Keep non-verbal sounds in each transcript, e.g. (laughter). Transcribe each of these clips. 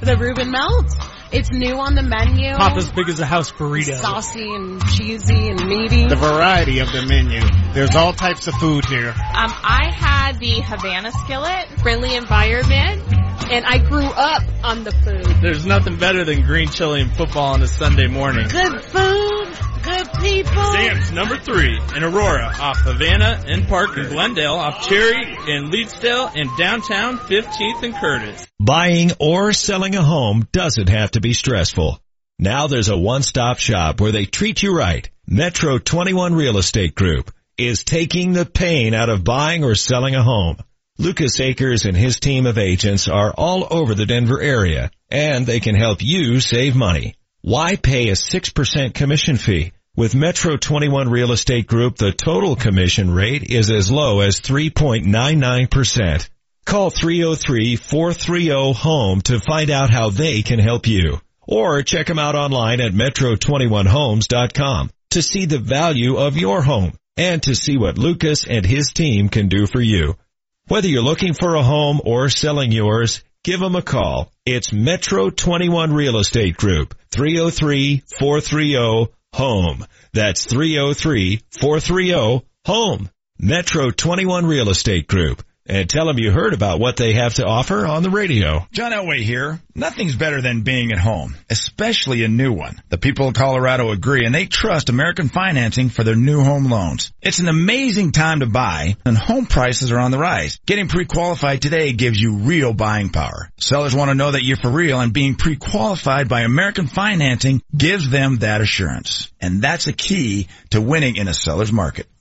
The Reuben Melt. It's new on the menu. Pop as big as a house burrito. Saucy and cheesy and meaty. The variety of the menu. There's all types of food here. Um, I had the Havana skillet. Friendly environment. And I grew up on the food. There's nothing better than green chili and football on a Sunday morning. Good food, good people. Sam's number three in Aurora off Havana and Park in Glendale off Cherry in Leetsdale and downtown 15th and Curtis. Buying or selling a home doesn't have to be stressful. Now there's a one-stop shop where they treat you right. Metro 21 Real Estate Group is taking the pain out of buying or selling a home. Lucas Akers and his team of agents are all over the Denver area and they can help you save money. Why pay a 6% commission fee? With Metro 21 Real Estate Group, the total commission rate is as low as 3.99%. Call 303-430-HOME to find out how they can help you. Or check them out online at metro21homes.com to see the value of your home and to see what Lucas and his team can do for you. Whether you're looking for a home or selling yours, give them a call. It's Metro 21 Real Estate Group, 303-430-HOME. That's 303-430-HOME. Metro 21 Real Estate Group. And tell them you heard about what they have to offer on the radio. John Elway here. Nothing's better than being at home, especially a new one. The people of Colorado agree and they trust American Financing for their new home loans. It's an amazing time to buy and home prices are on the rise. Getting pre-qualified today gives you real buying power. Sellers want to know that you're for real and being pre-qualified by American Financing gives them that assurance. And that's a key to winning in a seller's market.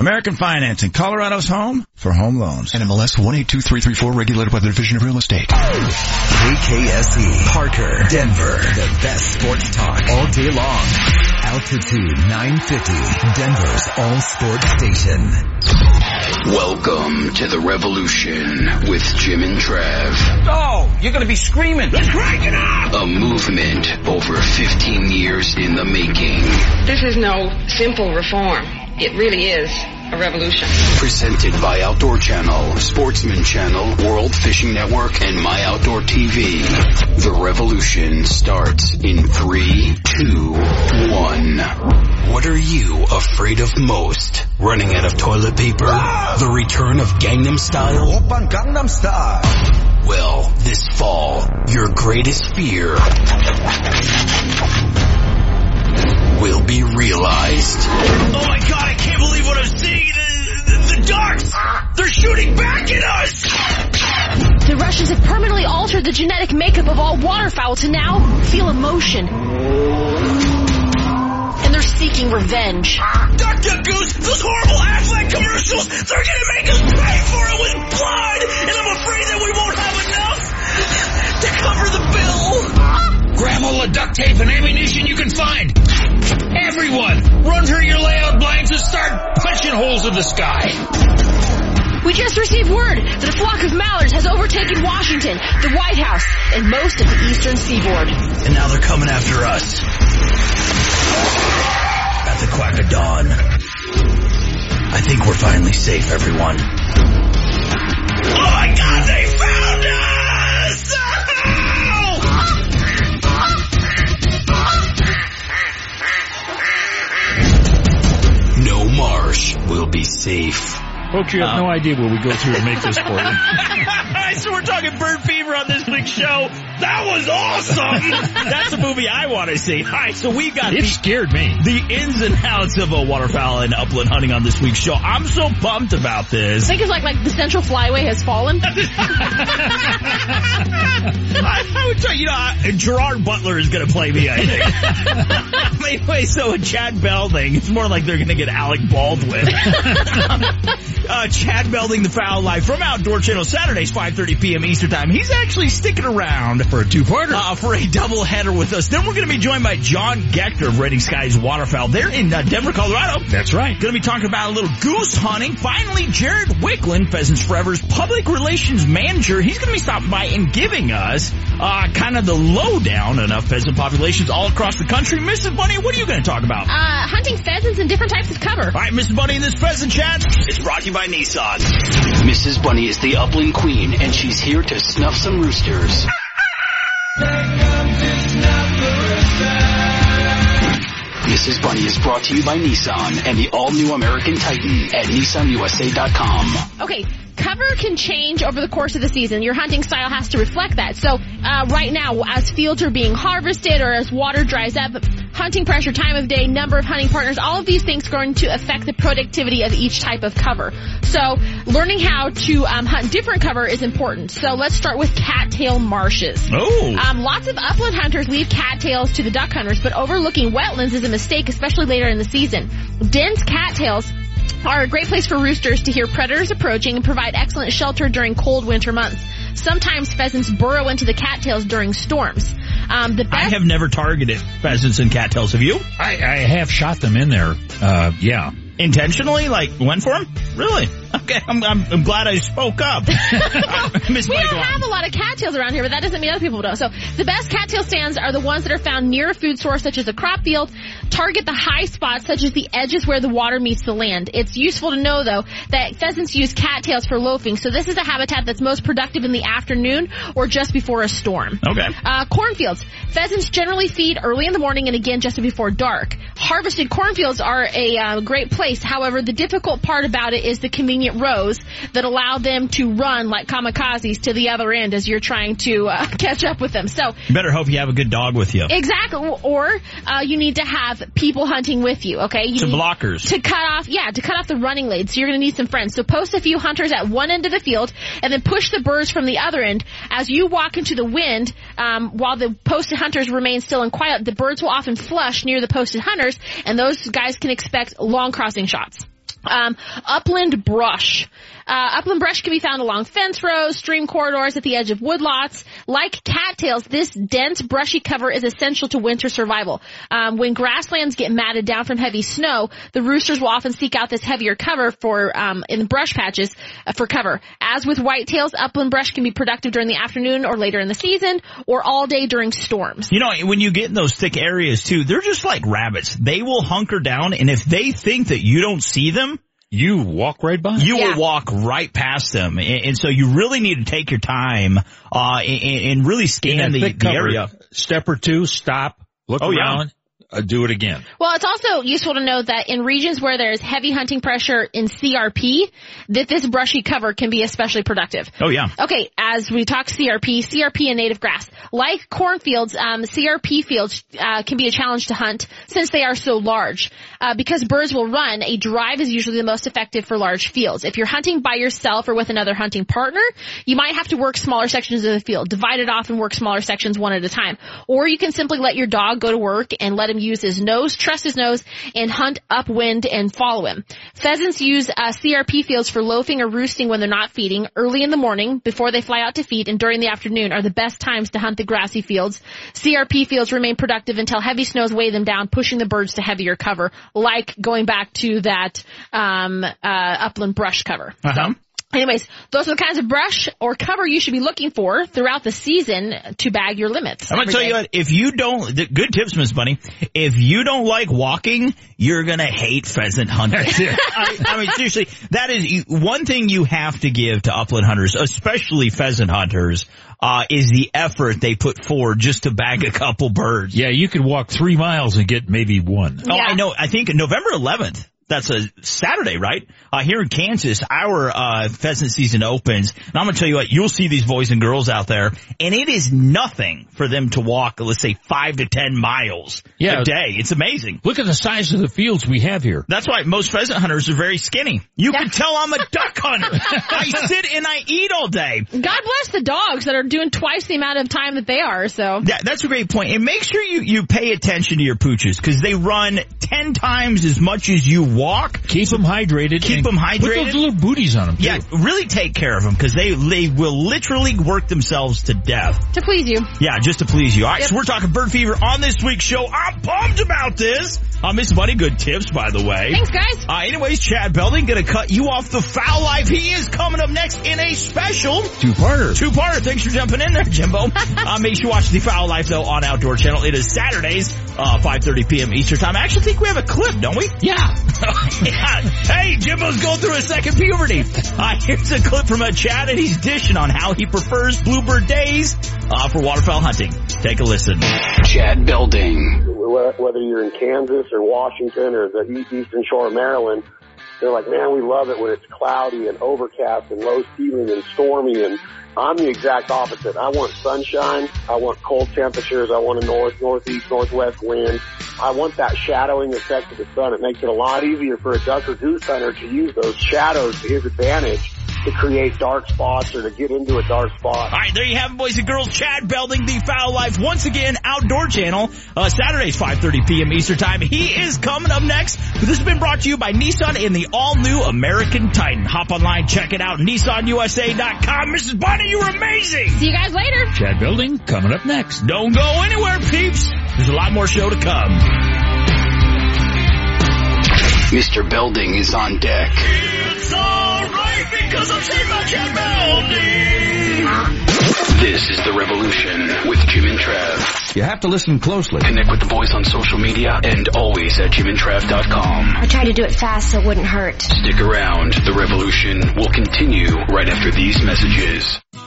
American Financing, Colorado's home for home loans. NMLS 182334 regulated by the Division of Real Estate. KKSE, Parker, Denver, the best sports talk all day long. Altitude 950, Denver's all sports station. Welcome to the revolution with Jim and Trav. Oh, you're gonna be screaming. Let's crank it up! A movement over 15 years in the making. This is no simple reform. It really is a revolution. Presented by Outdoor Channel, Sportsman Channel, World Fishing Network, and My Outdoor TV. The revolution starts in three, two, one. What are you afraid of most? Running out of toilet paper? The return of Gangnam Style? Open Gangnam Style. Well, this fall, your greatest fear will be realized. Oh my god, I can't believe what I'm seeing! The, the, the darks! They're shooting back at us! The Russians have permanently altered the genetic makeup of all waterfowl to now feel emotion. And they're seeking revenge. Dr. Goose, those horrible Aflac commercials, they're gonna make us pay for it with blood! And I'm afraid that we won't have enough to cover the bill! Grab all the duct tape and ammunition you can find! Everyone, run through your layout blanks and start punching holes in the sky. We just received word that a flock of mallards has overtaken Washington, the White House, and most of the eastern seaboard. And now they're coming after us. At the quack of dawn. I think we're finally safe, everyone. Oh my god, they found us! Marsh will be safe. Folks, you have no idea what we go through to make this for you. (laughs) so we're talking bird fever on this week's show. That was awesome! (laughs) That's a movie I want to see. All right, so we got It the, scared me. the ins and outs of a waterfowl and upland hunting on this week's show. I'm so pumped about this. I think it's like like the Central Flyway has fallen. (laughs) I, I would tell you, you know, I- Gerard Butler is going to play me. I think. I anyway, so a Chad Belding, it's more like they're going to get Alec Baldwin. Uh, Chad Belding, the Fowl Life from Outdoor Channel, Saturdays, 5.30 p.m. Eastern Time. He's actually sticking around for a two-parter. Uh, for a double header with us. Then we're going to be joined by John Gechter of Reading Skies Waterfowl. They're in uh, Denver, Colorado. That's right. Going to be talking about a little goose hunting. Finally, Jared Wiklund, Pheasants Forever's public relations manager, he's going to be stopping by and giving us uh, kind of the lowdown on uh, pheasant populations all across the country. Mrs. Bunny, what are you going to talk about? Uh, hunting pheasants and different types of cover. All right, Mrs. Bunny, this pheasant chat is brought to you by Nissan. Mrs. Bunny is the upland queen, and she's here to snuff some roosters. Mrs. Bunny is brought to you by Nissan and the all-new American Titan at nissanusa.com. Okay, cover can change over the course of the season. Your hunting style has to reflect that. So uh, right now, as fields are being harvested or as water dries up, hunting pressure, time of day, number of hunting partners, all of these things are going to affect the productivity of each type of cover. So learning how to um, hunt different cover is important. So let's start with cattail marshes. Oh. Um, lots of upland hunters leave cattails to the duck hunters, but overlooking wetlands is a mistake, especially later in the season. Dense cattails are a great place for roosters to hear predators approaching and provide excellent shelter during cold winter months. Sometimes pheasants burrow into the cattails during storms. Um, the best I have never targeted pheasants and cattails. Have you? I, I have shot them in there. Uh, yeah. Intentionally? Like, went for them? Really? Okay, I'm, I'm, I'm glad I spoke up. (laughs) We don't have a lot of cattails around here, but that doesn't mean other people don't. So the best cattail stands are the ones that are found near a food source, such as a crop field. Target the high spots, such as the edges where the water meets the land. It's useful to know, though, that pheasants use cattails for loafing. So this is a habitat that's most productive in the afternoon or just before a storm. Okay. Uh, cornfields. Pheasants generally feed early in the morning and again just before dark. Harvested cornfields are a uh, great place. However, the difficult part about it is the convenient rows that allow them to run like kamikazes to the other end as you're trying to uh, (laughs) catch up with them. So You better hope you have a good dog with you. Exactly. Or uh, you need to have people hunting with you. Okay. You Some need blockers. to cut off. Yeah, to cut off the running lead. So you're going to need some friends. So post a few hunters at one end of the field, and then push the birds from the other end. As you walk into the wind, um, while the posted hunters remain still and quiet, the birds will often flush near the posted hunters, and those guys can expect long crossing shots. Um, upland brush. Uh, upland brush can be found along fence rows, stream corridors, at the edge of woodlots. Like cattails, this dense, brushy cover is essential to winter survival. Um, when grasslands get matted down from heavy snow, the roosters will often seek out this heavier cover for um, in the brush patches uh, for cover. As with whitetails, upland brush can be productive during the afternoon or later in the season, or all day during storms. You know, when you get in those thick areas too, they're just like rabbits. They will hunker down, and if they think that you don't see them, you walk right by. You Yeah. will walk right past them, and, and so you really need to take your time uh, and, and really scan the, the area. Step or two, stop, look Oh, yeah. around, uh, do it again. Well, it's also useful to know that in regions where there's heavy hunting pressure in CRP, that this brushy cover can be especially productive. Oh yeah. Okay, as we talk CRP, CRP and native grass. Like cornfields, um, CRP fields uh, can be a challenge to hunt since they are so large. Uh, because birds will run, a drive is usually the most effective for large fields. If you're hunting by yourself or with another hunting partner, you might have to work smaller sections of the field, divide it off and work smaller sections one at a time. Or you can simply let your dog go to work and let him use his nose, trust his nose, and hunt upwind and follow him. Pheasants use uh, CRP fields for loafing or roosting when they're not feeding. Early in the morning, before they fly out to feed, and during the afternoon are the best times to hunt the grassy fields. CRP fields remain productive until heavy snows weigh them down, pushing the birds to heavier cover, like going back to that um, uh, upland brush cover. Uh-huh. Anyways, those are the kinds of brush or cover you should be looking for throughout the season to bag your limits. I'm gonna tell day. you what, if you don't, th- good tips, Miss Bunny. If you don't like walking, you're gonna hate pheasant hunting. (laughs) I, I mean, seriously, that is one thing you have to give to upland hunters, especially pheasant hunters, uh, is the effort they put forward just to bag a couple birds. Yeah, you could walk three miles and get maybe one. Oh, I know. I think November 11th. That's a Saturday, right? Uh, here in Kansas, our, uh, pheasant season opens. And I'm going to tell you what, you'll see these boys and girls out there and it is nothing for them to walk, let's say five to ten miles Yeah. a day. It's amazing. Look at the size of the fields we have here. That's why most pheasant hunters are very skinny. You can tell I'm a duck hunter. (laughs) I sit and I eat all day. God bless the dogs that are doing twice the amount of time that they are. So That, that's a great point. And make sure you, you pay attention to your pooches because they run 10 times as much as you walk. Keep them hydrated. Keep them hydrated. Put those little booties on them. Yeah, really take care of them because they, they will literally work themselves to death. to please you. Yeah, just to please you. All right, Yep. so we're talking bird fever on this week's show. I'm pumped about this. Uh, Miss Bunny, good tips, by the way. Thanks, guys. Uh, anyways, Chad Belding gonna cut you off the Fowl Life. He is coming up next in a special Two-parter. two-parter. Thanks for jumping in there, Jimbo. (laughs) uh, make sure you watch the Fowl Life though on Outdoor Channel. It is Saturdays, uh, 5.30 p.m. Eastern time. I actually think we have a clip, don't we? Yeah. (laughs) (laughs) Yeah. Hey, Jimbo's going through a second puberty. Uh, here's a clip from a chat, and he's dishing on how he prefers bluebird days, uh, for waterfowl hunting. Take a listen. Chad Belding. Wh- Whether you're in Kansas or Washington or the eastern shore of Maryland, they're like, man, we love it when it's cloudy and overcast and low ceiling and stormy. And I'm the exact opposite. I want sunshine. I want cold temperatures. I want a north, northeast, northwest wind. I want that shadowing effect of the sun. It makes it a lot easier for a duck or goose hunter to use those shadows to his advantage to create dark spots or to get into a dark spot. All right, there you have it, boys and girls. Chad Belding, the Fowl Life, once again, Outdoor Channel, uh, Saturdays, 5.30 p.m. Eastern Time. He is coming up next. This has been brought to you by Nissan and the all-new American Titan. Hop online, check it out, nissanusa.com. Mrs. Bunny, you were amazing! See you guys later. Chad Belding coming up next. Don't go anywhere, peeps. There's a lot more show to come. Mr. Belding is on deck. It's alright because I'm saved by Chad Belding. This is The Revolution with Jim and Trav. You have to listen closely. Connect with the boys on social media and always at jimandtrav.com. I tried to do it fast so it wouldn't hurt. Stick around. The Revolution will continue right after these messages.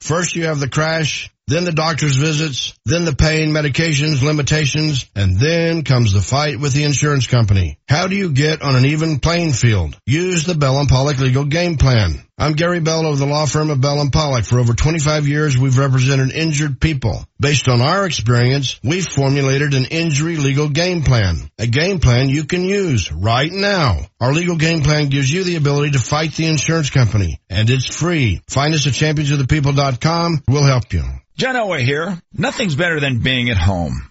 First you have the crash, then the doctor's visits, then the pain, medications, limitations, and then comes the fight with the insurance company. How do you get on an even playing field? Use the Bell and Pollock legal game plan. I'm Gary Bell of the law firm of Bell and Pollock. For over 25 years, we've represented injured people. Based on our experience, we've formulated an injury legal game plan. A game plan you can use right now. Our legal game plan gives you the ability to fight the insurance company, and it's free. Find us at championsofthepeople.com. We'll help you. John Elway here. Nothing's better than being at home.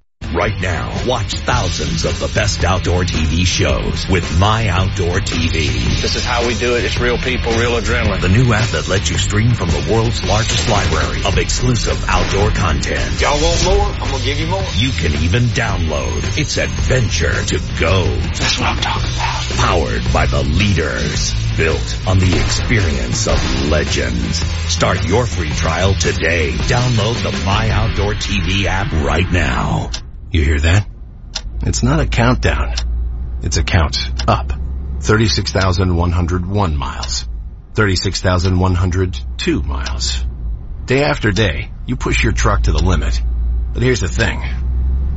Right now, watch thousands of the best outdoor TV shows with My Outdoor TV. This is how we do it. It's real people, real adrenaline. The new app that lets you stream from the world's largest library of exclusive outdoor content. Y'all want more? I'm gonna give you more. You can even download. It's adventure to go. That's what I'm talking about. Powered by the leaders. Built on the experience of legends. Start your free trial today. Download the My Outdoor TV app right now. You hear that? It's not a countdown. It's a count up. 36,101 miles. 36,102 miles. Day after day, you push your truck to the limit. But here's the thing.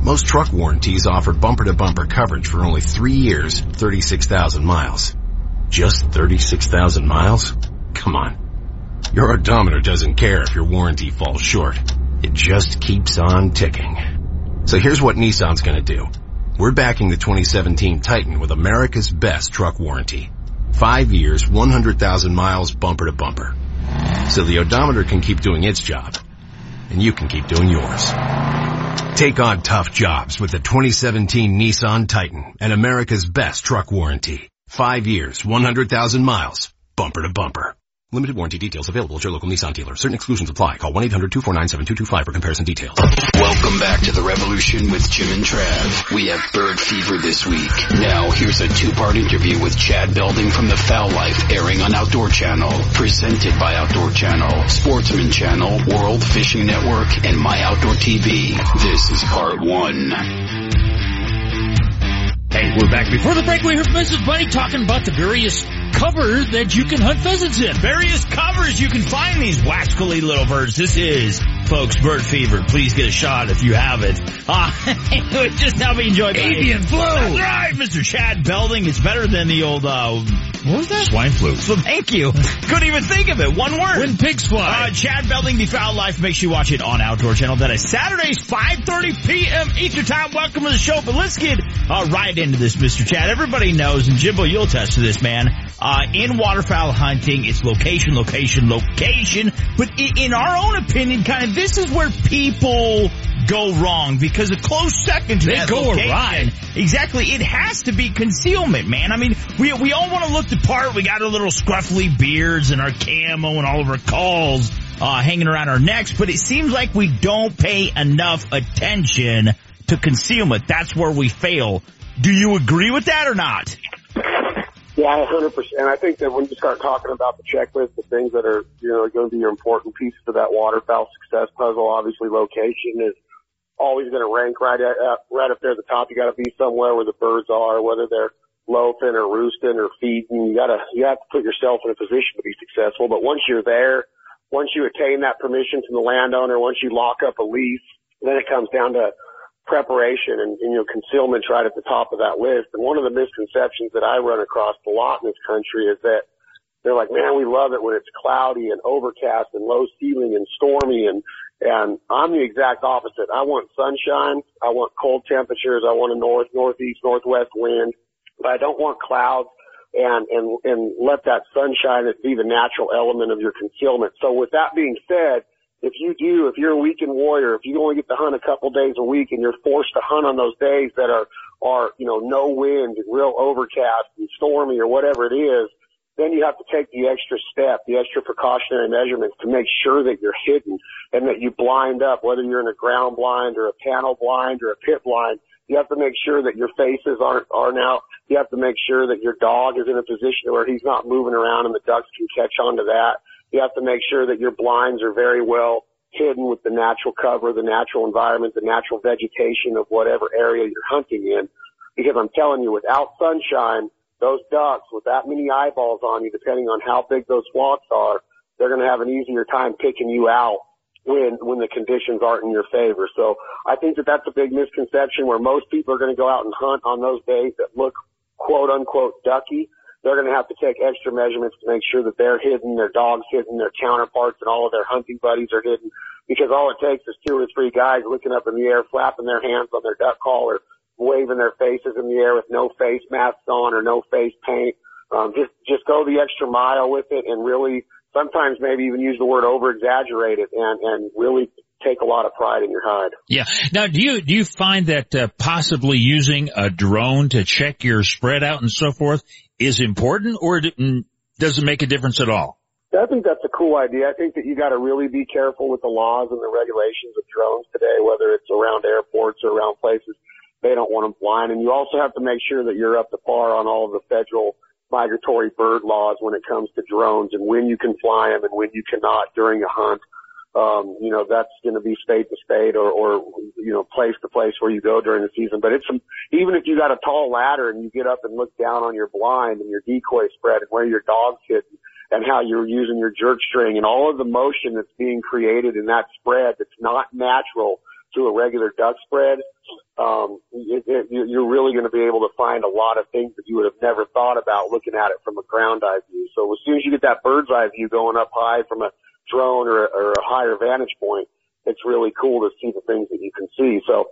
Most truck warranties offer bumper-to-bumper coverage for only three years, 36,000 miles. Just 36,000 miles? Come on. Your odometer doesn't care if your warranty falls short. It just keeps on ticking. So here's what Nissan's gonna do. We're backing the 2017 Titan with America's best truck warranty. Five years, 100,000 miles bumper to bumper. So the odometer can keep doing its job. And you can keep doing yours. Take on tough jobs with the 2017 Nissan Titan and America's best truck warranty. Five years, 100,000 miles, bumper to bumper. Limited warranty details available at your local Nissan dealer. Certain exclusions apply. Call 1-800-249-7225 for comparison details. Welcome back to the revolution with Jim and Trav. We have bird fever this week. Now here's a two-part interview with Chad Belding from the Fowl Life airing on Outdoor Channel, presented by Outdoor Channel, Sportsman Channel, World Fishing Network, and My Outdoor TV. This is part one. Hey, we're back. Before the break, we heard Mrs. Bunny talking about the various covers that you can hunt pheasants in. Various covers you can find these wascally little birds. This is, folks, bird fever. Please get a shot if you have it. Uh, (laughs) just now being enjoy the Avian flu. That's right, Mr. Chad Belding. It's better than the old, uh, what was that? Swine flu. So thank you. Couldn't even think of it. One word. When pigs fly. Uh, Chad Belding, The Fowl Life. Make sure you watch it on Outdoor Channel. That is Saturdays, 5.30 p.m. Eastern Time. Welcome to the show. But let's get uh, right into this, Mr. Chad. Everybody knows, and Jimbo, you'll attest to this, man. Uh, in waterfowl hunting, it's location, location, location. But in, our own opinion, kind of, this is where people go wrong because a close second to They that go location, awry. Exactly. It has to be concealment, man. I mean, we, we all want to look the part. We got our little scruffly beards and our camo and all of our calls, uh, hanging around our necks, but it seems like we don't pay enough attention to concealment. That's where we fail. Do you agree with that or not? Yeah, hundred percent. And I think that when you start talking about the checklist, the things that are you know going to be your important pieces of that waterfowl success puzzle, obviously location is always going to rank right at, uh, right up there at the top. You got to be somewhere where the birds are, whether they're loafing or roosting or feeding. You got to you have to put yourself in a position to be successful. But once you're there, once you attain that permission from the landowner, once you lock up a lease, then it comes down to preparation and, and you know concealment's right at the top of that list. And one of the misconceptions that I run across a lot in this country is that they're like, man, we love it when it's cloudy and overcast and low ceiling and stormy and and I'm the exact opposite. I want sunshine. I want cold temperatures. I want a north, northeast, northwest wind, but I don't want clouds and, and, and let that sunshine be the natural element of your concealment. So with that being said, if you do, if you're a weekend warrior, if you only get to hunt a couple days a week and you're forced to hunt on those days that are, are, you know, no wind and real overcast and stormy or whatever it is, then you have to take the extra step, the extra precautionary measurements to make sure that you're hidden and that you blind up, whether you're in a ground blind or a panel blind or a pit blind. You have to make sure that your faces aren't, aren't out. You have to make sure that your dog is in a position where he's not moving around and the ducks can catch on to that. You have to make sure that your blinds are very well hidden with the natural cover, the natural environment, the natural vegetation of whatever area you're hunting in. Because I'm telling you, without sunshine, those ducks with that many eyeballs on you, depending on how big those flocks are, they're going to have an easier time picking you out when when the conditions aren't in your favor. So I think that that's a big misconception where most people are going to go out and hunt on those days that look quote unquote ducky. They're going to have to take extra measurements to make sure that they're hidden, their dogs hidden, their counterparts and all of their hunting buddies are hidden because all it takes is two or three guys looking up in the air, flapping their hands on their duck call or waving their faces in the air with no face masks on or no face paint. Um, just, just go the extra mile with it and really sometimes maybe even use the word over exaggerate it and, and really take a lot of pride in your hide. Yeah. Now, do you do you find that uh, possibly using a drone to check your spread out and so forth is important, or mm, does it make a difference at all? I think that's a cool idea. I think that you got to really be careful with the laws and the regulations of drones today, whether it's around airports or around places they don't want them flying. And you also have to make sure that you're up to par on all of the federal migratory bird laws when it comes to drones and when you can fly them and when you cannot during a hunt. Um, you know, that's going to be state to state or, or, you know, place to place where you go during the season. But it's, even if you got a tall ladder and you get up and look down on your blind and your decoy spread and where your dog's hidden and how you're using your jerk string and all of the motion that's being created in that spread that's not natural to a regular duck spread, um, it, it, you're really going to be able to find a lot of things that you would have never thought about looking at it from a ground eye view. So as soon as you get that bird's eye view going up high from a drone or, or a higher vantage point, it's really cool to see the things that you can see. So,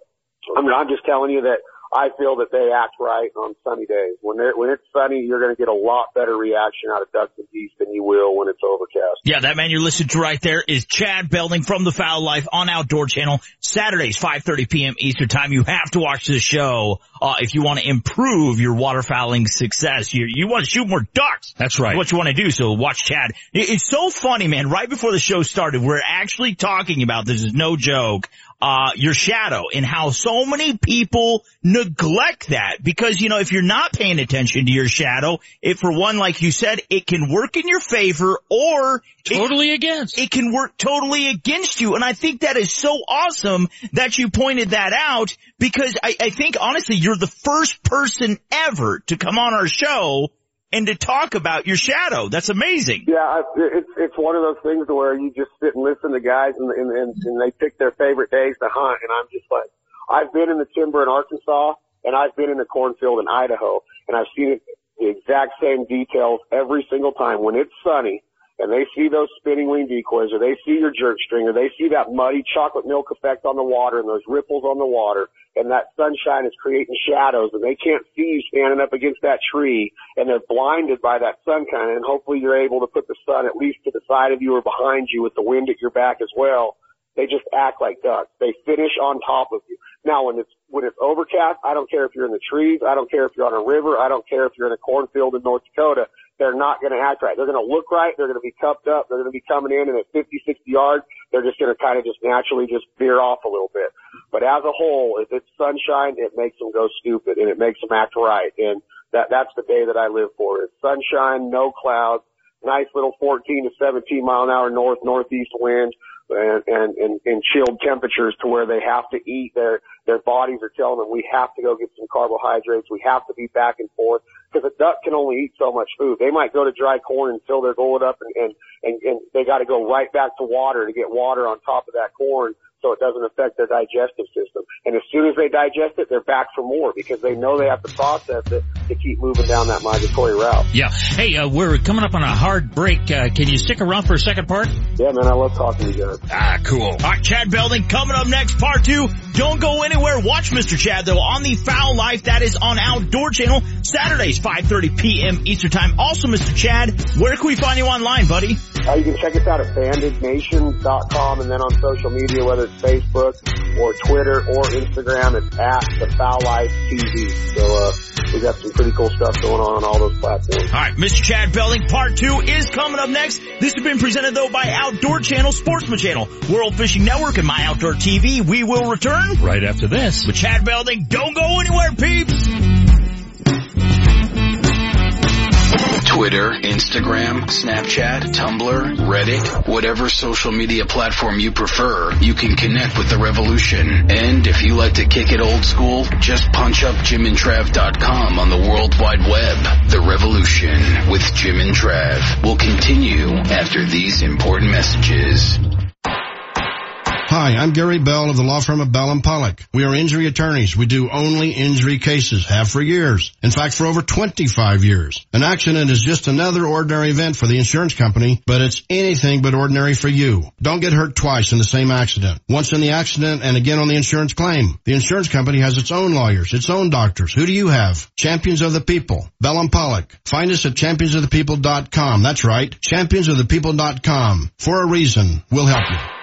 I mean, I'm just telling you that I feel that they act right on sunny days. When they're, when it's sunny, you're going to get a lot better reaction out of ducks and geese than you will when it's overcast. Yeah, that man you're listening to right there is Chad Belding from The Fowl Life on Outdoor Channel. Saturdays, 5.30 p.m. Eastern Time. You have to watch this show, uh, if you want to improve your waterfowling success. You, you want to shoot more ducks. That's right. What you want to do. So watch Chad. It, it's so funny, man. Right before the show started, we're actually talking about, this is no joke, uh, your shadow and how so many people neglect that because, you know, if you're not paying attention to your shadow, it for one, like you said, it can work in your favor or totally it, against. It can work totally against you. And I think that is so awesome that you pointed that out because I, I think honestly, you're the first person ever to come on our show and to talk about your shadow. That's amazing. Yeah, it's it's one of those things where you just sit and listen to guys and and and, and they pick their favorite days to hunt, and I'm just like, I've been in the timber in Arkansas and I've been in the cornfield in Idaho, and I've seen it, the exact same details every single time. When it's sunny, and they see those spinning wing decoys or they see your jerk string or they see that muddy chocolate milk effect on the water and those ripples on the water and that sunshine is creating shadows and they can't see you standing up against that tree and they're blinded by that sun kind of and hopefully you're able to put the sun at least to the side of you or behind you with the wind at your back as well. They just act like ducks. They finish on top of you. Now when it's, when it's overcast, I don't care if you're in the trees. I don't care if you're on a river. I don't care if you're in a cornfield in North Dakota they're not going to act right. They're going to look right. They're going to be cupped up. They're going to be coming in and at 50, 60 yards, they're just going to kind of just naturally just veer off a little bit. But as a whole, if it's sunshine, it makes them go stupid and it makes them act right. And that, that's the day that I live for. It's sunshine, no clouds, nice little 14 to 17 mile an hour north, northeast wind and, and, and, and chilled temperatures to where they have to eat. Their, their bodies are telling them we have to go get some carbohydrates. We have to be back and forth because a duck can only eat so much food. They might go to dry corn until they're going up and, and, and, and they got to go right back to water to get water on top of that corn so it doesn't affect their digestive system. And as soon as they digest it, they're back for more because they know they have to process it to keep moving down that migratory route. Yeah. Hey, uh, we're coming up on a hard break. Uh, can you stick around for a second part? Yeah, man, I love talking to you guys. Ah, cool. All right, Chad Belding coming up next, part two. Don't go anywhere. Watch Mr. Chad though on the Fowl Life. That is on Outdoor Channel Saturdays, 5:30 p.m. Eastern Time. Also, Mr. Chad, where can we find you online, buddy? Uh, you can check us out at bandednation.com and then on social media, whether it's Facebook or Twitter or Instagram, it's at the Fowl Life TV. So, uh, we got some pretty cool stuff going on on all those platforms. All right, Mr. Chad Belding, part two is coming up next. This has been presented though by Outdoor Channel, Sportsman Channel, World Fishing Network, and My Outdoor TV. We will return right after this with Chad Belding. Don't go anywhere, peeps. Twitter, Instagram, Snapchat, Tumblr, Reddit, whatever social media platform you prefer, you can connect with the revolution. And if you like to kick it old school, just punch up jimandtrav.com on the World Wide Web. The revolution with Jim and Trav will continue after these important messages. Hi, I'm Gary Bell of the law firm of Bell and Pollock. We are injury attorneys. We do only injury cases, have for years. In fact, for over 25 years. An accident is just another ordinary event for the insurance company, but it's anything but ordinary for you. Don't get hurt twice in the same accident. Once in the accident and again on the insurance claim. The insurance company has its own lawyers, its own doctors. Who do you have? Champions of the People. Bell and Pollock. Find us at championsofthepeople.com. That's right. Championsofthepeople.com. For a reason. We'll help you.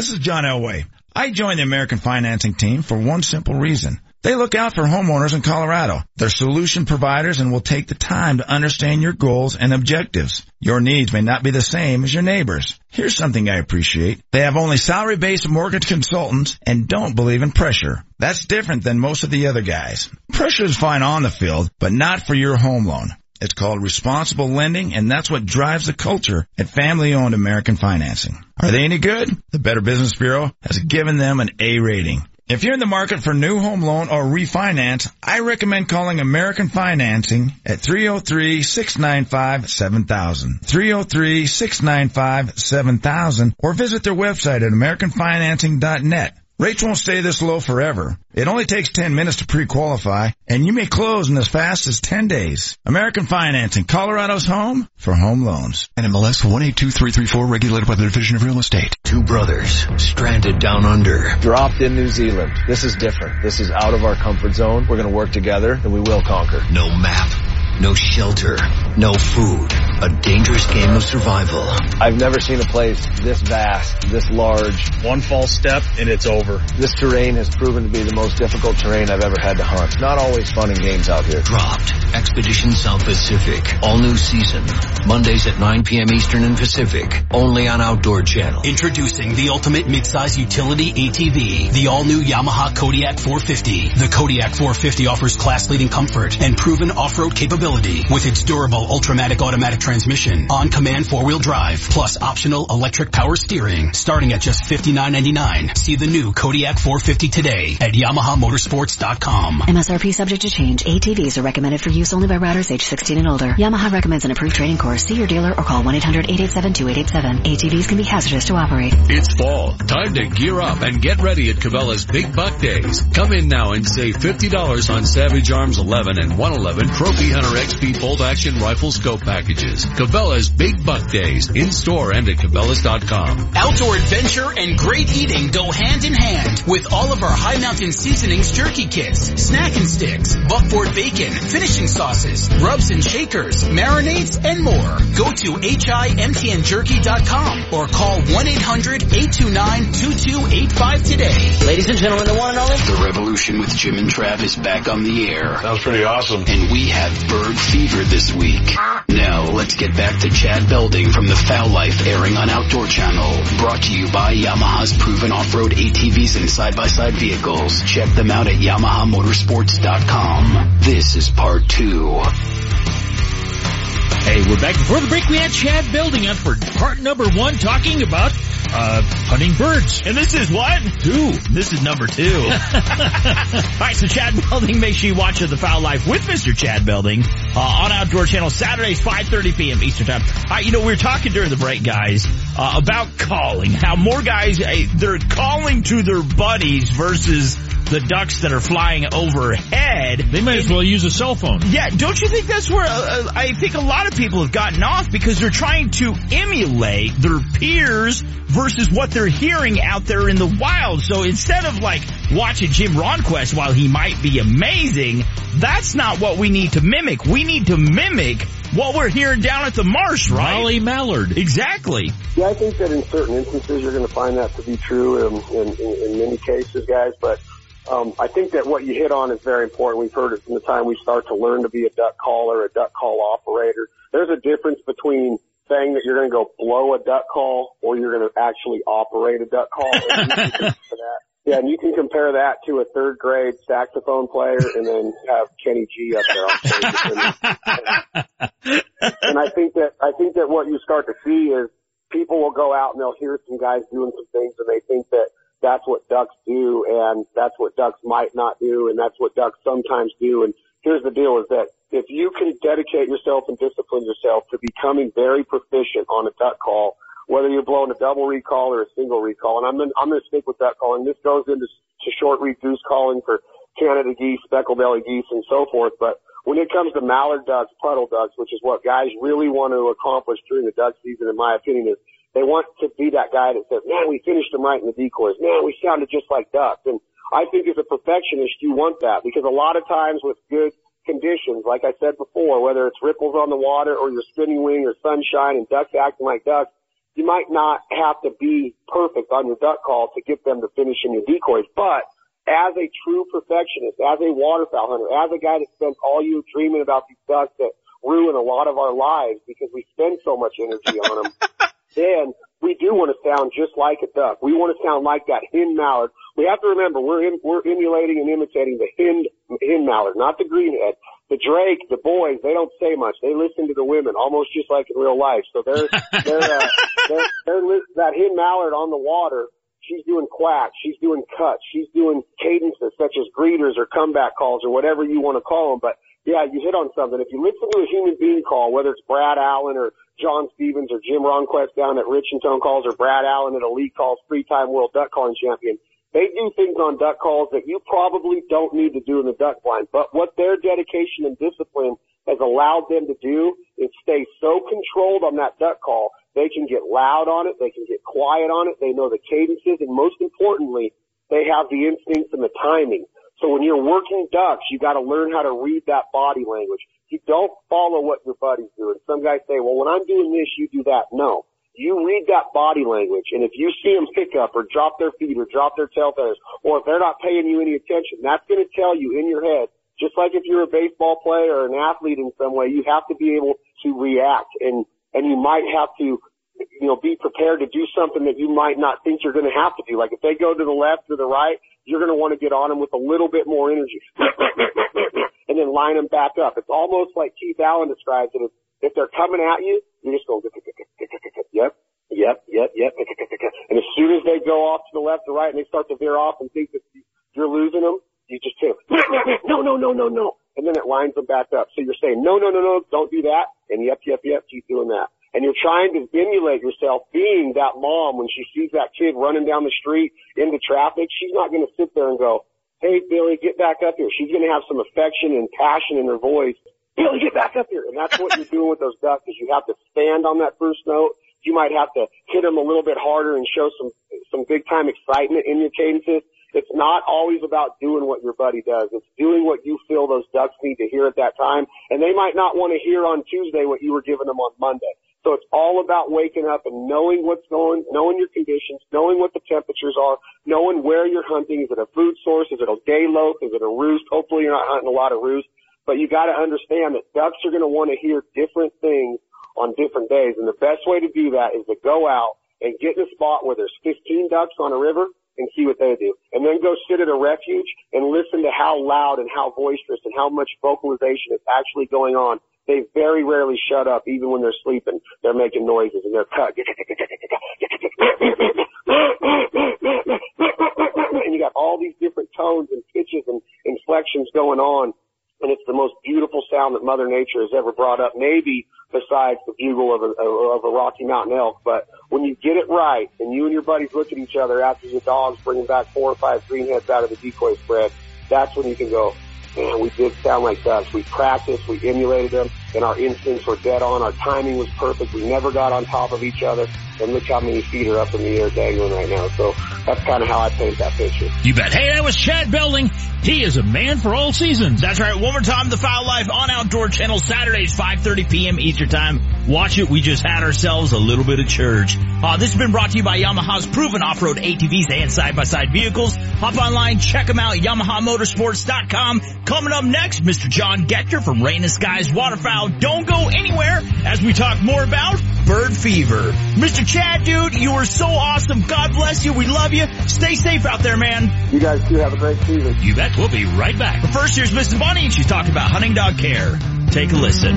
This is John Elway. I joined the American financing team for one simple reason. They look out for homeowners in Colorado. They're solution providers and will take the time to understand your goals and objectives. Your needs may not be the same as your neighbors. Here's something I appreciate. They have only salary-based mortgage consultants and don't believe in pressure. That's different than most of the other guys. Pressure is fine on the field, but not for your home loan. It's called responsible lending, and that's what drives the culture at family-owned American Financing. Are they any good? The Better Business Bureau has given them an A rating. If you're in the market for new home loan or refinance, I recommend calling American Financing at 303-695-7000. 303-695-7000 or visit their website at americanfinancing.net. Rates won't stay this low forever. It only takes 10 minutes to pre-qualify, and you may close in as fast as 10 days. American Financing, Colorado's home for home loans. NMLS 182334, regulated by the Division of Real Estate. Two brothers stranded down under. Dropped in New Zealand. This is different. This is out of our comfort zone. We're going to work together, and we will conquer. No map, no shelter, no food. A dangerous game of survival. I've never seen a place this vast, this large. One false step and it's over. This terrain has proven to be the most difficult terrain I've ever had to hunt. Not always fun and games out here. Dropped. Expedition South Pacific. All new season. Mondays at 9 p.m. Eastern and Pacific. Only on Outdoor Channel. Introducing the ultimate midsize utility ATV, the all-new Yamaha Kodiak 450. The Kodiak 450 offers class-leading comfort and proven off-road capability with its durable Ultramatic automatic transmission, on-command four-wheel drive, plus optional electric power steering, starting at just $59.99. See the new Kodiak 450 today at YamahaMotorsports.com. MSRP subject to change. ATVs are recommended for use only by riders age 16 and older. Yamaha recommends an approved training course. See your dealer or call 1-800-887-2887. ATVs can be hazardous to operate. It's fall. Time to gear up and get ready at Cabela's Big Buck Days. Come in now and save $50 on Savage Arms 11 and 111 Trophy Hunter XP bolt action rifle scope packages. Cabela's Big Buck Days in store and at Cabela's.com. Outdoor adventure and great eating go hand in hand with all of our high mountain seasonings jerky kits, snack and sticks, buckboard bacon, finishing sauces, rubs and shakers, marinades, and more. Go to HIMTNJerky.com or call 1-800-829-2285 today. Ladies and gentlemen, the one and only. The Revolution with Jim and Travis back on the air. Sounds pretty awesome. And we have bird fever this week. Now let's get back to Chad Belding from the Fowl Life airing on Outdoor Channel. Brought to you by Yamaha's proven off-road ATVs and side-by-side vehicles. Check them out at YamahaMotorsports.com. This is part two. Hey, we're back. Before the break, we had Chad Belding up for part number one talking about uh, hunting birds. And this is what? Two. This is number two. (laughs) All right, so Chad Belding, make sure you watch The Fowl Life with Mr. Chad Belding uh, on Outdoor Channel Saturdays, 5.30 p.m. Eastern Time. All right, you know, we were talking during the break, guys, uh, about calling. How more guys, uh, they're calling to their buddies versus the ducks that are flying overhead. They might as well use a cell phone. Yeah, don't you think that's where uh, I think a lot of people have gotten off because they're trying to emulate their peers versus what they're hearing out there in the wild. So instead of like watching Jim Ronquest while he might be amazing, that's not what we need to mimic. We need to mimic what we're hearing down at the marsh, right? Molly Mallard. Exactly. Yeah, I think that in certain instances you're going to find that to be true in, in, in, in many cases, guys, but um, I think that what you hit on is very important. We've heard it from the time we start to learn to be a duck caller, a duck call operator. There's a difference between saying that you're going to go blow a duck call or you're going to actually operate a duck call. (laughs) yeah, and you can compare that to a third grade saxophone player and then have Kenny G up there on stage. and I think that, I think that what you start to see is people will go out and they'll hear some guys doing some things and they think that that's what ducks do and that's what ducks might not do and that's what ducks sometimes do. And here's the deal is that if you can dedicate yourself and discipline yourself to becoming very proficient on a duck call, whether you're blowing a double recall or a single recall, and I'm gonna, I'm going to stick with duck calling. This goes into to short reed goose calling for Canada geese, speckled belly geese, and so forth. But when it comes to mallard ducks, puddle ducks, which is what guys really want to accomplish during the duck season, in my opinion, is they want to be that guy that says, man, we finished them right in the decoys. Man, we sounded just like ducks. And I think as a perfectionist, you want that because a lot of times with good conditions, like I said before, whether it's ripples on the water or your spinning wing or sunshine and ducks acting like ducks, you might not have to be perfect on your duck call to get them to finish in your decoys. But as a true perfectionist, as a waterfowl hunter, as a guy that spends all you dreaming about these ducks that ruin a lot of our lives because we spend so much energy on them, (laughs) then we do want to sound just like a duck. We want to sound like that hen mallard. We have to remember we're in, we're emulating and imitating the hen hen mallard, not the greenhead. The drake, the boys, they don't say much. They listen to the women almost just like in real life. So they're (laughs) they're uh, they're, they're that hen mallard on the water. She's doing quacks. She's doing cuts. She's doing cadences such as greeters or comeback calls or whatever you want to call them. But yeah, you hit on something. If you listen to a human being call, whether it's Brad Allen or John Stevens or Jim Ronquest down at Rich-N-Tone calls or Brad Allen at Elite calls, three-time world duck calling champion, they do things on duck calls that you probably don't need to do in the duck blind. But what their dedication and discipline has allowed them to do is stay so controlled on that duck call. They can get loud on it. They can get quiet on it. They know the cadences. And most importantly, they have the instincts and the timing. So when you're working ducks, you got to learn how to read that body language. You don't follow what your buddy's doing. Some guys say, well, when I'm doing this, you do that. No. You read that body language, and if you see them pick up or drop their feet or drop their tail feathers, or if they're not paying you any attention, that's going to tell you in your head, just like if you're a baseball player or an athlete in some way, you have to be able to react, and and you might have to you know, be prepared to do something that you might not think you're going to have to do. Like if they go to the left or the right, you're going to want to get on them with a little bit more energy (laughs) and then line them back up. It's almost like Keith Allen describes it as if they're coming at you, you just go, (laughs) yep, yep, yep, yep. (laughs) And as soon as they go off to the left or right and they start to veer off and think that you're losing them, you just hit no, no, no, no, no. And then it lines them back up. So you're saying, no, no, no, no, don't do that. And yep, yep, yep, keep doing that and you're trying to emulate yourself being that mom when she sees that kid running down the street into traffic, she's not going to sit there and go, Hey, Billy, get back up here. She's going to have some affection and passion in her voice. Billy, get back up here. And that's what you're doing with those ducks is you have to stand on that first note. You might have to hit them a little bit harder and show some, some big time excitement in your cadences. It's not always about doing what your buddy does. It's doing what you feel those ducks need to hear at that time. And they might not want to hear on Tuesday what you were giving them on Monday. So it's all about waking up and knowing what's going, knowing your conditions, knowing what the temperatures are, knowing where you're hunting. Is it a food source? Is it a day loaf? Is it a roost? Hopefully you're not hunting a lot of roost, but you got to understand that ducks are going to want to hear different things on different days. And the best way to do that is to go out and get in a spot where there's 15 ducks on a river and see what they do. And then go sit at a refuge and listen to how loud and how boisterous and how much vocalization is actually going on they very rarely shut up, even when they're sleeping. They're making noises and they're cut. (laughs) And you got all these different tones and pitches and inflections going on. And it's the most beautiful sound that Mother Nature has ever brought up, maybe besides the bugle of a, of a Rocky Mountain elk. But when you get it right and you and your buddies look at each other after your dog's bringing back four or five greenheads out of the decoy spread, that's when you can go, man, we did sound like ducks. We practiced, we emulated them, and our instincts were dead on. Our timing was perfect. We never got on top of each other. And look how many feet are up in the air dangling right now. So that's kind of how I paint that picture. You bet. Hey, that was Chad Belding. He is a man for all seasons. That's right. One more time, The Fowl Life on Outdoor Channel, Saturdays, 5.30 p.m. Eastern Time. Watch it. We just had ourselves a little bit of church. Uh, this has been brought to you by Yamaha's proven off-road ATVs and side-by-side vehicles. Hop online, check them out, YamahaMotorsports.com. Coming up next, Mr. John Getcher from Raining Skies Waterfowl. Don't go anywhere as we talk more about bird fever. Mr. Chad, dude, you are so awesome. God bless you. We love you. Stay safe out there, man. You guys too have a great season. You bet. We'll be right back. But first, here's Mrs. Bunny, and she's talking about hunting dog care. Take a listen.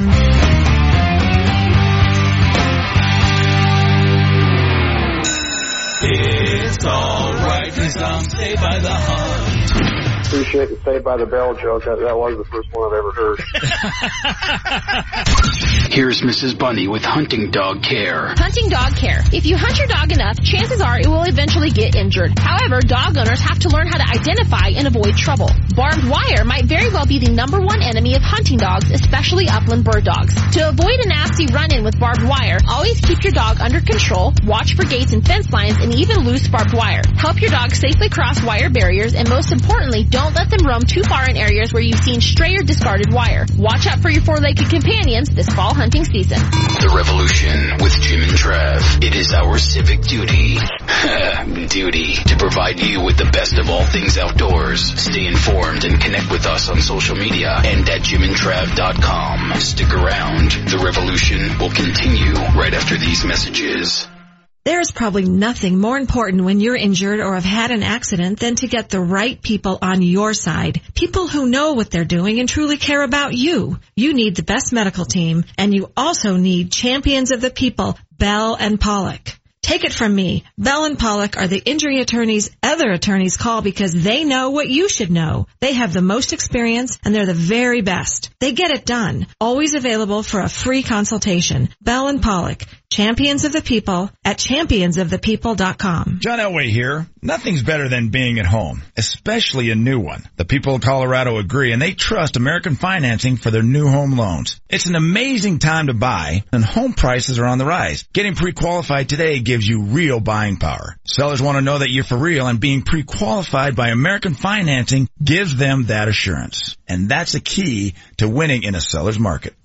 It's alright, cause I'm stay by the hunt. Appreciate the Saved by the Bell joke. That, that was the first one I've ever heard. (laughs) Here's Mrs. Bunny with hunting dog care. Hunting dog care. If you hunt your dog enough, chances are it will eventually get injured. However, dog owners have to learn how to identify and avoid trouble. Barbed wire might very well be the number one enemy of hunting dogs, especially upland bird dogs. To avoid a nasty run-in with barbed wire, always keep your dog under control, watch for gates and fence lines, and even loose barbed wire. Help your dog safely cross wire barriers, and most importantly, don't let them roam too far in areas where you've seen stray or discarded wire. Watch out for your four-legged companions this fall hunting season. The Revolution with Jim and Trev. It is our civic duty. (laughs) duty to provide you with the best of all things outdoors. Stay informed and connect with us on social media and at jimandtrav.com. Stick around. The revolution will continue right after these messages. There is probably nothing more important when you're injured or have had an accident than to get the right people on your side. People who know what they're doing and truly care about you. You need the best medical team and you also need champions of the people, Bell and Pollock. Take it from me. Bell and Pollock are the injury attorneys other attorneys call because they know what you should know. They have the most experience and they're the very best. They get it done. Always available for a free consultation. Bell and Pollock, champions of the people at championsofthepeople.com. John Elway here. Nothing's better than being at home, especially a new one. The people of Colorado agree and they trust American financing for their new home loans. It's an amazing time to buy and home prices are on the rise. Getting pre-qualified today gives you real buying power. Sellers want to know that you're for real and being pre-qualified by American financing gives them that assurance. And that's the key to winning in a seller's market.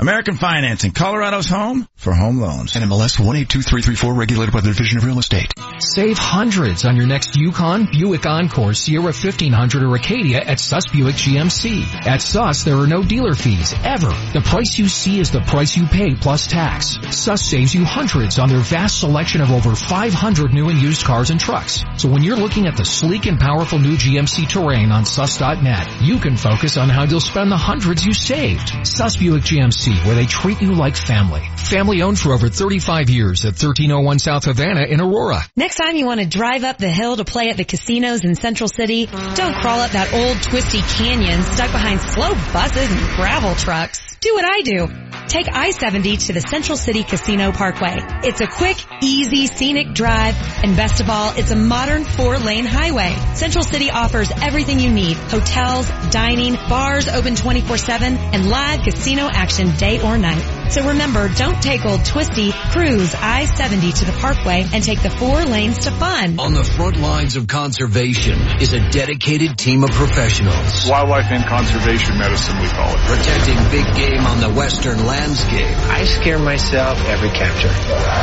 American Financing, Colorado's home for home loans. NMLS 182334 regulated by the Division of Real Estate. Save hundreds on your next Yukon, Buick Encore, Sierra 1500 or Acadia at Suss Buick GMC. At Suss, there are no dealer fees, ever. The price you see is the price you pay plus tax. Suss saves you hundreds on their vast selection of over 500 new and used cars and trucks. So when you're looking at the sleek and powerful new GMC Terrain on sus.net, you can focus on how you'll spend the hundreds you saved. Suss Buick GMC where they treat you like family. Family owned for over 35 years at 1301 South Havana in Aurora. Next time you want to drive up the hill to play at the casinos in Central City, don't crawl up that old twisty canyon stuck behind slow buses and gravel trucks. Do what I do. Take I-70 to the Central City Casino Parkway. It's a quick, easy, scenic drive, and best of all, it's a modern four-lane highway. Central City offers everything you need. Hotels, dining, bars open 24-7, and live casino action day or night. So remember, don't take old twisty, cruise I-70 to the Parkway and take the four lanes to fun. On the front lines of conservation is a dedicated team of professionals. Wildlife and conservation medicine, we call it. Protecting big game on the western landscape. I scare myself every capture.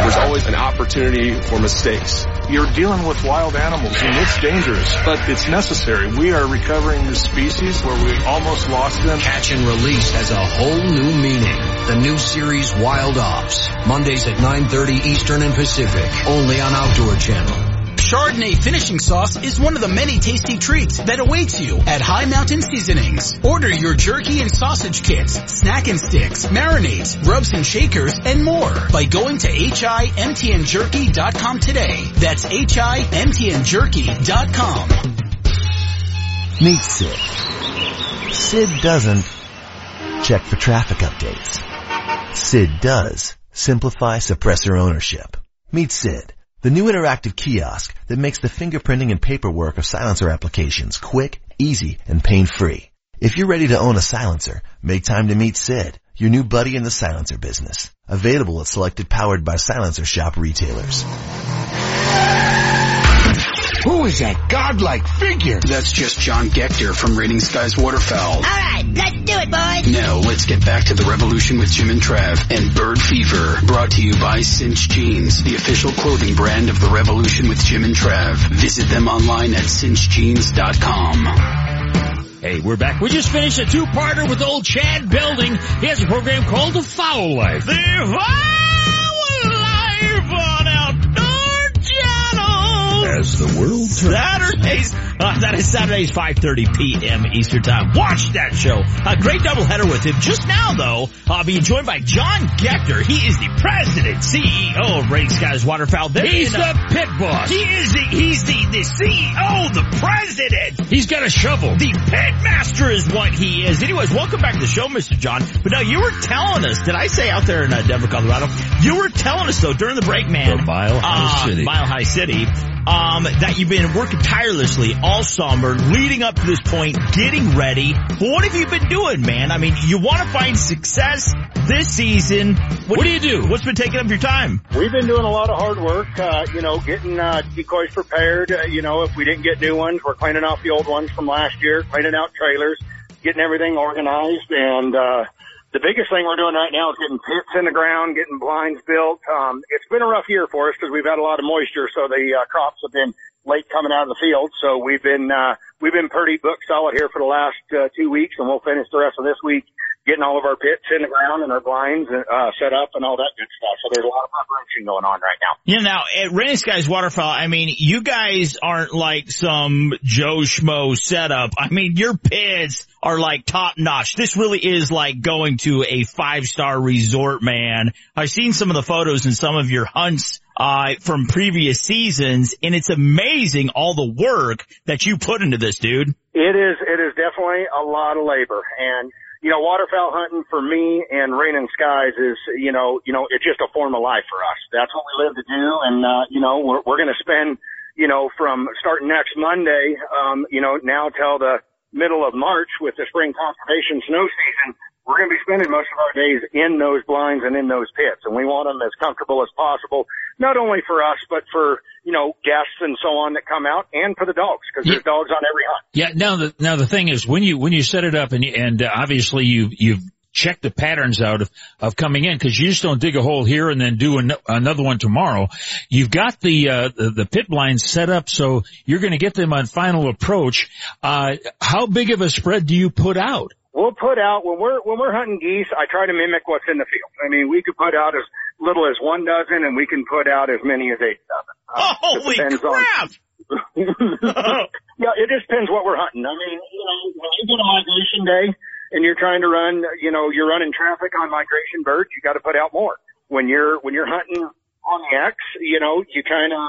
There's always an opportunity for mistakes. You're dealing with wild animals and it's dangerous, but it's necessary. We are recovering the species where we almost lost them. Catch and release has a whole new meaning. The new series Wild Ops. Mondays at 9.30 Eastern and Pacific. Only on Outdoor Channel. Chardonnay finishing sauce is one of the many tasty treats that awaits you at High Mountain Seasonings. Order your jerky and sausage kits, snack and sticks, marinades, rubs and shakers, and more by going to HIMTNJerky.com today. That's HIMTNJerky.com. Meet Sid. Sid doesn't check for traffic updates. Sid does simplify suppressor ownership. Meet Sid, the new interactive kiosk that makes the fingerprinting and paperwork of silencer applications quick, easy, and pain-free. If you're ready to own a silencer, make time to meet Sid, your new buddy in the silencer business. Available at selected powered by silencer shop retailers. Who is that godlike figure? That's just John Gector from Raining Skies Waterfowl. All right, let's do it, boys. Now let's get back to the revolution with Jim and Trav and Bird Fever, brought to you by Cinch Jeans, the official clothing brand of the revolution with Jim and Trav. Visit them online at cinchjeans.com. Hey, we're back. We just finished a two-parter with old Chad Belding. He has a program called The Fowl Life. The Fowl Life on Outdoor Channel. As the world turns. Saturdays, uh, that is Saturdays 5.30 p.m. Eastern Time. Watch that show. A great doubleheader with him. Just now though, I'll be joined by John Gector. He is the president, CEO of Raining Skies Waterfowl. There He's in, the pit boss. He is the, he's the, the CEO, the president. He's got a shovel. The pit master is what he is. Anyways, welcome back to the show, Mr. John. But now you were telling us, did I say out there in uh, Denver, Colorado? You were telling us though during the break, man. The Mile High uh, City. Mile High City. Uh, um, that you've been working tirelessly all summer, leading up to this point, getting ready. But What have you been doing, man? I mean, you want to find success this season. What, do you do? What's been taking up your time? We've been doing a lot of hard work, uh, you know, getting uh, decoys prepared. Uh, you know, if we didn't get new ones, we're cleaning off the old ones from last year, cleaning out trailers, getting everything organized, and uh, the biggest thing we're doing right now is getting pits in the ground, getting blinds built. Um, it's been a rough year for us because we've had a lot of moisture, so the uh, crops have been late coming out of the field. So we've been uh, we've been pretty booked solid here for the last uh, two weeks, and we'll finish the rest of this week getting all of our pits in the ground and our blinds uh, set up and all that good stuff. So there's a lot of preparation going on right now. Yeah, now at Raining Skies Waterfowl, I mean, you guys aren't like some Joe Schmo setup. I mean, your pits are like top notch. This really is like going to a five star resort, man. I've seen some of the photos and some of your hunts uh, from previous seasons, and it's amazing all the work that you put into this, dude. It is, it is definitely a lot of labor and you know, waterfowl hunting for me and raining skies is, you know, you know, it's just a form of life for us. That's what we live to do. And, uh, you know, we're, we're going to spend, you know, from starting next Monday, um, you know, now till the middle of March with the spring conservation snow season, we're going to be spending most of our days in those blinds and in those pits, and we want them as comfortable as possible, not only for us, but for, you know, guests and so on that come out and for the dogs, because there's dogs on every hunt. Yeah. Now the now the thing is when you when you set it up and you, and uh, obviously you you've checked the patterns out of of coming in because you just don't dig a hole here and then do an, another one tomorrow. You've got the uh, the, the pit blinds set up so you're going to get them on final approach. Uh, how big of a spread do you put out? We'll put out when we're when we're hunting geese. I try to mimic what's in the field. I mean, we could put out as little as one dozen, and we can put out as many as eight dozen. Uh, Holy depends on- crap! (laughs) yeah, it just depends what we're hunting. I mean, you know, when you get a migration day and you're trying to run, you know, you're running traffic on migration birds, you got to put out more. When you're when you're hunting on the X, you know, you kind of,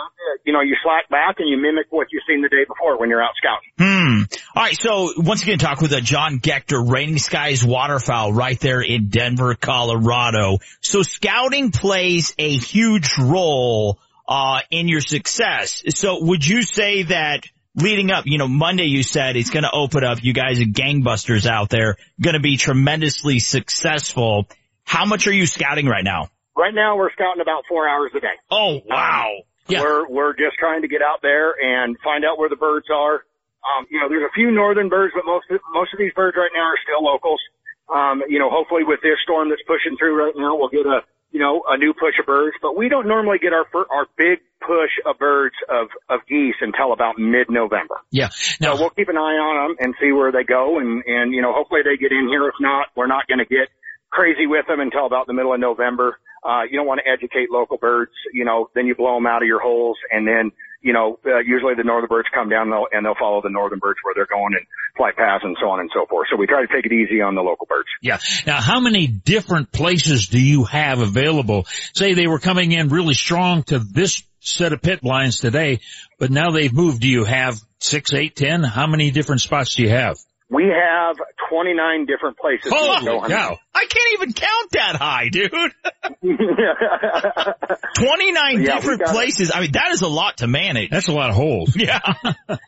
you know, you slack back and you mimic what you've seen the day before when you're out scouting. Hmm. All right. So once again, talk with uh, John Gechter, Raining Skies Waterfowl, right there in Denver, Colorado. So scouting plays a huge role uh, in your success. So would you say that leading up, you know, Monday you said it's going to open up. You guys are gangbusters out there, going to be tremendously successful. How much are you scouting right now? Right now we're scouting about four hours a day. Oh wow. Yeah. We're we're just trying to get out there and find out where the birds are. Um, you know, there's a few northern birds, but most of, most of these birds right now are still locals. Um, you know, hopefully with this storm that's pushing through right now, we'll get a you know a new push of birds. But we don't normally get our our big push of birds of of geese until about mid November. Yeah. So we'll keep an eye on them and see where they go, and and you know hopefully they get in here. If not, we're not going to get crazy with them until about the middle of November. Uh, you don't want to educate local birds, you know, then you blow them out of your holes and then, you know, uh, usually the northern birds come down and they'll, and they'll follow the northern birds where they're going and flight paths and so on and so forth. So we try to take it easy on the local birds. Yeah. Now, how many different places do you have available? Say they were coming in really strong to this set of pit blinds today, but now they've moved. Do you have six, eight, ten? How many different spots do you have? We have 29 different places. to Holy go hunting. cow. I can't even count that high, dude. (laughs) 29 Yeah, we different got it. places. I mean, that is a lot to manage. That's a lot of holes. (laughs) Yeah.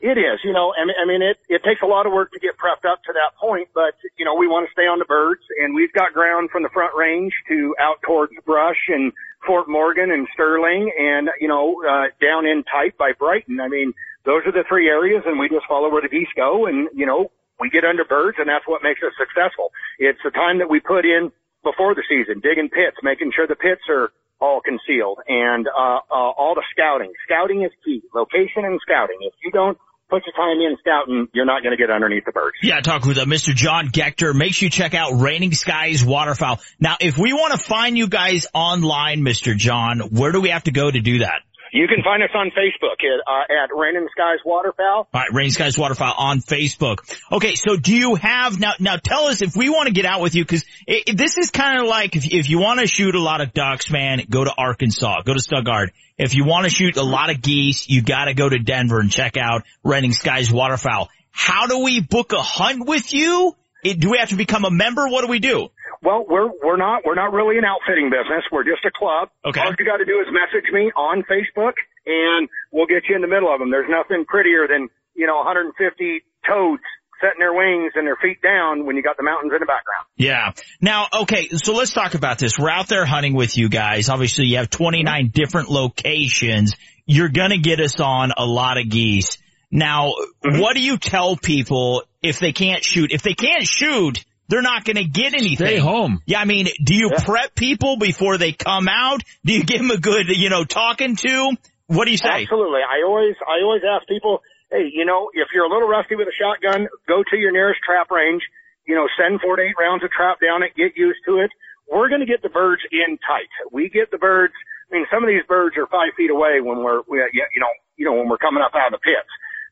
It is, you know, I mean, I mean, it, it takes a lot of work to get prepped up to that point, but, you know, we want to stay on the birds and we've got ground from the front range to out towards Brush and Fort Morgan and Sterling and, you know, uh, down in tight by Brighton. I mean, those are the three areas and we just follow where the geese go and, you know, we get under birds and that's what makes us successful. It's the time that we put in before the season, digging pits, making sure the pits are all concealed and, uh, uh, all the scouting. Scouting is key. Location and scouting. If you don't put your time in scouting, you're not going to get underneath the birds. Yeah, talk with uh, Mr. John Gechter. Make sure you check out Raining Skies Waterfowl. Now, if we want to find you guys online, Mr. John, where do we have to go to do that? You can find us on Facebook at, uh, at Raining Skies Waterfowl. All right, Raining Skies Waterfowl on Facebook. Okay, so do you have now? Now, tell us if we want to get out with you because this is kind of like if, if you want to shoot a lot of ducks, man, go to Arkansas, go to Stuttgart. If you want to shoot a lot of geese, you got to go to Denver and check out Raining Skies Waterfowl. How do we book a hunt with you? It, do we have to become a member? What do we do? Well, we're we're not we're not really an outfitting business. We're just a club. Okay. All you got to do is message me on Facebook, and we'll get you in the middle of them. There's nothing prettier than, you know, 150 toads setting their wings and their feet down when you got the mountains in the background. Yeah. Now, okay, so let's talk about this. We're out there hunting with you guys. Obviously, you have 29 different locations. You're gonna get us on a lot of geese. Now, Mm-hmm. what do you tell people if they can't shoot? If they can't shoot, they're not gonna get anything. Stay home. Yeah, I mean, do you prep people before they come out? Do you give them a good, you know, talking to? What do you say? Absolutely. I always, I always ask people, hey, you know, if you're a little rusty with a shotgun, go to your nearest trap range. You know, send four to eight rounds of trap down it, get used to it. We're going to get the birds in tight. We get the birds. I mean, some of these birds are five feet away when we're, we, you know, you know, when we're coming up out of the pits.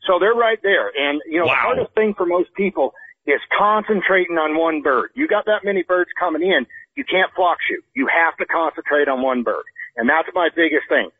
So they're right there. And, you know, the hardest thing for most people is concentrating on one bird. You got that many birds coming in, you can't flock shoot. You have to concentrate on one bird. And that's my biggest thing.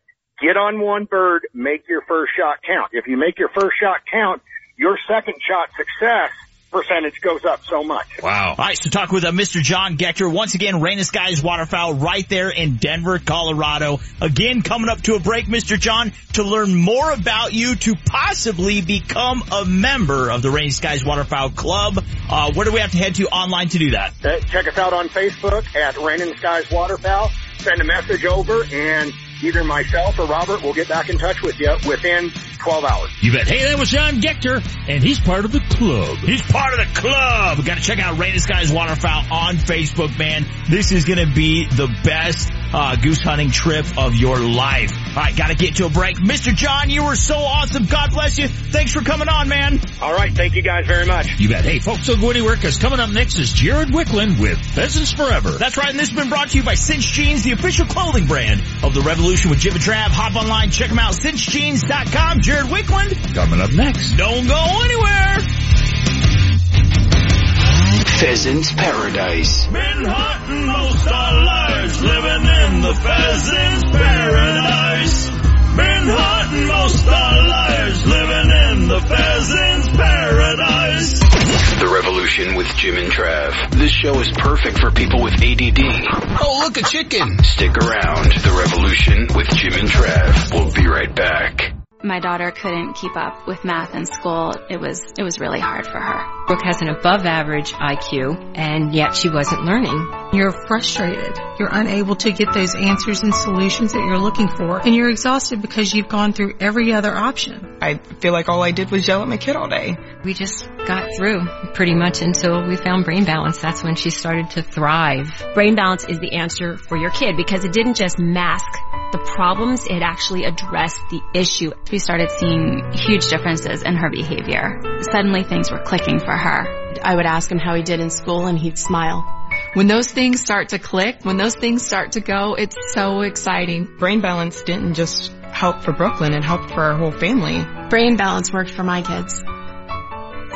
Get on one bird, make your first shot count. If you make your first shot count, your second shot success percentage goes up so much. Wow. All right, so talk with uh, Mr. John Gector. Once again, Raining Skies Waterfowl right there in Denver, Colorado. Again, coming up to a break, Mr. John, to learn more about you to possibly become a member of the Raining Skies Waterfowl Club. Uh, where do we have to head to online to do that? Uh, Check us out on Facebook at Raining Skies Waterfowl. Send a message over and either myself or Robert will get back in touch with you within 12 hours. You bet. Hey, that was John Gector, and he's part of the club. He's part of the club. We got to check out Raining Skies Waterfowl on Facebook, man. This is going to be the best uh, goose hunting trip of your life. All right, got to get to a break. Mr. John, you were so awesome. God bless you. Thanks for coming on, man. All right, thank you guys very much. You bet. Hey, folks, don't go anywhere because coming up next is Jared Wiklund with Pheasants Forever. That's right, and this has been brought to you by Cinch Jeans, the official clothing brand of the Revolution with Jim and Trav. Hop online, check them out, cinchjeans.com. Jared Wiklund, Coming up next. don't go anywhere. Pheasant's Paradise. Been hunting most our lives, living in the pheasant's paradise. Been hunting most our lives, living in the pheasant's paradise. The Revolution with Jim and Trav. This show is perfect for people with ADD. Oh, look, a chicken. Stick around. The Revolution with Jim and Trav. We'll be right back. My daughter couldn't keep up with math in school. It was, it was really hard for her. Brooke has an above average IQ, and yet she wasn't learning. You're frustrated. You're unable to get those answers and solutions that you're looking for, and you're exhausted because you've gone through every other option. I feel like all I did was yell at my kid all day. We just got through pretty much until we found brain balance. That's when she started to thrive. Brain balance is the answer for your kid because it didn't just mask the problems, it actually addressed the issue. We started seeing huge differences in her behavior. Suddenly things were clicking for her. I would ask him how he did in school and he'd smile. When those things start to click, when those things start to go, it's so exciting. Brain balance didn't just help for Brooklyn, it helped for our whole family. Brain balance worked for my kids.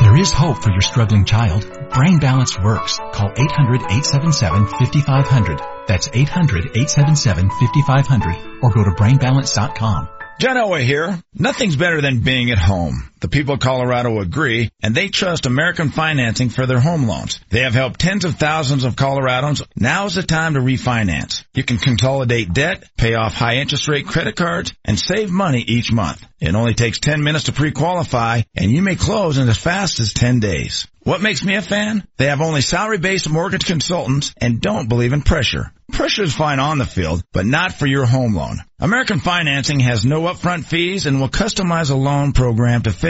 There is hope for your struggling child. Brain Balance works. Call 800-877-5500. That's 800-877-5500 or go to brainbalance.com. John Elway here. Nothing's better than being at home. The people of Colorado agree, and they trust American Financing for their home loans. They have helped tens of thousands of Coloradans. Now's the time to refinance. You can consolidate debt, pay off high interest rate credit cards, and save money each month. It only takes 10 minutes to pre-qualify, and you may close in as fast as 10 days. What makes me a fan? They have only salary-based mortgage consultants and don't believe in pressure. Pressure is fine on the field, but not for your home loan. American Financing has no upfront fees and will customize a loan program to fit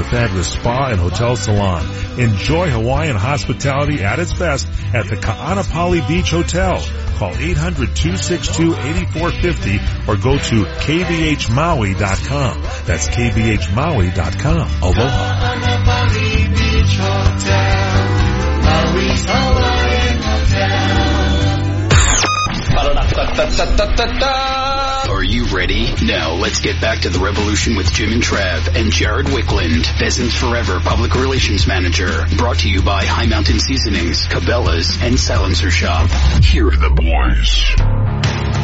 the fabulous spa and hotel salon. Enjoy Hawaiian hospitality at its best at the Ka'anapali Beach Hotel. Call 800-262-8450 or go to kbhmaui.com. That's kbhmaui.com. Aloha. Are you ready? Now let's get back to the revolution with Jim and Trav and Jared Wiklund, Pheasants Forever Public Relations Manager. Brought to you by High Mountain Seasonings, Cabela's, and Silencer Shop. Here are the boys.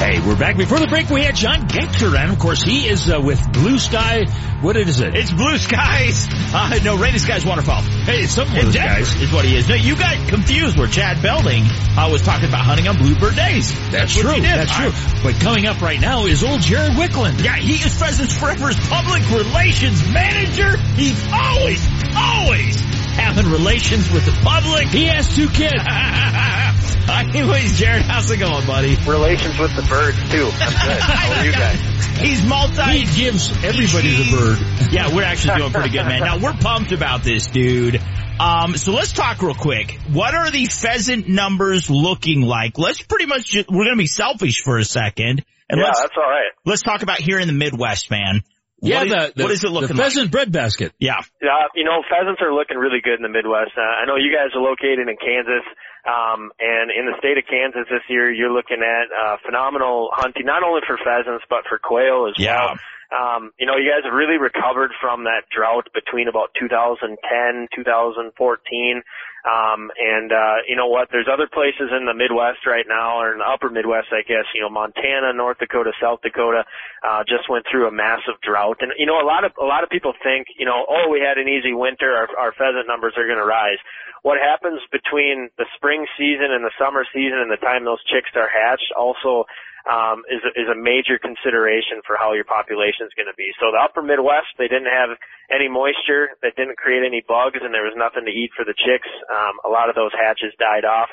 Hey, we're back. Before the break, we had John Gector, and of course, he is uh, with Blue Sky. What is it? It's Blue Skies. (laughs) Uh, no, Rainy Skies Waterfowl. Hey, it's some Blue Skies is what he is. No, you got confused where Chad Belding uh, was talking about hunting on Bluebird days. That's, That's true. That's true. But coming up right now is old Jared Wiklund. Yeah, he is Pheasants Forever's public relations manager. He's always, always having relations with the public. He has two kids. (laughs) Anyways, Jared, how's it going, buddy? Relations with the birds too. I'm good. (laughs) How are you guys? He's multi. He gives everybody the bird. Yeah, we're actually doing pretty good, man. Now we're pumped about this, dude. Um, so let's talk real quick. What are the pheasant numbers looking like? Let's pretty much just, we're gonna be selfish for a second. And yeah, let's, that's all right. let's talk about here in the Midwest, man. Yeah, what is, the, the, what is it looking the pheasant like? bread basket. Yeah. Yeah, you know, pheasants are looking really good in the Midwest. Uh, I know you guys are located in Kansas, um, and in the state of Kansas this year, you're looking at uh, phenomenal hunting, not only for pheasants but for quail as Yeah. well. Um, you know, you guys have really recovered from that drought between about 2010, 2014. Um, and, uh, you know what? There's other places in the Midwest right now, or in the upper Midwest, I guess, you know, Montana, North Dakota, South Dakota, uh, just went through a massive drought. And, you know, a lot of, a lot of people think, you know, oh, we had an easy winter, our, our pheasant numbers are going to rise. What happens between the spring season and the summer season and the time those chicks are hatched also um, is is a major consideration for how your population is going to be. So the upper Midwest, they didn't have any moisture, that didn't create any bugs, and there was nothing to eat for the chicks. Um, a lot of those hatches died off.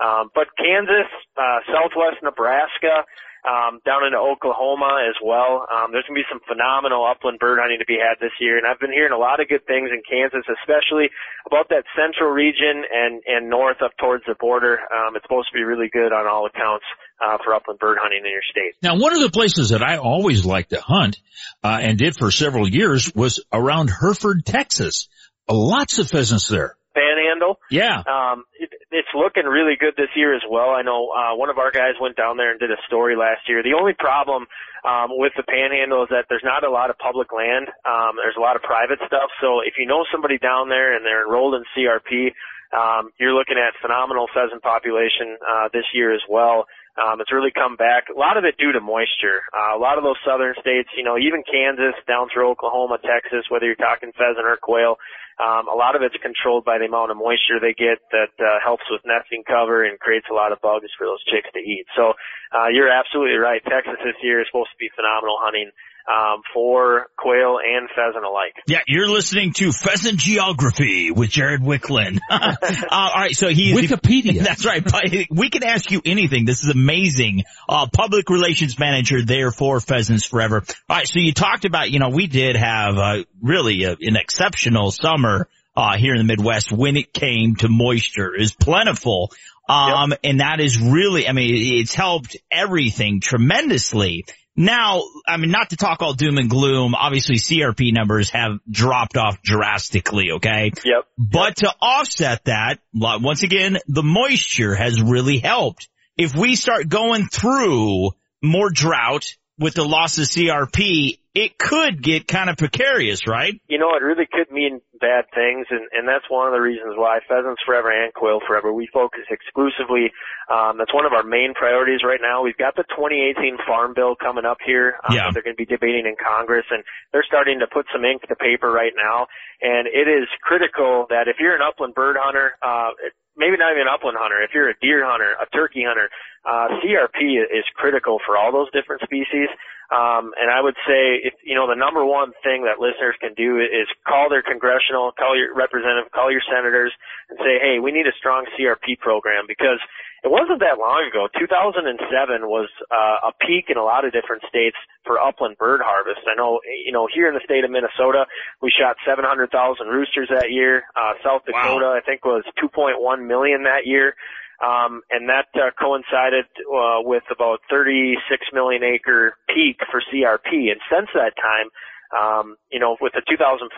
Um, but Kansas, uh, Southwest Nebraska, um, down into Oklahoma as well. Um, there's going to be some phenomenal upland bird hunting to be had this year, and I've been hearing a lot of good things in Kansas, especially about that central region and and north up towards the border. Um, it's supposed to be really good on all accounts uh, for upland bird hunting in your state. Now, one of the places that I always liked to hunt, uh, and did for several years was around Hereford, Texas. Lots of pheasants there. Panhandle. Yeah. Um, it, it's looking really good this year as well. I know uh, one of our guys went down there and did a story last year. The only problem um, with the Panhandle is that there's not a lot of public land. Um, there's a lot of private stuff. So if you know somebody down there and they're enrolled in CRP, um, you're looking at phenomenal pheasant population uh, this year as well. Um, it's really come back. A lot of it due to moisture. Uh, a lot of those southern states, you know, even Kansas, down through Oklahoma, Texas, whether you're talking pheasant or quail, um, a lot of it's controlled by the amount of moisture they get that uh, helps with nesting cover and creates a lot of bugs for those chicks to eat. So uh, you're absolutely right. Texas this year is supposed to be phenomenal hunting um, for quail and pheasant alike. Yeah, you're listening to Pheasant Geography with Jared Wiklund. (laughs) uh, all right, so he is Wikipedia. (laughs) that's right. We can ask you anything. This is amazing. Uh, public relations manager there for Pheasants Forever. All right, so you talked about, you know, we did have uh, really a, an exceptional summer uh, here in the Midwest when it came to moisture. is plentiful. Um, and that is really, I mean, it's helped everything tremendously. Now, I mean, not to talk all doom and gloom, obviously CRP numbers have dropped off drastically, okay? Yep. But to offset that, once again, the moisture has really helped. If we start going through more drought, with the loss of CRP, it could get kind of precarious, right? You know, it really could mean bad things, and, and that's one of the reasons why Pheasants Forever and Quail Forever, we focus exclusively, um, that's one of our main priorities right now. We've got the 2018 Farm Bill coming up here. Um, Yeah. They're going to be debating in Congress, and they're starting to put some ink to paper right now. And it is critical that if you're an upland bird hunter, uh, maybe not even an upland hunter, if you're a deer hunter, a turkey hunter, uh, CRP is critical for all those different species. Um, and I would say, if, you know, the number one thing that listeners can do is call their congressional, call your representative, call your senators, and say, hey, we need a strong CRP program because it wasn't that long ago. 2007 was uh, a peak in a lot of different states for upland bird harvest. I know, you know, here in the state of Minnesota, we shot 700,000 roosters that year. Uh, South Dakota, I think, was 2.1 million that year. Um, and that uh, coincided uh, with about 36 million acre peak for CRP. And since that time, um, you know, with the 2014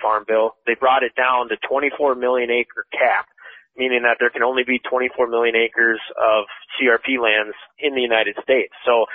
Farm Bill, they brought it down to 24 million acre cap, meaning that there can only be 24 million acres of CRP lands in the United States. So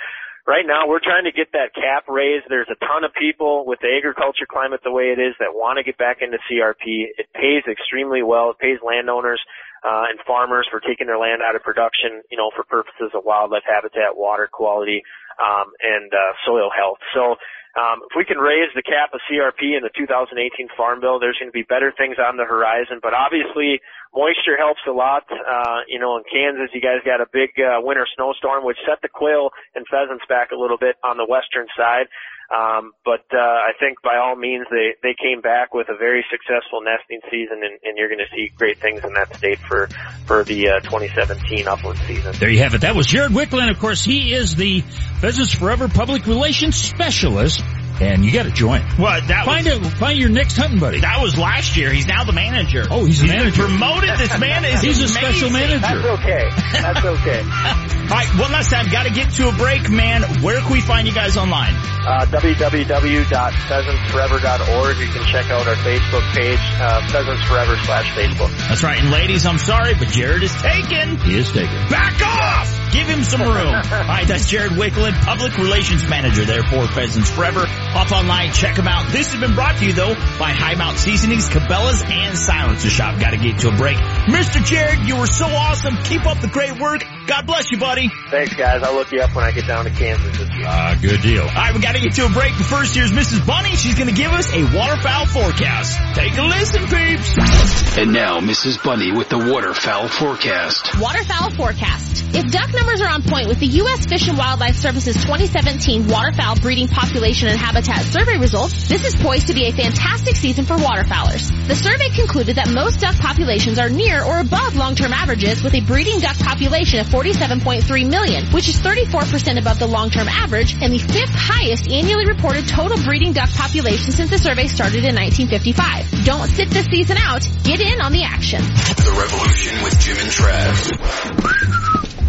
right now we're trying to get that cap raised. There's a ton of people with the agriculture climate the way it is that want to get back into CRP. It pays extremely well. It pays landowners uh, and farmers for taking their land out of production, you know, for purposes of wildlife habitat, water quality, um, and uh, soil health. So um, if we can raise the cap of CRP in the 2018 Farm Bill, there's going to be better things on the horizon. But obviously, moisture helps a lot. Uh, you know, in Kansas, you guys got a big uh, winter snowstorm, which set the quail and pheasants back a little bit on the western side. Um, but uh, I think by all means they they came back with a very successful nesting season, and, and you're going to see great things in that state for for the uh, 2017 upland season. There you have it. That was Jared Wiklund. Of course, he is the Pheasants Forever public relations specialist. And you got to join. What? That find was, it. Find your next hunting buddy. That was last year. He's now the manager. Oh, he's the been manager. promoted. This man is He's a special manager. That's okay. That's okay. (laughs) All right, one last time. Got to get to a break, man. Where can we find you guys online? Uh, www.pheasantsforever.org. You can check out our Facebook page, uh, Pheasants Forever slash Facebook. That's right. And ladies, I'm sorry, but Jared is taken. He is taken. Back off! Give him some room. (laughs) All right, that's Jared Wiklund, Public Relations Manager there for Pheasants Forever. Up online, check them out. This has been brought to you, though, by High Mount Seasonings, Cabela's, and Silencer Shop. Got to get to a break. Mr. Jared, you were so awesome. Keep up the great work. God bless you, buddy. Thanks, guys. I'll look you up when I get down to Kansas this week. Ah, good deal. All right, we got to get to a break. But first, here's Mrs. Bunny. She's going to give us a waterfowl forecast. Take a listen, peeps. And now Mrs. Bunny with the waterfowl forecast. Waterfowl forecast. If duck numbers are on point with the U.S. Fish and Wildlife Service's 2017 waterfowl breeding population and habitat survey results, this is poised to be a fantastic season for waterfowlers. The survey concluded that most duck populations are near or above long-term averages with a breeding duck population of 47.3 million, which is 34% above the long-term average and the fifth highest annually reported total breeding duck population since the survey started in 1955. Don't sit this season out. Get in on the action. The Revolution with Jim and Trav.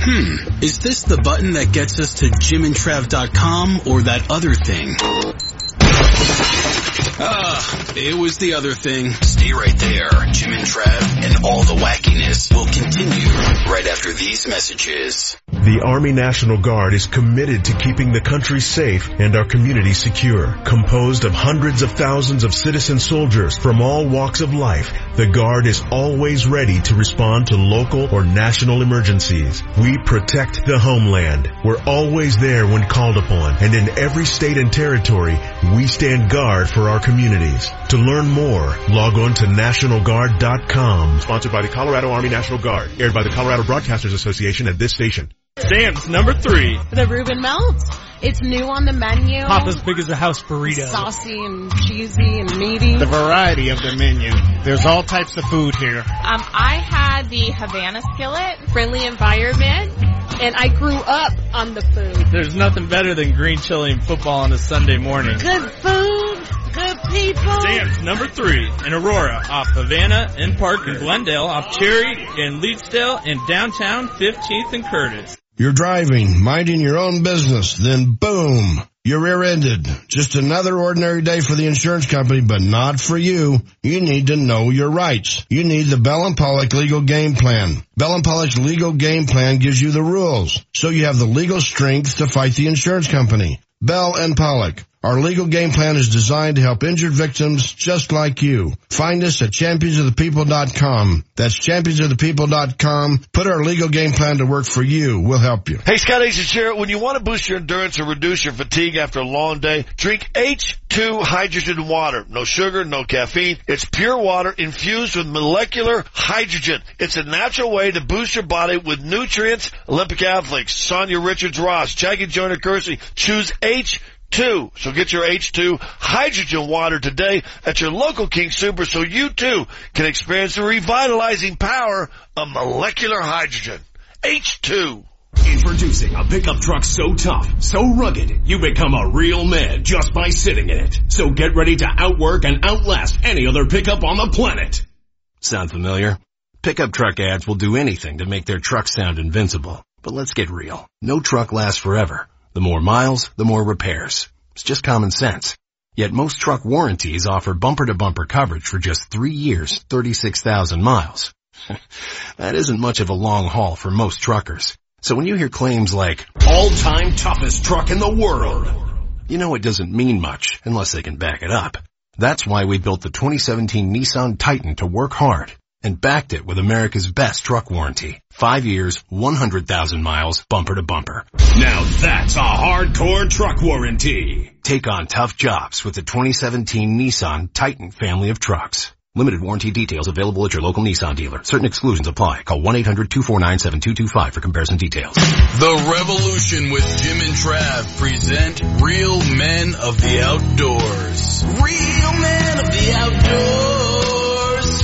Hmm, is this the button that gets us to jimandtrav.com or that other thing? Ah, it was the other thing. Stay right there. Jim and Trav and all the wackiness will continue right after these messages. The Army National Guard is committed to keeping the country safe and our community secure. Composed of hundreds of thousands of citizen soldiers from all walks of life, the Guard is always ready to respond to local or national emergencies. We protect the homeland. We're always there when called upon, and in every state and territory, we stand guard for our communities. To learn more, log on to NationalGuard.com. Sponsored by the Colorado Army National Guard. Aired by the Colorado Broadcasters Association at this station. Sam's number three. The Reuben Melt. It's new on the menu. Papa's big as a house burrito. Saucy and cheesy and meaty. The variety of the menu. There's all types of food here. Um, I had the Havana skillet, friendly environment, and I grew up on the food. There's nothing better than green chili and football on a Sunday morning. Good food, good people. Sam's number three in Aurora, off Havana and Park in Glendale, off Cherry in Leetsdale and downtown 15th and Curtis. You're driving, minding your own business, then boom, you're rear-ended. Just another ordinary day for the insurance company, but not for you. You need to know your rights. You need the Bell and Pollock legal game plan. Bell and Pollock's legal game plan gives you the rules, so you have the legal strength to fight the insurance company. Bell and Pollock. Our legal game plan is designed to help injured victims just like you. Find us at championsofthepeople.com. That's championsofthepeople.com. Put our legal game plan to work for you. We'll help you. Hey, Scott Asian here. When you want to boost your endurance or reduce your fatigue after a long day, drink H2 hydrogen water. No sugar, no caffeine. It's pure water infused with molecular hydrogen. It's a natural way to boost your body with nutrients. Olympic athletes, Sanya Richards Ross, Jackie Joyner Kersee, choose H2 two. So get your H2 hydrogen water today at your local King Super so you too can experience the revitalizing power of molecular hydrogen. H2. Introducing a pickup truck so tough, so rugged, you become a real man just by sitting in it. So get ready to outwork and outlast any other pickup on the planet. Sound familiar? Pickup truck ads will do anything to make their truck sound invincible. But let's get real. No truck lasts forever. The more miles, the more repairs. It's just common sense. Yet most truck warranties offer bumper-to-bumper coverage for just three years, 36,000 miles. (laughs) that isn't much of a long haul for most truckers. So when you hear claims like, all-time toughest truck in the world, you know it doesn't mean much unless they can back it up. That's why we built the 2017 Nissan Titan to work hard and backed it with America's best truck warranty. Five years, 100,000 miles, bumper to bumper. Now that's a hardcore truck warranty. Take on tough jobs with the 2017 Nissan Titan family of trucks. Limited warranty details available at your local Nissan dealer. Certain exclusions apply. Call 1-800-249-7225 for comparison details. The Revolution with Jim and Trav present Real Men of the Outdoors. Real Men of the Outdoors.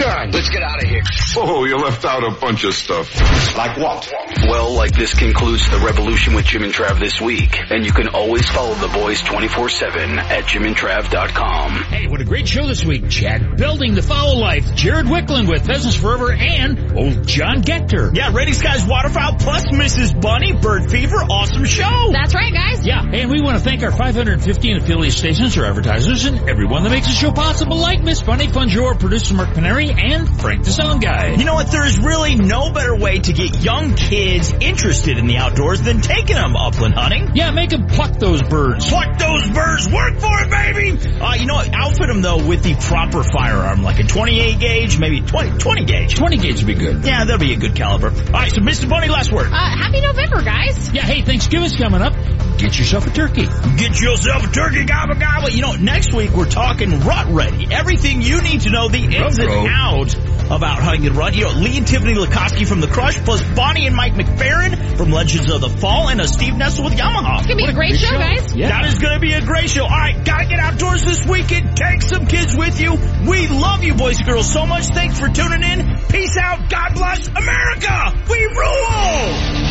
done. Let's get out of here. Oh, you left out a bunch of stuff. Like what? Well, like this concludes the revolution with Jim and Trav this week. And you can always follow the boys 24-7 at jimandtrav.com. Hey, what a great show this week. Chad Belding The Fowl Life, Jared Wiklund with Pheasants Forever, and old John Gector. Yeah, Raining Skies Waterfowl plus Mrs. Bunny, Bird Fever, awesome show. That's right, guys. Yeah, and we want to thank our 515 affiliate stations, our advertisers, and everyone that makes the show possible, like Miss Bunny, Funjor, producer Mark Paneri, and Frank the Sound Guy. You know what? There's really no better way to get young kids interested in the outdoors than taking them upland hunting. Yeah, make them pluck those birds. Pluck those birds. Work for it, baby. Uh, you know what? Outfit them though with the proper firearm, like a 28 gauge, maybe 20, 20 gauge. 20 gauge would be good. Yeah, that'll be a good caliber. All right, so Mr. Bunny, last word. Uh, happy November, guys. Yeah, hey, Thanksgiving's coming up. Get yourself a turkey. Get yourself a turkey, gobble gobble. You know, next week we're talking rut ready. Everything you need to know the ins and outs about hunting and rut. You know, Lee and Tiffany Lakosky from The Crush, plus Bonnie and Mike McFerrin from Legends of the Fall, and a Steve Nessel with Yamaha. It's gonna be a great, show, guys. Yeah. That is gonna be a great show. All right, gotta get outdoors this weekend. Take some kids with you. We love you, boys and girls, so much. Thanks for tuning in. Peace out. God bless America. We rule.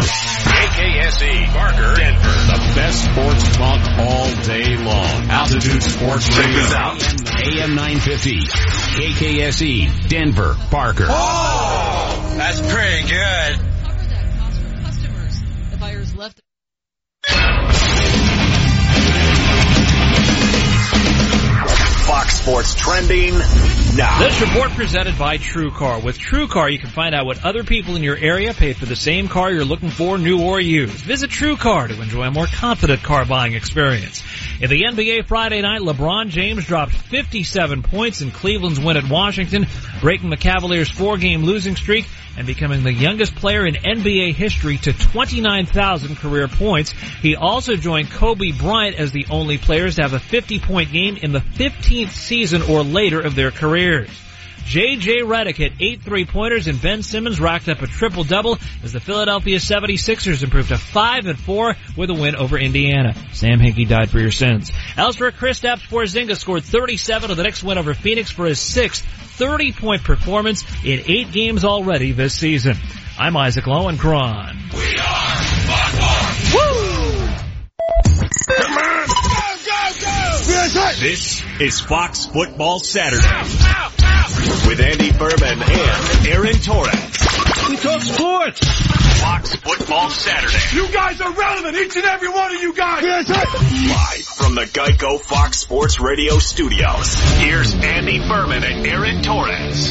KKSE, Barker, Denver. The best sports talk all day long. Altitude Sports Check Radio. this out. AM 950. KKSE, Denver, Barker. Oh, that's pretty good. Customers, the buyers left. Fox sports trending now. This report presented by TrueCar. With TrueCar, you can find out what other people in your area pay for the same car you're looking for, new or used. Visit TrueCar to enjoy a more confident car buying experience. In the NBA Friday night, LeBron James dropped 57 points in Cleveland's win at Washington, breaking the Cavaliers' four-game losing streak and becoming the youngest player in NBA history to 29,000 career points. He also joined Kobe Bryant as the only players to have a 50 point game in the 15th season or later of their careers. J.J. Redick hit eight three-pointers and Ben Simmons racked up a triple-double as the Philadelphia 76ers improved to 5 and 4 with a win over Indiana. Sam Hinkie died for your sins. Elsewhere, Kristaps Porzingis scored 37 of the next win over Phoenix for his sixth 30-point performance in eight games already this season. I'm Isaac Lowenkron. We are. This is Fox Football Saturday. Ow, ow, with Andy Furman and Aaron Torres. We talk sports. Fox Football Saturday. You guys are relevant, each and every one of you guys. Yes, Live from the Geico Fox Sports Radio studios. Here's Andy Furman and Aaron Torres.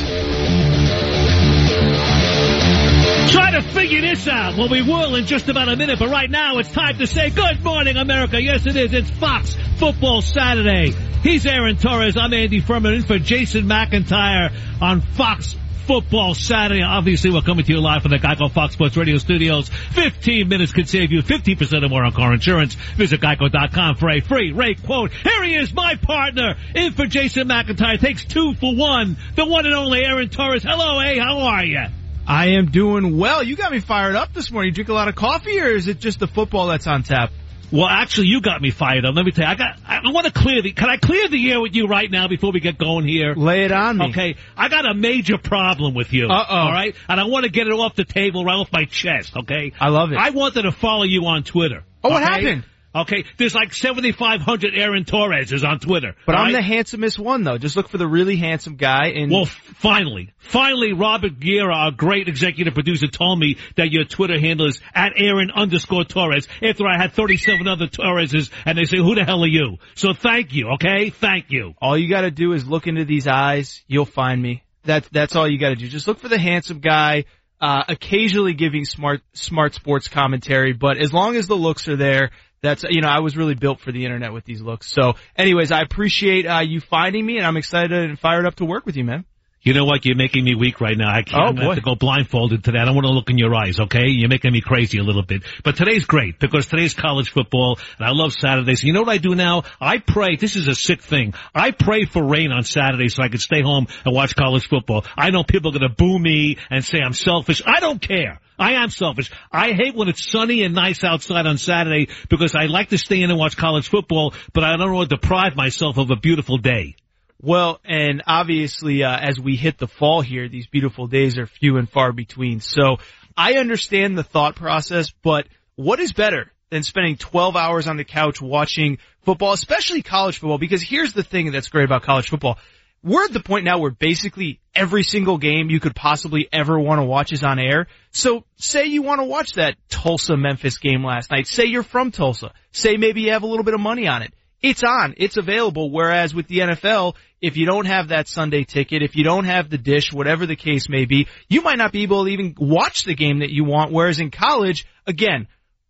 Try to figure this out. Well, we will in just about a minute, but right now it's time to say good morning, America. Yes, it is. It's Fox Football Saturday. He's Aaron Torres. I'm Andy Furman in for Jason McIntyre on Fox Football Saturday. Obviously, we're coming to you live from the Geico Fox Sports Radio studios. 15 minutes could save you 50% or more on car insurance. Visit geico.com for a free rate quote. Here he is, my partner, in for Jason McIntyre. Takes two for one. The one and only Aaron Torres. Hello, hey, how are you? I am doing well. You got me fired up this morning. You drink a lot of coffee or is it just the football that's on tap? Well, actually, you got me fired up. Let me tell you, I got, I want to clear the, can I clear the air with you right now before we get going here? Lay it on me. Okay, I got a major problem with you. Uh-oh. Alright? And I want to get it off the table, right off my chest, okay? I love it. I wanted to follow you on Twitter. Oh, what happened? Okay, there's like 7,500 Aaron Torreses on Twitter. But I'm the handsomest one though. Just look for the really handsome guy and Well, finally, finally, Robert Guerra, our great executive producer, told me that your Twitter handle is at Aaron underscore Torres. After I had 37 other Torreses, and they say, "Who the hell are you?" So thank you, okay? Thank you. all you gotta do is look into these eyes. You'll find me. That's, that's all you gotta do. Just look for the handsome guy, uh, occasionally giving smart, smart sports commentary, but as long as the looks are there, that's, you know, I was really built for the internet with these looks. So anyways, I appreciate, uh, you finding me and I'm excited and fired up to work with you, man. You know what? You're making me weak right now. I can't Oh, have to go blindfolded today. I don't want to look in your eyes, okay? You're making me crazy a little bit. But today's great because today's college football and I love Saturdays. You know what I do now? I pray, this is a sick thing. I pray for rain on Saturday so I can stay home and watch college football. I know people are going to boo me and say I'm selfish. I don't care. I am selfish. I hate when it's sunny and nice outside on Saturday because I like to stay in and watch college football, but I don't want to deprive myself of a beautiful day. Well, and obviously, uh, as we hit the fall here, these beautiful days are few and far between. So I understand the thought process, but what is better than spending 12 hours on the couch watching football, especially college football? Because here's the thing that's great about college football. We're at the point now where basically every single game you could possibly ever want to watch is on air. So say you want to watch that Tulsa Memphis game last night. Say you're from Tulsa. Say maybe you have a little bit of money on it it's on, it's available. Whereas with the NFL, if you don't have that Sunday ticket, if you don't have the dish, whatever the case may be, you might not be able to even watch the game that you want. Whereas in college, again,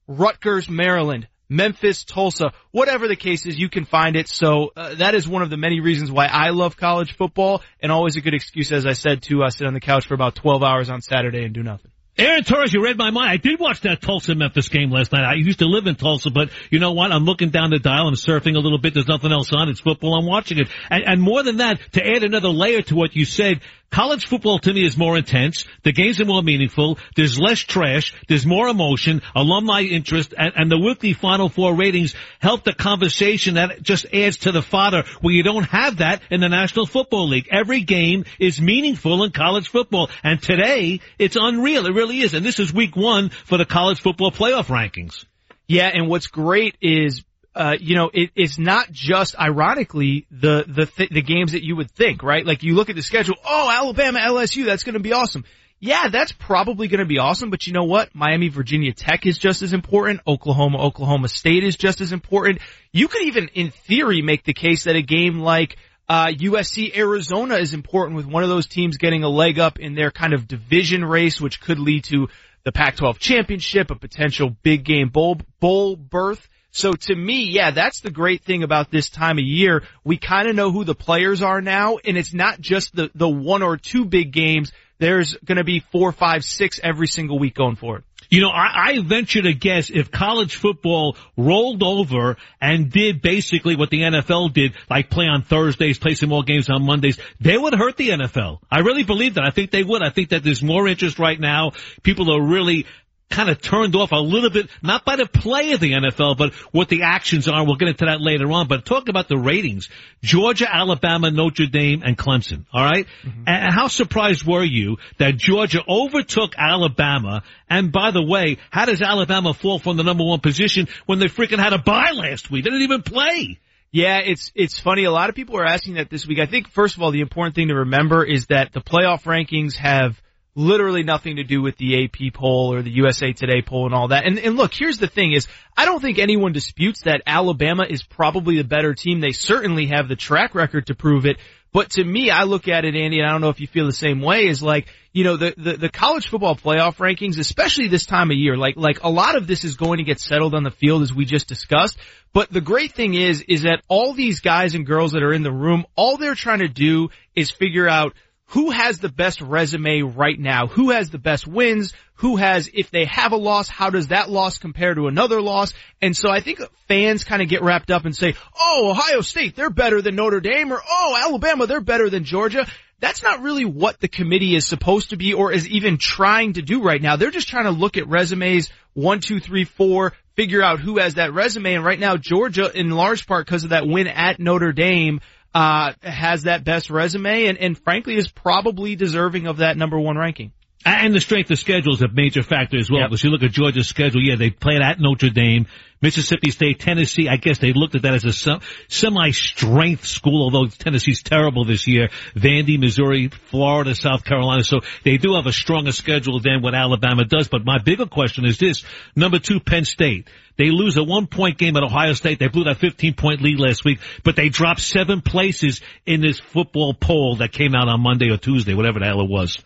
Rutgers, Maryland, Memphis, Tulsa, whatever the case is, you can find it. So uh, that is one of the many reasons why I love college football, and always a good excuse, as I said, to uh, sit on the couch for about 12 hours on Saturday and do nothing. Aaron Torres, you read my mind. I did watch that Tulsa Memphis game last night. I used to live in Tulsa, but you know what? I'm looking down the dial. I'm surfing a little bit. There's nothing else on. It's football. I'm watching it. And, and more than that, to add another layer to what you said, college football to me is more intense. The games are more meaningful. There's less trash. There's more emotion, alumni interest, and, and the weekly Final Four ratings help the conversation that just adds to the fodder where you don't have that in the National Football League. Every game is meaningful in college football. And today, it's unreal. It really is. And this is week one for the college football playoff rankings. Yeah, and what's great is, uh, you know, it, it's not just ironically the the th- the games that you would think, right? Like you look at the schedule, oh, Alabama, LSU, that's going to be awesome. Yeah, that's probably going to be awesome, but you know what? Miami, Virginia Tech is just as important. Oklahoma, Oklahoma State is just as important. You could even, in theory, make the case that a game like Uh, USC Arizona is important with one of those teams getting a leg up in their kind of division race, which could lead to the Pac-12 championship, a potential big game bowl, bowl berth. So to me, yeah, that's the great thing about this time of year. We kind of know who the players are now, and it's not just the, the one or two big games. There's going to be four, five, six every single week going forward. You know, I, I venture to guess if college football rolled over and did basically what the NFL did, like play on Thursdays, play some more games on Mondays, they would hurt the NFL. I really believe that. I think they would. I think that there's more interest right now. People are really kind of turned off a little bit, not by the play of the NFL, but what the actions are. We'll get into that later on. But talk about the ratings. Georgia, Alabama, Notre Dame, and Clemson. All right? mm-hmm. And how surprised were you that Georgia overtook Alabama? And by the way, how does Alabama fall from the number one position when they freaking had a bye last week? They didn't even play. Yeah, it's it's funny. A lot of people are asking that this week. I think first of all, the important thing to remember is that the playoff rankings have literally nothing to do with the AP poll or the USA Today poll and all that. And, and look, here's the thing is, I don't think anyone disputes that Alabama is probably the better team. They certainly have the track record to prove it. But to me, I look at it, Andy, and I don't know if you feel the same way, is like, you know, the, the, the college football playoff rankings, especially this time of year, like, like a lot of this is going to get settled on the field as we just discussed. But the great thing is, is that all these guys and girls that are in the room, all they're trying to do is figure out who has the best resume right now? Who has the best wins? Who has, if they have a loss, how does that loss compare to another loss? And so I think fans kind of get wrapped up and say, oh, Ohio State, they're better than Notre Dame, or oh, Alabama, they're better than Georgia. That's not really what the committee is supposed to be or is even trying to do right now. They're just trying to look at resumes, one, two, three, four, figure out who has that resume. And right now, Georgia, in large part because of that win at Notre Dame, uh, has that best resume and, and frankly is probably deserving of that number one ranking. And the strength of schedule is a major factor as well. Yep. Because you look at Georgia's schedule, yeah, they played at Notre Dame, Mississippi State, Tennessee. I guess they looked at that as a semi-strength school, although Tennessee's terrible this year. Vandy, Missouri, Florida, South Carolina. So they do have a stronger schedule than what Alabama does. But my bigger question is this: number two, Penn State. They lose a one point game at Ohio State. They blew that 15 point lead last week, but they dropped seven places in this football poll that came out on Monday or Tuesday, whatever the hell it was.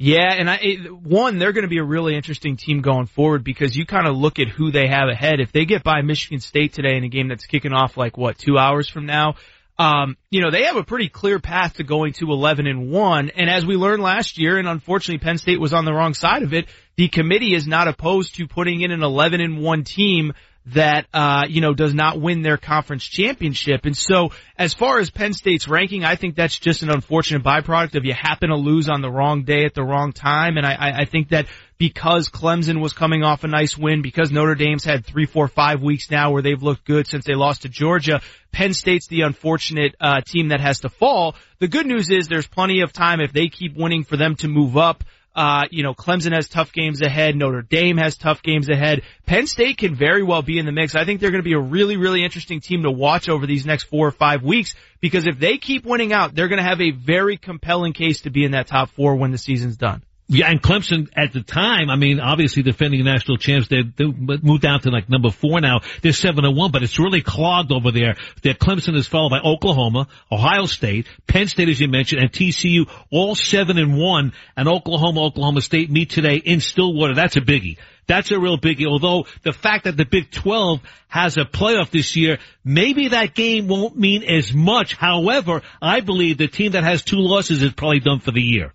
Yeah, and I one they're going to be a really interesting team going forward because you kind of look at who they have ahead. If they get by Michigan State today in a game that's kicking off like what two hours from now, um, you know they have a pretty clear path to going to 11 and one. And as we learned last year, and unfortunately Penn State was on the wrong side of it, the committee is not opposed to putting in an 11 and one team that uh, you know does not win their conference championship. And so, as far as Penn State's ranking, I think that's just an unfortunate byproduct of you happen to lose on the wrong day at the wrong time. And I, I think that because Clemson was coming off a nice win, because Notre Dame's had three, four, five weeks now where they've looked good since they lost to Georgia. Penn State's the unfortunate uh, team that has to fall. The good news is there's plenty of time if they keep winning for them to move up. Uh, you know, Clemson has tough games ahead. Notre Dame has tough games ahead. Penn State can very well be in the mix. I think they're going to be a really, really interesting team to watch over these next four or five weeks because if they keep winning out, they're going to have a very compelling case to be in that top four when the season's done. Yeah, and Clemson at the time, I mean, obviously defending national champs, they, they moved down to like number four now. They're seven and one, but it's really clogged over there. That Clemson is followed by Oklahoma, Ohio State, Penn State, as you mentioned, and TCU, all seven and one. And Oklahoma, Oklahoma State meet today in Stillwater. That's a biggie. That's a real biggie. Although the fact that the Big 12 has a playoff this year, maybe that game won't mean as much. However, I believe the team that has two losses is probably done for the year.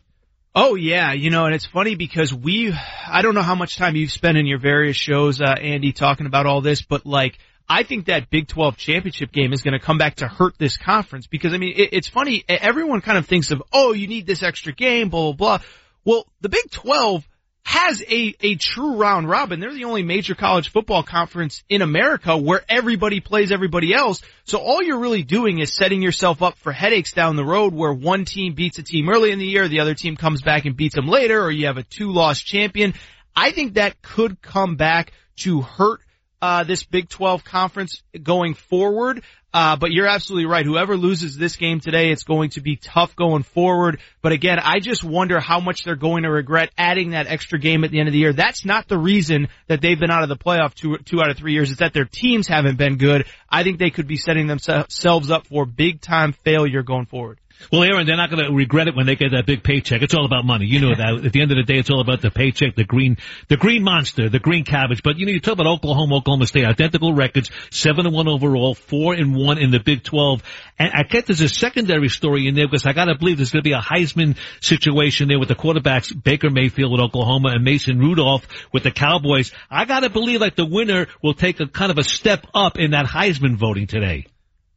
Oh yeah, you know, and it's funny because we, I don't know how much time you've spent in your various shows, uh, Andy, talking about all this, but like, I think that Big 12 championship game is going to come back to hurt this conference because I mean, it, it's funny, everyone kind of thinks of, oh, you need this extra game, blah, blah, blah. Well, the Big 12 has a, a true round robin. They're the only major college football conference in America where everybody plays everybody else. So all you're really doing is setting yourself up for headaches down the road where one team beats a team early in the year, the other team comes back and beats them later, or you have a two loss champion. I think that could come back to hurt uh, this Big 12 conference going forward. Uh, but you're absolutely right. Whoever loses this game today, it's going to be tough going forward. But again, I just wonder how much they're going to regret adding that extra game at the end of the year. That's not the reason that they've been out of the playoff two, two out of three years. It's that their teams haven't been good. I think they could be setting themselves up for big time failure going forward. Well, Aaron, they're not going to regret it when they get that big paycheck. It's all about money. You know that. At the end of the day, it's all about the paycheck, the green, the green monster, the green cabbage. But you know, you talk about Oklahoma, Oklahoma State, identical records, seven and one overall, four and one in the Big 12. And I get there's a secondary story in there because I got to believe there's going to be a Heisman situation there with the quarterbacks Baker Mayfield with Oklahoma and Mason Rudolph with the Cowboys. I got to believe like the winner will take a kind of a step up in that Heisman voting today.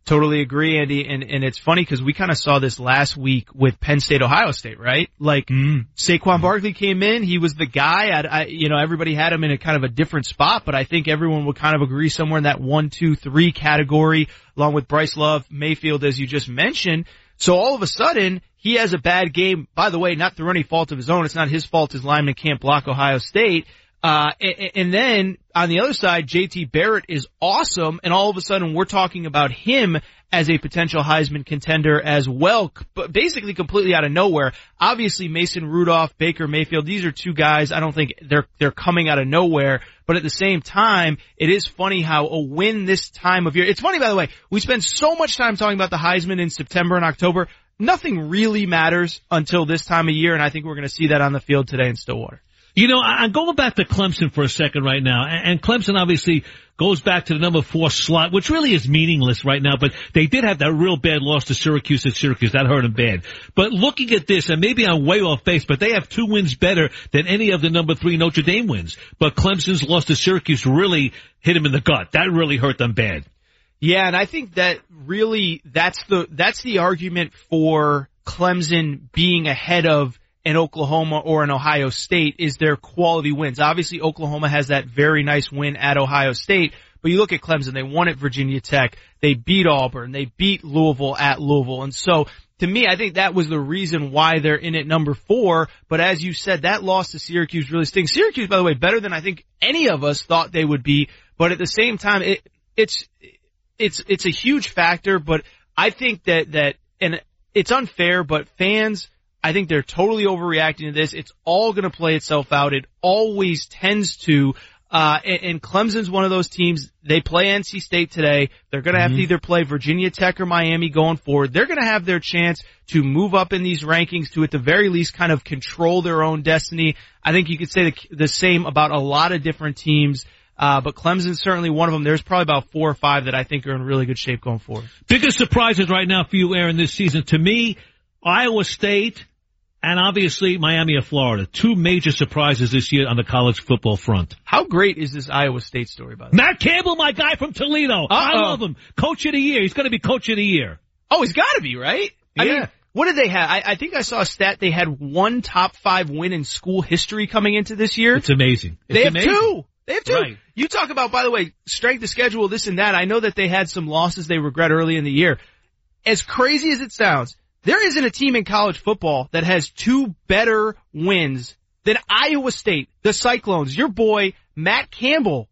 Totally agree, Andy. And, and it's funny because we kind of saw this last week with Penn State, Ohio State, right? Like, mm. Saquon Barkley came in. He was the guy. I, I, you know, everybody had him in a kind of a different spot, but I think everyone would kind of agree somewhere in that one, two, three category, along with Bryce Love, Mayfield, as you just mentioned. So all of a sudden, he has a bad game. By the way, not through any fault of his own. It's not his fault his lineman can't block Ohio State. Uh, and, and then on the other side, JT Barrett is awesome, and all of a sudden we're talking about him as a potential Heisman contender as well, but basically completely out of nowhere. Obviously Mason Rudolph, Baker Mayfield, these are two guys, I don't think they're, they're coming out of nowhere, but at the same time, it is funny how a win this time of year, it's funny by the way, we spend so much time talking about the Heisman in September and October, nothing really matters until this time of year, and I think we're going to see that on the field today in Stillwater. You know, I'm going back to Clemson for a second right now, and Clemson obviously goes back to the number four slot, which really is meaningless right now, but they did have that real bad loss to Syracuse at Syracuse. That hurt them bad. But looking at this, and maybe I'm way off base, but they have two wins better than any of the number three Notre Dame wins. But Clemson's loss to Syracuse really hit them in the gut. That really hurt them bad. Yeah, and I think that really, that's the, that's the argument for Clemson being ahead of an Oklahoma or an Ohio State is their quality wins. Obviously, Oklahoma has that very nice win at Ohio State, but you look at Clemson, they won at Virginia Tech, they beat Auburn, they beat Louisville at Louisville, and so to me, I think that was the reason why they're in at number four. But as you said, that loss to Syracuse really stings. Syracuse, by the way, better than I think any of us thought they would be. But at the same time, it, it's, it's, it's a huge factor. But I think that, that, and it's unfair, but fans, I think they're totally overreacting to this. It's all going to play itself out. It always tends to. Uh, and, and, Clemson's one of those teams. They play NC State today. They're going to have mm-hmm. to either play Virginia Tech or Miami going forward. They're going to have their chance to move up in these rankings to, at the very least, kind of control their own destiny. I think you could say the, the same about a lot of different teams. Uh, but Clemson's certainly one of them. There's probably about four or five that I think are in really good shape going forward. Biggest surprises right now for you, Aaron, this season. To me, Iowa State, and obviously Miami of Florida. Two major surprises this year on the college football front. How great is this Iowa State story, by the way? Matt Campbell, my guy from Toledo. Uh-oh. I love him. Coach of the year. He's going to be coach of the year. Oh, he's got to be, right? Yeah. I mean, what did they have? I, I, think I saw a stat. They had one top five win in school history coming into this year. It's amazing. It's they have two. They have two. Right. You talk about, by the way, strength of schedule, this and that. I know that they had some losses they regret early in the year. As crazy as it sounds, there isn't a team in college football that has two better wins than Iowa State, the Cyclones. Your boy, Matt Campbell,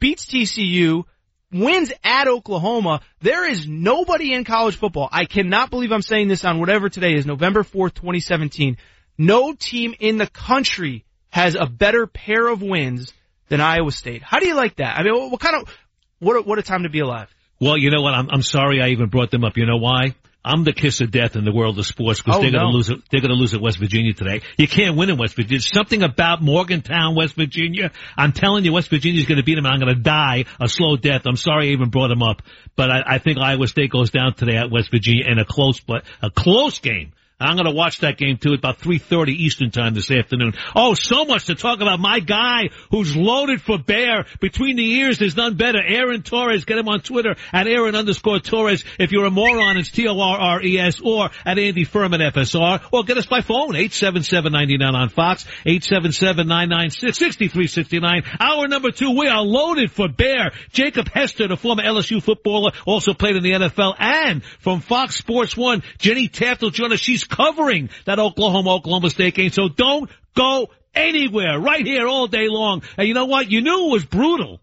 beats TCU, wins at Oklahoma. There is nobody in college football. I cannot believe I'm saying this on whatever today is, November 4th, 2017. No team in the country has a better pair of wins than Iowa State. How do you like that? I mean, what kind of, what a, what a time to be alive. Well, you know what? I'm, I'm sorry I even brought them up. You know why? I'm the kiss of death in the world of sports because oh, they're going to no. lose. It, they're going to lose at West Virginia today. You can't win in West Virginia. Something about Morgantown, West Virginia. I'm telling you, West Virginia's going to beat them, and I'm going to die a slow death. I'm sorry I even brought them up, but I, I think Iowa State goes down today at West Virginia in a close, but a close game. I'm going to watch that game too at about 3.30 Eastern time this afternoon. Oh, so much to talk about. My guy who's loaded for bear between the ears is none better. Aaron Torres. Get him on Twitter at Aaron underscore Torres. If you're a moron, it's T-O-R-R-E-S or at Andy Furman FSR or get us by phone 877-99 on Fox 877-996-6369. Hour number two. We are loaded for bear. Jacob Hester, the former LSU footballer, also played in the NFL and from Fox Sports One, Jenny Taft will join us. She's covering that Oklahoma Oklahoma State game. So don't go anywhere. Right here all day long. And you know what? You knew it was brutal,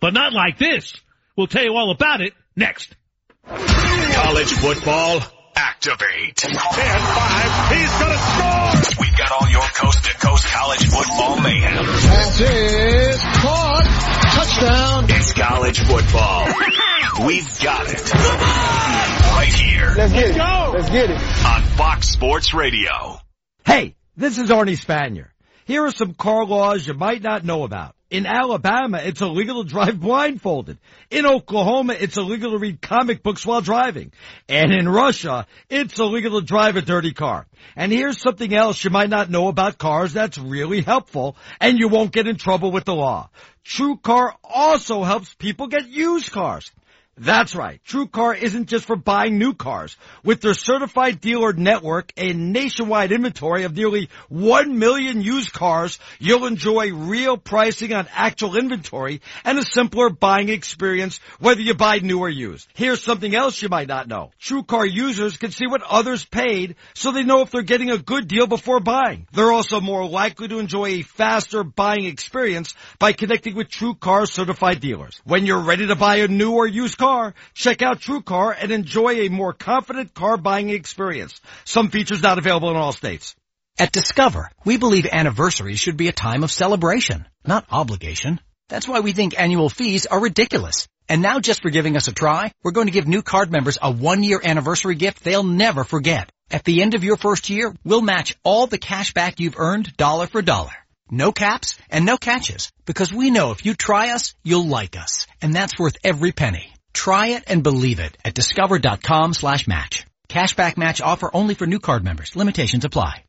but not like this. We'll tell you all about it next. College football, activate. And five, he's gonna score! We've got all your coast to coast college football mayhem. Pass is caught. Touchdown. It's college football. (laughs) We've got it. Right here. Let's get it. Let's get it. On Fox Sports Radio. Hey, this is Arnie Spanier. Here are some car laws you might not know about. In Alabama, it's illegal to drive blindfolded. In Oklahoma, it's illegal to read comic books while driving. And in Russia, it's illegal to drive a dirty car. And here's something else you might not know about cars that's really helpful, and you won't get in trouble with the law. True Car also helps people get used cars. That's right. True Car isn't just for buying new cars. With their certified dealer network and nationwide inventory of nearly 1 million used cars, you'll enjoy real pricing on actual inventory and a simpler buying experience whether you buy new or used. Here's something else you might not know. True Car users can see what others paid so they know if they're getting a good deal before buying. They're also more likely to enjoy a faster buying experience by connecting with True Car certified dealers. When you're ready to buy a new or used car, check out True Car and enjoy a more confident car buying experience. Some features not available in all states. At Discover, we believe anniversaries should be a time of celebration, not obligation. That's why we think annual fees are ridiculous. And now just for giving us a try, we're going to give new card members a one-year anniversary gift they'll never forget. At the end of your first year, we'll match all the cash back you've earned dollar for dollar. No caps and no catches, because we know if you try us, you'll like us. And that's worth every penny. Try it and believe it at discover.com slash match. Cashback match offer only for new card members. Limitations apply.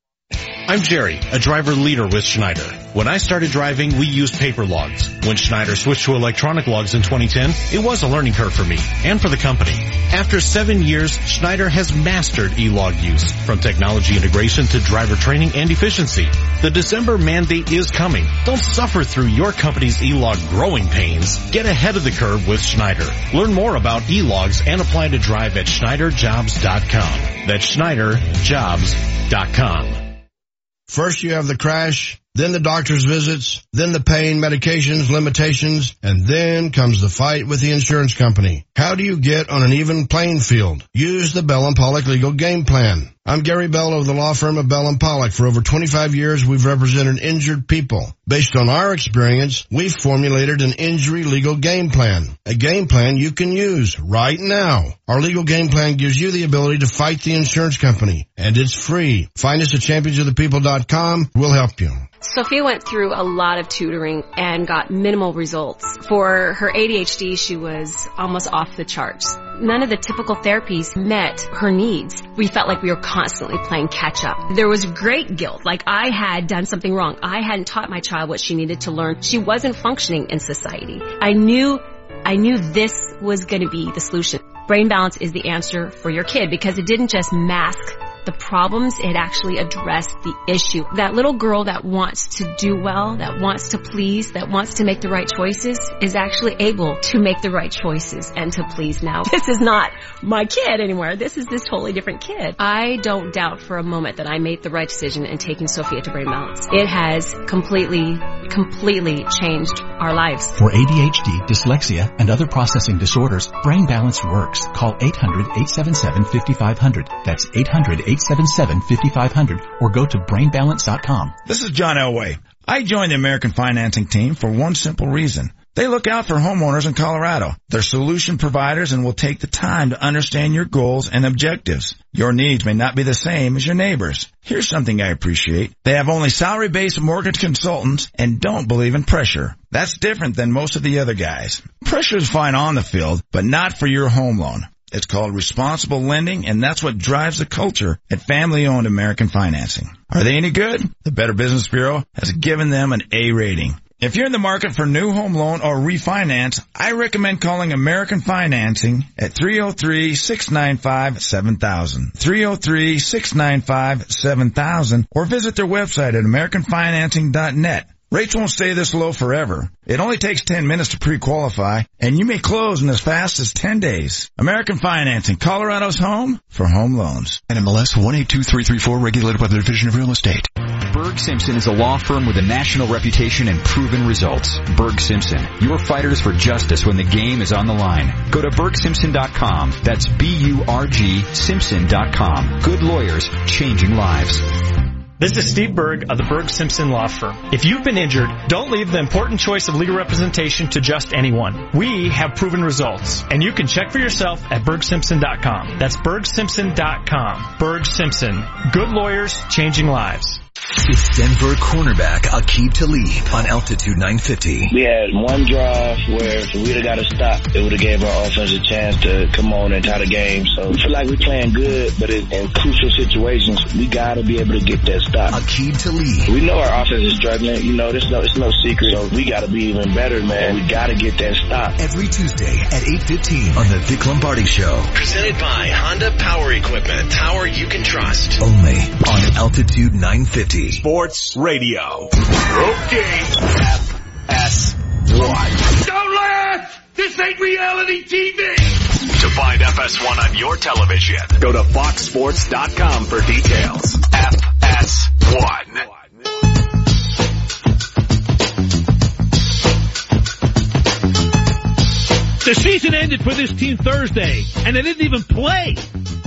I'm Jerry, a driver leader with Schneider. When I started driving, we used paper logs. When Schneider switched to electronic logs in 2010, it was a learning curve for me and for the company. After seven years, Schneider has mastered e-log use, from technology integration to driver training and efficiency. The December mandate is coming. Don't suffer through your company's e-log growing pains. Get ahead of the curve with Schneider. Learn more about e-logs and apply to drive at schneiderjobs.com. That's schneiderjobs.com. First you have the crash, then the doctor's visits, then the pain, medications, limitations, and then comes the fight with the insurance company. How do you get on an even playing field? Use the Bell and Pollock legal game plan. I'm Gary Bell of the law firm of Bell and Pollock. For over 25 years, we've represented injured people. Based on our experience, we've formulated an injury legal game plan. A game plan you can use right now. Our legal game plan gives you the ability to fight the insurance company, and it's free. Find us at championsofthepeople.com. We'll help you. Sophia went through a lot of tutoring and got minimal results. For her ADHD, she was almost off the charts. None of the typical therapies met her needs. We felt like we were constantly playing catch up. There was great guilt, like I had done something wrong. I hadn't taught my child what she needed to learn. She wasn't functioning in society. I knew, I knew this was going to be the solution. Brain balance is the answer for your kid because it didn't just mask the problems, it actually addressed the issue. That little girl that wants to do well, that wants to please, that wants to make the right choices is actually able to make the right choices and to please now. (laughs) This is not my kid anymore. This is this totally different kid. I don't doubt for a moment that I made the right decision in taking Sophia to Brain Balance. It has completely, completely changed our lives. For ADHD, dyslexia, and other processing disorders, Brain Balance works. Call 800-877-5500. That's 800-877-5500 or go to brainbalance.com. This is John Elway. I joined the American Financing Team for one simple reason. They look out for homeowners in Colorado. They're solution providers and will take the time to understand your goals and objectives. Your needs may not be the same as your neighbors. Here's something I appreciate. They have only salary-based mortgage consultants and don't believe in pressure. That's different than most of the other guys. Pressure is fine on the field, but not for your home loan. It's called responsible lending, and that's what drives the culture at family-owned American Financing. Are they any good? The Better Business Bureau has given them an A rating. If you're in the market for new home loan or refinance, I recommend calling American Financing at 303-695-7000. 303-695-7000 or visit their website at americanfinancing.net. Rates won't stay this low forever. It only takes 10 minutes to pre-qualify, and you may close in as fast as 10 days. American Financing, Colorado's home for home loans. NMLS 182334, regulated by the Division of Real Estate. Burg Simpson is a law firm with a national reputation and proven results. Burg Simpson, your fighters for justice when the game is on the line. Go to burgsimpson.com. That's B-U-R-G Simpson.com. Good lawyers, changing lives. This is Steve Burg of the Burg Simpson Law Firm. If you've been injured, don't leave the important choice of legal representation to just anyone. We have proven results, and you can check for yourself at burgsimpson.com. That's burgsimpson.com. Burg Simpson. Good lawyers, changing lives. It's Denver cornerback Aqib Talib on Altitude 950. We had one drive where if we'd have got a stop, it would have gave our offense a chance to come on and tie the game. So I feel like we're playing good, but in, in crucial situations, we got to be able to get that stop. Aqib Talib. We know our offense is struggling. You know, there's no, it's no secret. So we got to be even better, man. We got to get that stop. Every Tuesday at 8.15 on the Vic Lombardi Show. Presented by Honda Power Equipment. Power you can trust. Only on Altitude 950. Sports Radio. Okay. FS1. Don't laugh! This ain't reality TV! To find FS1 on your television, go to foxsports.com for details. FS1. The season ended for this team Thursday, and they didn't even play.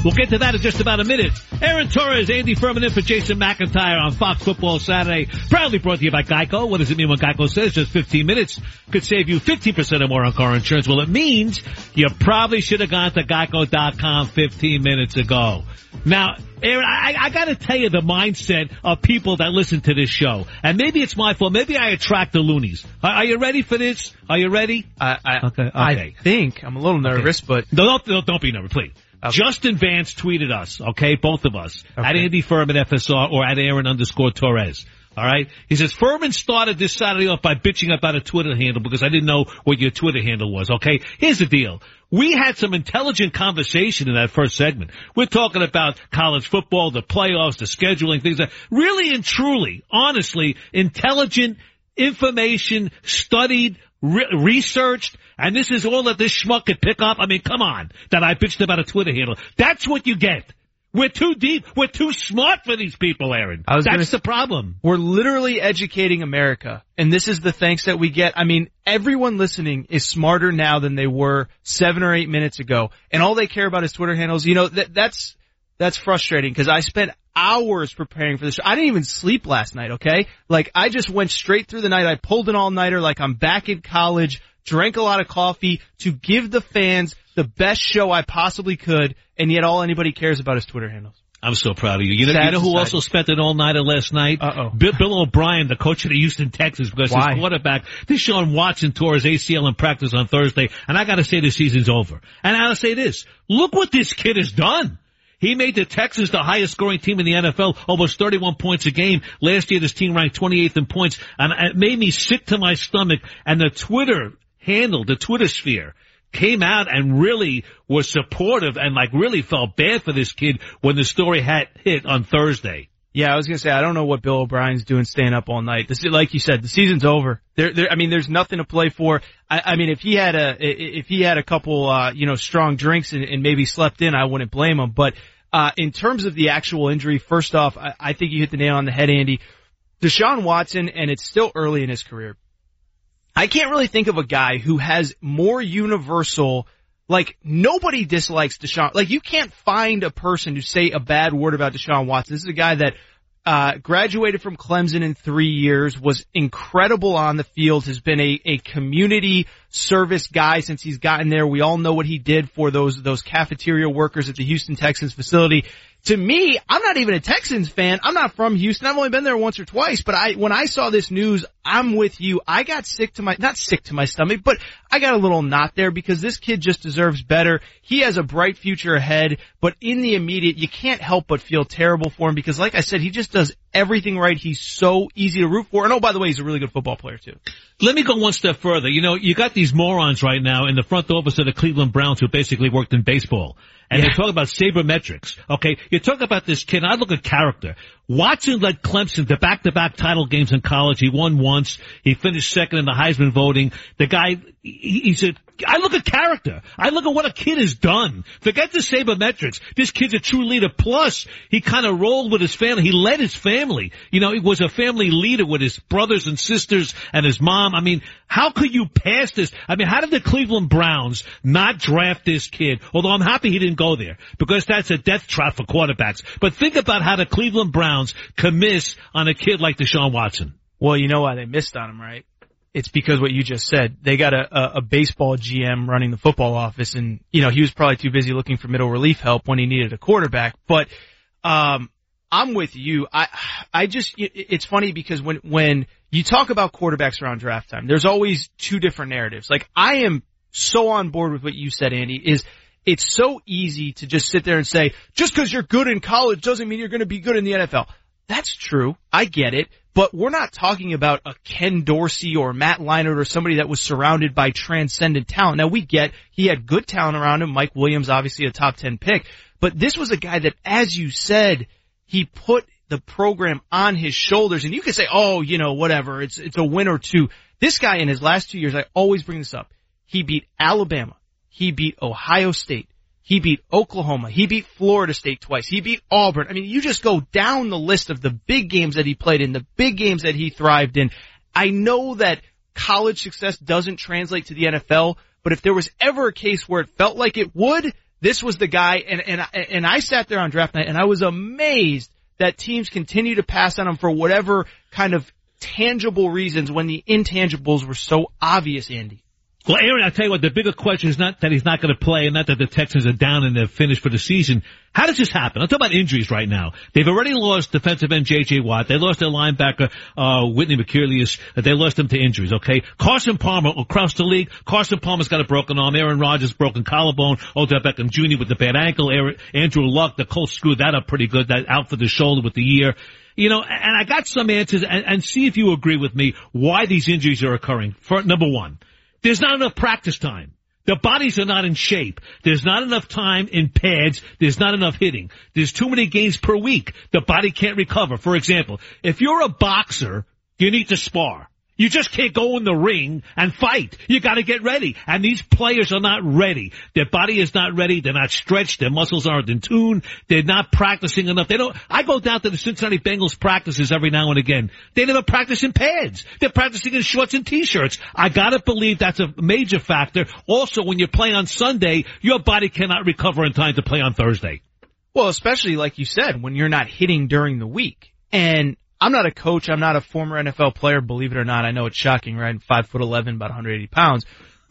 We'll get to that in just about a minute. Aaron Torres, Andy Furman in for Jason McIntyre on Fox Football Saturday. Proudly brought to you by Geico. What does it mean when Geico says just 15 minutes could save you 15% or more on car insurance? Well, it means you probably should have gone to geico.com 15 minutes ago. Now, Aaron, I, I gotta tell you the mindset of people that listen to this show. And maybe it's my fault. Maybe I attract the loonies. Are, are you ready for this? Are you ready? I, I, okay, I think I'm a little nervous, but No, don't, don't, don't be nervous, please. Justin Vance tweeted us, okay, both of us, at Andy Furman FSR or at Aaron underscore Torres. All right. He says Furman started this Saturday off by bitching about a Twitter handle because I didn't know what your Twitter handle was. Okay. Here's the deal. We had some intelligent conversation in that first segment. We're talking about college football, the playoffs, the scheduling, things that really and truly, honestly, intelligent information, studied, re- researched, and this is all that this schmuck could pick up. I mean, come on, that I bitched about a Twitter handle. That's what you get. We're too deep. We're too smart for these people, Aaron. That's gonna- the problem. We're literally educating America, and this is the thanks that we get. I mean, everyone listening is smarter now than they were seven or eight minutes ago, and all they care about is Twitter handles. You know, that, that's, that's frustrating because I spent hours preparing for this. show. I didn't even sleep last night, okay? Like, I just went straight through the night. I pulled an all-nighter like I'm back in college, drank a lot of coffee to give the fans the best show I possibly could, and yet all anybody cares about is Twitter handles. I'm so proud of you. You know, you know who also spent an all-nighter last night? Uh-oh. Bill, Bill O'Brien, the coach of the Houston Texans, because Why? his quarterback, Deshaun Watson tore his ACL in practice on Thursday, and I gotta say the season's over. And I gotta say this, look what this kid has done. He made the Texans the highest scoring team in the NFL, almost 31 points a game. Last year, this team ranked 28th in points, and it made me sick to my stomach. And the Twitter handle, the Twitter sphere, came out and really was supportive and like really felt bad for this kid when the story had hit on Thursday. Yeah, I was gonna say I don't know what Bill O'Brien's doing staying up all night. This, like you said, the season's over. There, there. I mean, there's nothing to play for. I, I mean, if he had a, if he had a couple, uh, you know, strong drinks and, and maybe slept in, I wouldn't blame him. But uh, in terms of the actual injury, first off, I, I think you hit the nail on the head, Andy. Deshaun Watson, and it's still early in his career. I can't really think of a guy who has more universal, like nobody dislikes Deshaun. Like you can't find a person to say a bad word about Deshaun Watson. This is a guy that uh, graduated from Clemson in three years, was incredible on the field, has been a, a community service guy since he's gotten there. We all know what he did for those, those cafeteria workers at the Houston Texans facility. To me, I'm not even a Texans fan. I'm not from Houston. I've only been there once or twice, but I, when I saw this news, I'm with you. I got sick to my, not sick to my stomach, but I got a little knot there because this kid just deserves better. He has a bright future ahead, but in the immediate, you can't help but feel terrible for him because like I said, he just does everything right. He's so easy to root for. And oh, by the way, he's a really good football player too. Let me go one step further. You know, you got these morons right now in the front office of the Cleveland Browns who basically worked in baseball. And Yeah. they talk about sabermetrics. Okay. You talk about this kid. I look at character. Watson led Clemson to back-to-back title games in college. He won once. He finished second in the Heisman voting. The guy he he he's a, I look at character. I look at what a kid has done. Forget the sabermetrics. This kid's a true leader. Plus, he kind of rolled with his family. He led his family. You know, he was a family leader with his brothers and sisters and his mom. I mean, how could you pass this? I mean, how did the Cleveland Browns not draft this kid? Although I'm happy he didn't go there because that's a death trap for quarterbacks. But think about how the Cleveland Browns can miss on a kid like Deshaun Watson. Well, you know why they missed on him, right? it's because what you just said. They got a, a, a baseball GM running the football office and, you know, he was probably too busy looking for middle relief help when he needed a quarterback. But, um, I'm with you. I, I just, it's funny because when, when you talk about quarterbacks around draft time, there's always two different narratives. Like I am so on board with what you said, Andy, is it's so easy to just sit there and say, just because you're good in college doesn't mean you're going to be good in the NFL. That's true. I get it. But we're not talking about a Ken Dorsey or Matt Leinart or somebody that was surrounded by transcendent talent. Now we get he had good talent around him. Mike Williams, obviously a top 10 pick, but this was a guy that, as you said, he put the program on his shoulders and you could say, oh, you know, whatever. It's, it's a win or two. This guy in his last two years, I always bring this up. He beat Alabama. He beat Ohio State. He beat Oklahoma. He beat Florida State twice. He beat Auburn. I mean, you just go down the list of the big games that he played in, the big games that he thrived in. I know that college success doesn't translate to the NFL, but if there was ever a case where it felt like it would, this was the guy. And, and, and I sat there on draft night and I was amazed that teams continue to pass on him for whatever kind of tangible reasons when the intangibles were so obvious, Andy. Well, Aaron, I'll tell you what, the bigger question is not that he's not going to play and not that the Texans are down and they're finished for the season. How does this happen? I'm talking about injuries right now. They've already lost defensive end J.J. Watt. They lost their linebacker, uh, Whitney Mercilus. They lost him to injuries, okay? Carson Palmer across the league. Carson Palmer's got a broken arm. Aaron Rodgers broken collarbone. Odell Beckham Jr. with the bad ankle. Aaron, Andrew Luck, the Colts screwed that up pretty good. That out for the shoulder with the year. You know, and I got some answers and, and see if you agree with me why these injuries are occurring. For number one. There's not enough practice time. The bodies are not in shape. There's not enough time in pads. There's not enough hitting. There's too many games per week. The body can't recover. For example, if you're a boxer, you need to spar. You just can't go in the ring and fight. You gotta get ready. And these players are not ready. Their body is not ready. They're not stretched. Their muscles aren't in tune. They're not practicing enough. They don't, I go down to the Cincinnati Bengals practices every now and again. They never practice in pads. They're practicing in shorts and t-shirts. I gotta believe that's a major factor. Also, when you play on Sunday, your body cannot recover in time to play on Thursday. Well, especially like you said, when you're not hitting during the week. And I'm not a coach. I'm not a former NFL player. Believe it or not, I know it's shocking, right? Five foot eleven, about 180 pounds,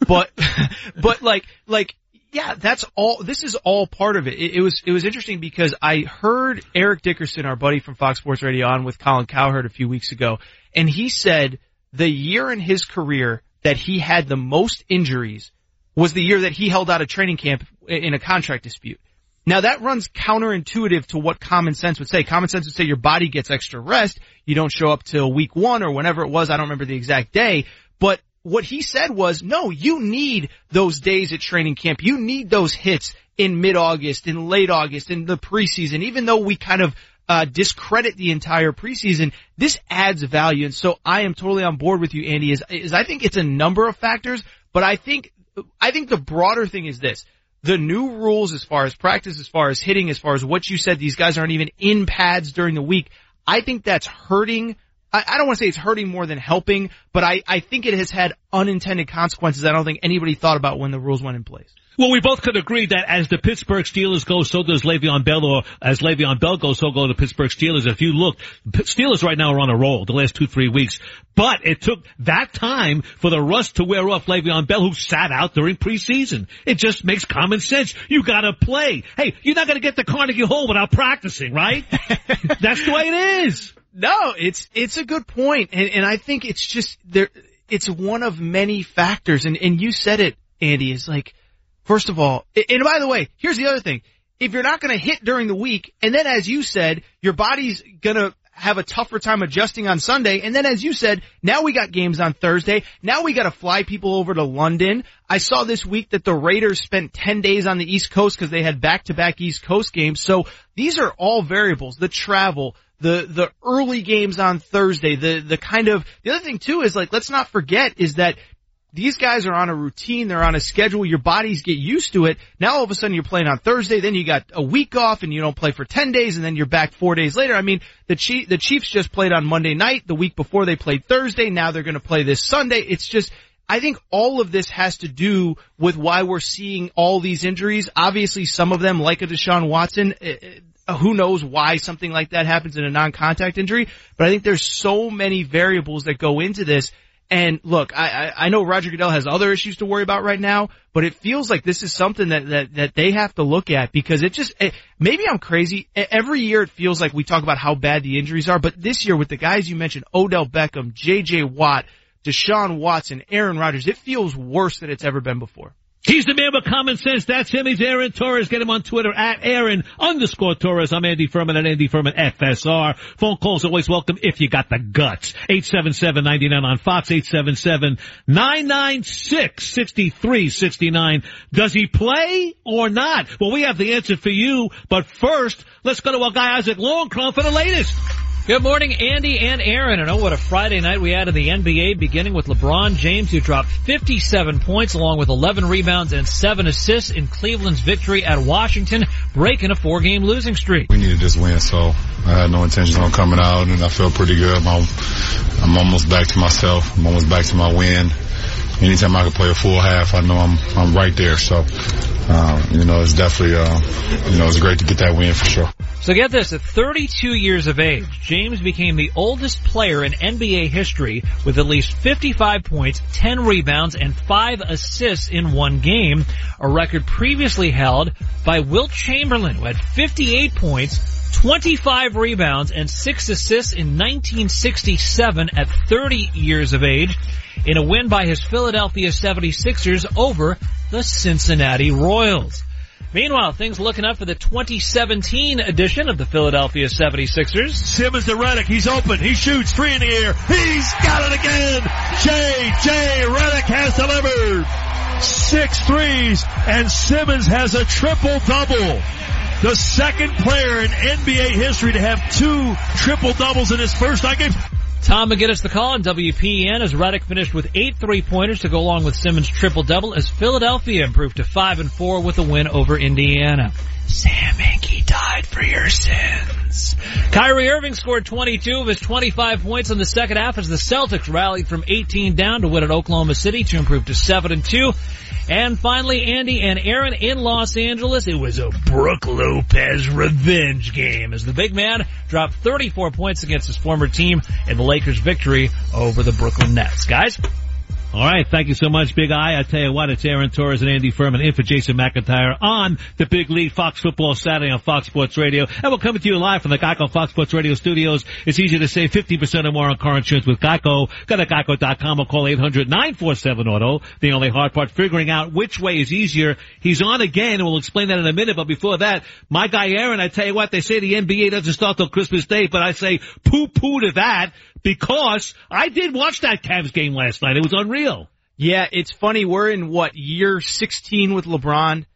but, (laughs) but like, like, yeah, that's all. This is all part of it. it. It was it was interesting because I heard Eric Dickerson, our buddy from Fox Sports Radio, on with Colin Cowherd a few weeks ago, and he said the year in his career that he had the most injuries was the year that he held out a training camp in a contract dispute. Now that runs counterintuitive to what common sense would say. Common sense would say your body gets extra rest. You don't show up till week one or whenever it was. I don't remember the exact day, but what he said was, no, you need those days at training camp. You need those hits in mid-August, in late August, in the preseason, even though we kind of uh, discredit the entire preseason, this adds value. And so I am totally on board with you, Andy, is, is I think it's a number of factors, but I think, I think the broader thing is this the new rules as far as practice, as far as hitting, as far as what you said, these guys aren't even in pads during the week. I think that's hurting. I, I don't want to say it's hurting more than helping, but I, I think it has had unintended consequences I don't think anybody thought about when the rules went in place. Well, we both could agree that as the Pittsburgh Steelers go, so does Le'Veon Bell, or as Le'Veon Bell goes, so go the Pittsburgh Steelers. If you look, Steelers right now are on a roll the last two, three weeks. But it took that time for the rust to wear off Le'Veon Bell, who sat out during preseason. It just makes common sense. You gotta play. Hey, you're not gonna get to Carnegie Hall without practicing, right? (laughs) That's the way it is. No, it's, it's a good point. And, and I think it's just there, it's one of many factors. And, and you said it, Andy, is like, First of all, and by the way, here's the other thing. If you're not going to hit during the week, and then as you said, your body's going to have a tougher time adjusting on Sunday. And then as you said, now we got games on Thursday. Now we got to fly people over to London. I saw this week that the Raiders spent 10 days on the East Coast because they had back to back East Coast games. So these are all variables. The travel, the, the early games on Thursday, the, the kind of, the other thing too is like, let's not forget is that these guys are on a routine. They're on a schedule. Your bodies get used to it. Now all of a sudden you're playing on Thursday, then you got a week off and you don't play for 10 days and then you're back four days later. I mean, the Chief, the Chiefs just played on Monday night. The week before they played Thursday. Now they're going to play this Sunday. It's just, I think all of this has to do with why we're seeing all these injuries. Obviously some of them, like a Deshaun Watson, uh, who knows why something like that happens in a non-contact injury, but I think there's so many variables that go into this and look, I, I, know Roger Goodell has other issues to worry about right now, but it feels like this is something that, that, that they have to look at because it just, it, maybe I'm crazy. Every year it feels like we talk about how bad the injuries are, but this year with the guys you mentioned, Odell Beckham, JJ Watt, Deshaun Watson, Aaron Rodgers, it feels worse than it's ever been before. He's the man with common sense. That's him. He's Aaron Torres. Get him on Twitter at Aaron underscore Torres. I'm Andy Furman at Andy Furman FSR. Phone calls always welcome if you got the guts. 877-99 on Fox. 877-996-6369. Does he play or not? Well, we have the answer for you. But first, let's go to our guy Isaac Longcroft for the latest. Good morning, Andy and Aaron. And oh, what a Friday night we had in the NBA, beginning with LeBron James, who dropped 57 points along with 11 rebounds and 7 assists in Cleveland's victory at Washington, breaking a four-game losing streak. We needed this win, so I had no intentions on coming out, and I felt pretty good. I'm, I'm almost back to myself. I'm almost back to my win. Anytime I can play a full half, I know I'm I'm right there. So, um, you know, it's definitely, uh, you know, it's great to get that win for sure. So get this, at 32 years of age, James became the oldest player in NBA history with at least 55 points, 10 rebounds, and 5 assists in one game, a record previously held by Wilt Chamberlain, who had 58 points, 25 rebounds, and 6 assists in 1967 at 30 years of age in a win by his Philadelphia 76ers over the Cincinnati Royals. Meanwhile, things looking up for the 2017 edition of the Philadelphia 76ers. Simmons to Redick. He's open. He shoots three in the air. He's got it again. J.J. Redick has delivered. Six threes and Simmons has a triple double. The second player in NBA history to have two triple doubles in his first nine games. Tom McGinnis the call on WPEN as Redick finished with eight three-pointers to go along with Simmons' triple-double as Philadelphia improved to 5 and 4 with a win over Indiana. Sam Hinkie died for your sins. Kyrie Irving scored 22 of his 25 points in the second half as the Celtics rallied from 18 down to win at Oklahoma City to improve to 7 and 2. And finally, Andy and Aaron in Los Angeles. It was a Brook Lopez revenge game as the big man dropped 34 points against his former team in the Lakers victory over the Brooklyn Nets. Guys? All right, thank you so much, Big Eye. I tell you what, it's Aaron Torres and Andy Furman in for Jason McIntyre on the Big Lead Fox Football Saturday on Fox Sports Radio. And we're coming to you live from the Geico Fox Sports Radio studios. It's easy to save 50% or more on car insurance with Geico. Go to geico.com or call 800-947-AUTO. The only hard part, figuring out which way is easier. He's on again, and we'll explain that in a minute. But before that, my guy Aaron, I tell you what, they say the NBA doesn't start till Christmas Day, but I say poo-poo to that because I did watch that Cavs game last night. It was unreal. Yeah, it's funny. We're in what year 16 with LeBron.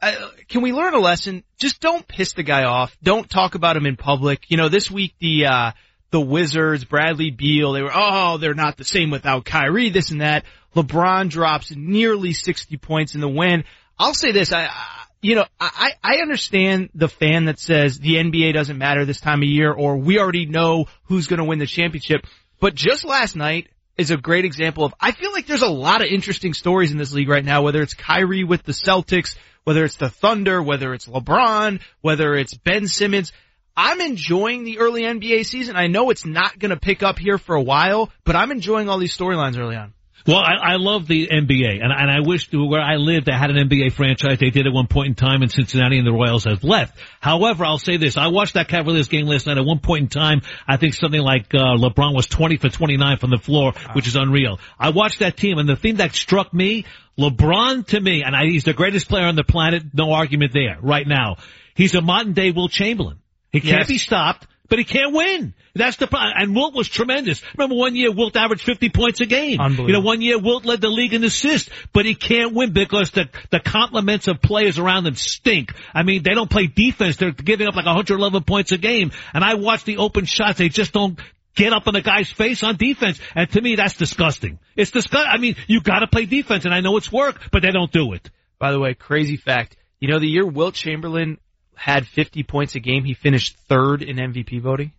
Uh, can we learn a lesson? Just don't piss the guy off. Don't talk about him in public. You know, this week the uh the Wizards, Bradley Beal, they were oh they're not the same without Kyrie, this and that. LeBron drops nearly 60 points in the win. I'll say this, I, I you know, I, I understand the fan that says the NBA doesn't matter this time of year or we already know who's going to win the championship. But just last night, is a great example of, I feel like there's a lot of interesting stories in this league right now, whether it's Kyrie with the Celtics, whether it's the Thunder, whether it's LeBron, whether it's Ben Simmons. I'm enjoying the early NBA season. I know it's not going to pick up here for a while, but I'm enjoying all these storylines early on. Well, I, I love the NBA, and, and I wish where I lived, I had an NBA franchise. They did at one point in time in Cincinnati, and the Royals have left. However, I'll say this: I watched that Cavaliers game last night. At one point in time, I think something like uh, LeBron was 20 for 29 from the floor, which is unreal. I watched that team, and the thing that struck me, LeBron to me, and I, he's the greatest player on the planet, no argument there. Right now, he's a modern day Wilt Chamberlain. He can't Yes. be stopped, but he can't win. That's the problem. And Wilt was tremendous. Remember one year Wilt averaged 50 points a game. Unbelievable. You know, one year Wilt led the league in assists, but he can't win because the, the complements of players around him stink. I mean, they don't play defense. They're giving up like 111 points a game. And I watch the open shots. They just don't get up on the guy's face on defense. And to me, that's disgusting. It's disgusting. I mean, you gotta play defense and I know it's work, but they don't do it. By the way, crazy fact. You know, the year Wilt Chamberlain had 50 points a game, he finished third in MVP voting.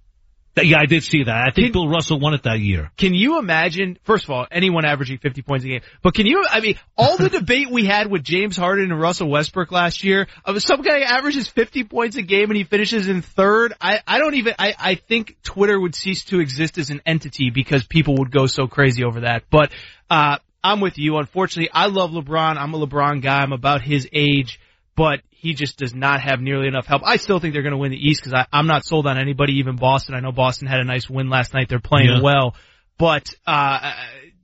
Yeah, I did see that. I think can, Bill Russell won it that year. Can you imagine, first of all, anyone averaging 50 points a game, but can you, I mean, all the (laughs) debate we had with James Harden and Russell Westbrook last year, of some guy averages 50 points a game and he finishes in third, I, I don't even, I, I think Twitter would cease to exist as an entity because people would go so crazy over that. But, uh, I'm with you. Unfortunately, I love LeBron. I'm a LeBron guy. I'm about his age but he just does not have nearly enough help. I still think they're going to win the East because I'm not sold on anybody, even Boston. I know Boston had a nice win last night. They're playing yeah. well, but uh,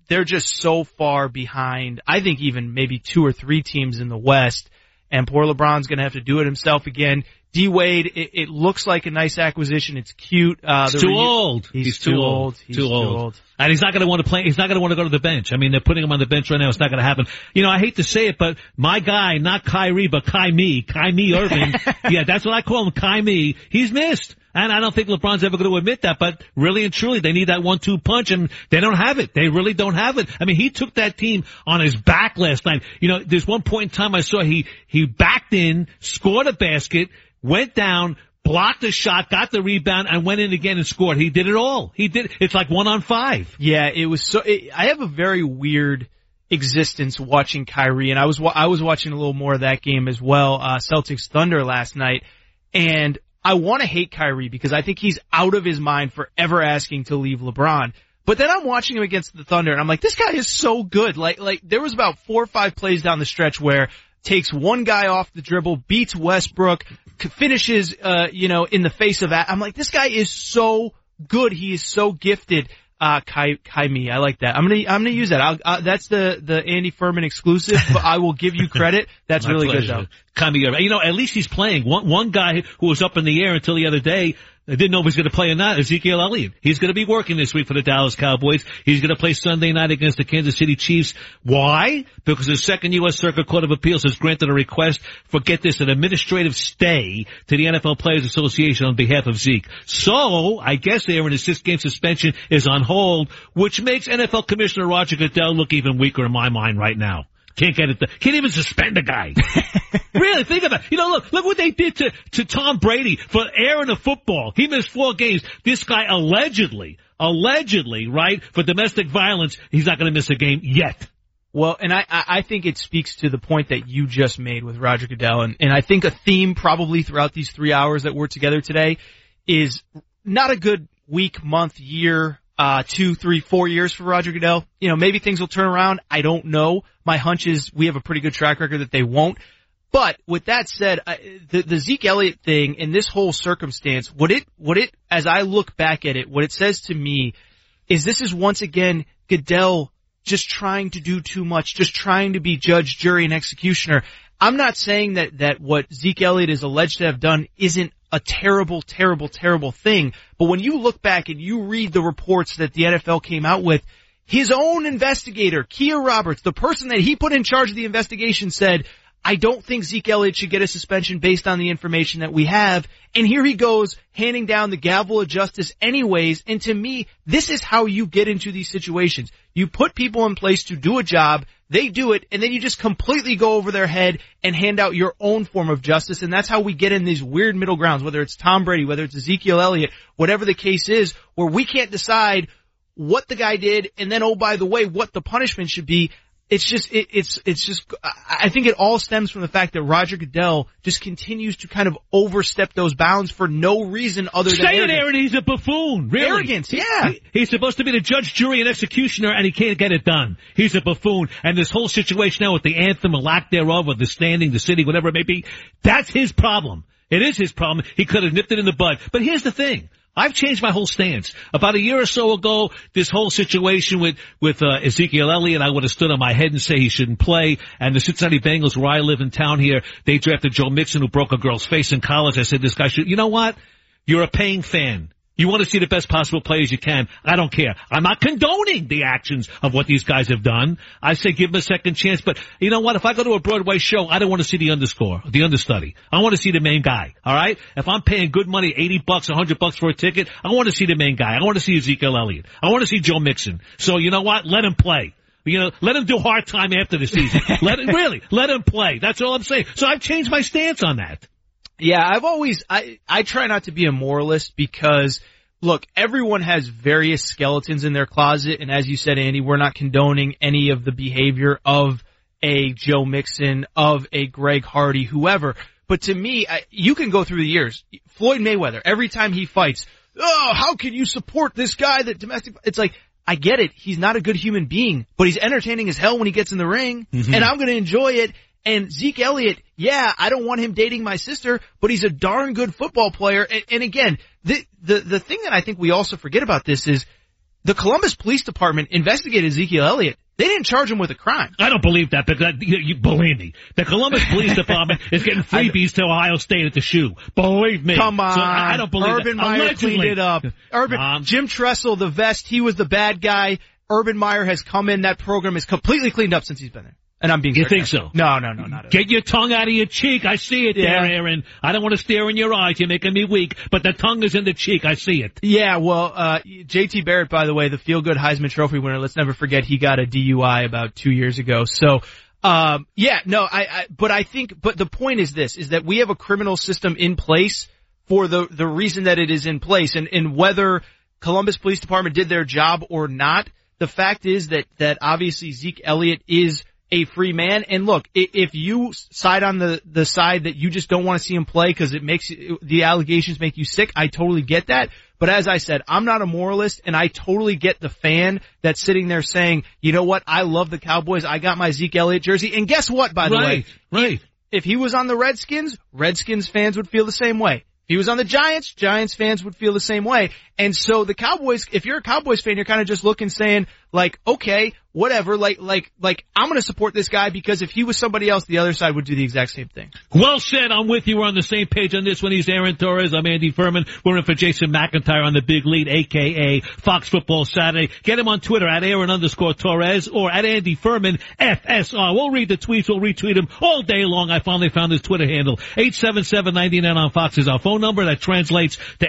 they're just so far behind. I think even maybe two or three teams in the West. And poor LeBron's going to have to do it himself again. D Wade, it, it, looks like a nice acquisition. It's cute. Uh, he's too re- old. He's, he's too, old. He's too, old. too old. And he's not going to want to play. He's not going to want to go to the bench. I mean, they're putting him on the bench right now. It's not going to happen. You know, I hate to say it, but my guy, not Kyrie, but Kai Me, Kai Me Irving. (laughs) yeah, that's what I call him, Kai Me. He's missed. And I don't think LeBron's ever going to admit that, but really and truly, they need that one-two punch, and they don't have it. They really don't have it. I mean, he took that team on his back last night. You know, there's one point in time I saw he he backed in, scored a basket, went down, blocked a shot, got the rebound, and went in again and scored. He did it all. He did. It's like one on five. Yeah, it was so. It, I have a very weird existence watching Kyrie, and I was I was watching a little more of that game as well. Uh, Celtics Thunder last night, and I want to hate Kyrie because I think he's out of his mind for ever asking to leave LeBron. But then I'm watching him against the Thunder and I'm like, this guy is so good. Like, like there was about four or five plays down the stretch where takes one guy off the dribble, beats Westbrook, finishes, uh, you know, in the face of that. I'm like, this guy is so good. He is so gifted. Uh, Kai, Kai me. I like that. I'm gonna, I'm gonna use that. I'll, uh, that's the, the Andy Furman exclusive, (laughs) but I will give you credit. That's really pleasure. good though. Kai me. You know, at least he's playing. One, one guy who was up in the air until the other day, I didn't know if he was going to play or not. Ezekiel Elliott. He's going to be working this week for the Dallas Cowboys. He's going to play Sunday night against the Kansas City Chiefs. Why? Because the second U.S. Circuit Court of Appeals has granted a request for, get this, an administrative stay to the NFL Players Association on behalf of Zeke. So, I guess Aaron, his six-game suspension is on hold, which makes NFL Commissioner Roger Goodell look even weaker in my mind right now. Can't get it. Done. Can't even suspend a guy. (laughs) really, think about it. You know, look, look what they did to, to Tom Brady for airing the football. He missed four games. This guy allegedly, allegedly, right, for domestic violence, he's not going to miss a game yet. Well, and I, I think it speaks to the point that you just made with Roger Goodell, and, and I think a theme probably throughout these three hours that we're together today is not a good week, month, year, uh, two, three, four years for Roger Goodell. You know, maybe things will turn around. I don't know. My hunch is we have a pretty good track record that they won't. But with that said, the, the Zeke Elliott thing and this whole circumstance, what it, what it, as I look back at it, what it says to me is this is once again Goodell just trying to do too much, just trying to be judge, jury, and executioner. I'm not saying that, that what Zeke Elliott is alleged to have done isn't a terrible, terrible, terrible thing. But when you look back and you read the reports that the NFL came out with, his own investigator, Kia Roberts, the person that he put in charge of the investigation said, I don't think Zeke Elliott should get a suspension based on the information that we have. And here he goes handing down the gavel of justice anyways. And to me, this is how you get into these situations. You put people in place to do a job, they do it, and then you just completely go over their head and hand out your own form of justice. And that's how we get in these weird middle grounds, whether it's Tom Brady, whether it's Ezekiel Elliott, whatever the case is, where we can't decide what the guy did and then, oh, by the way, what the punishment should be it's just it, it's it's just I think it all stems from the fact that Roger Goodell just continues to kind of overstep those bounds for no reason other than Say arrogance. it, Aaron. He's a buffoon. Really. Arrogance. Yeah. He, he's supposed to be the judge, jury, and executioner, and he can't get it done. He's a buffoon. And this whole situation now with the anthem, or lack thereof, or the standing, the city, whatever it may be, that's his problem. It is his problem. He could have nipped it in the bud. But here's the thing. I've changed my whole stance. About a year or so ago, this whole situation with, with, uh, Ezekiel Elliott, I would have stood on my head and say he shouldn't play. And the Cincinnati Bengals, where I live in town here, they drafted Joe Mixon, who broke a girl's face in college. I said, this guy should, you know what? You're a paying fan. You want to see the best possible players you can. I don't care. I'm not condoning the actions of what these guys have done. I say give them a second chance. But you know what? If I go to a Broadway show, I don't want to see the underscore, the understudy. I want to see the main guy. All right. If I'm paying good money, eighty bucks, a hundred bucks for a ticket, I want to see the main guy. I want to see Ezekiel Elliott. I want to see Joe Mixon. So you know what? Let him play. You know, let him do hard time after the season. (laughs) let him really let him play. That's all I'm saying. So I've changed my stance on that. Yeah, I've always I I try not to be a moralist because look, everyone has various skeletons in their closet, and as you said, Andy, we're not condoning any of the behavior of a Joe Mixon, of a Greg Hardy, whoever. But to me, I, you can go through the years. Floyd Mayweather, every time he fights, oh, how can you support this guy that domestic? It's like I get it. He's not a good human being, but he's entertaining as hell when he gets in the ring, Mm-hmm. and I'm going to enjoy it. And Zeke Elliott, yeah, I don't want him dating my sister, but he's a darn good football player. And, and again, the, the, the thing that I think we also forget about this is the Columbus Police Department investigated Ezekiel Elliott. They didn't charge him with a crime. I don't believe that because you, you believe me. The Columbus Police (laughs) Department is getting freebies to Ohio State at the shoe. Believe me. Come on. So I, I don't believe Urban that. Meyer Allegedly. cleaned it up. (laughs) Urban, Um, Jim Tressel, the vest, he was the bad guy. Urban Meyer has come in. That program is completely cleaned up since he's been there. And I'm being You think so? No, no, no, not at all. Get your tongue out of your cheek. I see it Yeah. there, Aaron. I don't want to stare in your eyes. You're making me weak. But the tongue is in the cheek. I see it. Yeah, well, uh, JT Barrett, by the way, the feel good Heisman Trophy winner, let's never forget he got a DUI about two years ago. So, um, yeah, no, I, I, but I think, but the point is this, is that we have a criminal system in place for the, the reason that it is in place and, and whether Columbus Police Department did their job or not, the fact is that, that obviously Zeke Elliott is a free man. And look, if you side on the, the side that you just don't want to see him play because it makes the allegations make you sick, I totally get that. But as I said, I'm not a moralist and I totally get the fan that's sitting there saying, you know what? I love the Cowboys. I got my Zeke Elliott jersey. And guess what, by the Right, way? right. If he was on the Redskins, Redskins fans would feel the same way. If he was on the Giants, Giants fans would feel the same way. And so the Cowboys, if you're a Cowboys fan, you're kind of just looking saying like, okay, whatever, like, like, like, I'm gonna support this guy because if he was somebody else, the other side would do the exact same thing. Well said. I'm with you. We're on the same page on this one. He's Aaron Torres. I'm Andy Furman. We're in for Jason McIntyre on the big lead, aka Fox Football Saturday. Get him on Twitter at Aaron underscore Torres or at Andy Furman FSR. We'll read the tweets. We'll retweet them all day long. I finally found his Twitter handle. 877-99 on Fox is our phone number. That translates to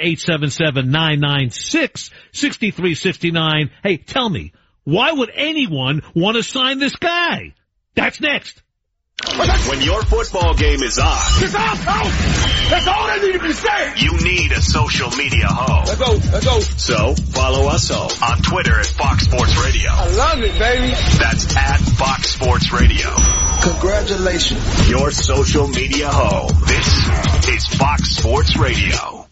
877-996-6369. Hey, tell me, why would anyone want to sign this guy? That's next. When your football game is on, It's off, out! That's all that need to be said! you need a social media home. Let's go, let's go. So follow us home on Twitter at Fox Sports Radio. I love it, baby. That's at Fox Sports Radio. Congratulations. Your social media home. This is Fox Sports Radio.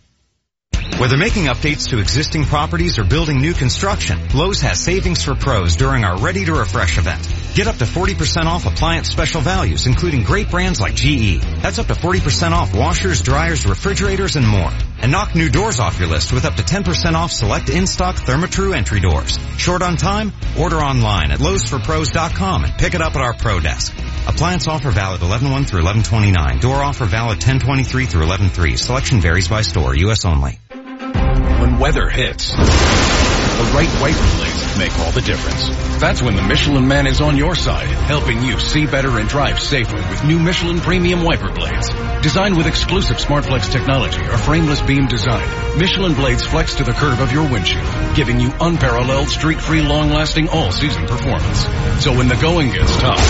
Whether making updates to existing properties or building new construction, Lowe's has savings for pros during our Ready to Refresh event. Get up to 40% off appliance special values, including great brands like GE. That's up to 40% off washers, dryers, refrigerators, and more. And knock new doors off your list with up to 10% off select in-stock Therma-Tru entry doors. Short on time? Order online at lowesforpros.com and pick it up at our pro desk. Appliance offer valid 11-1 through 11-29. Door offer valid 10-23 through 11-3. Selection varies by store. U.S. only. When weather hits, the right wiper blades make all the difference. That's when the Michelin Man is on your side, helping you see better and drive safer with new Michelin Premium Wiper Blades. Designed with exclusive SmartFlex technology or frameless beam design, Michelin blades flex to the curve of your windshield, giving you unparalleled streak-free long-lasting all-season performance. So when the going gets tough,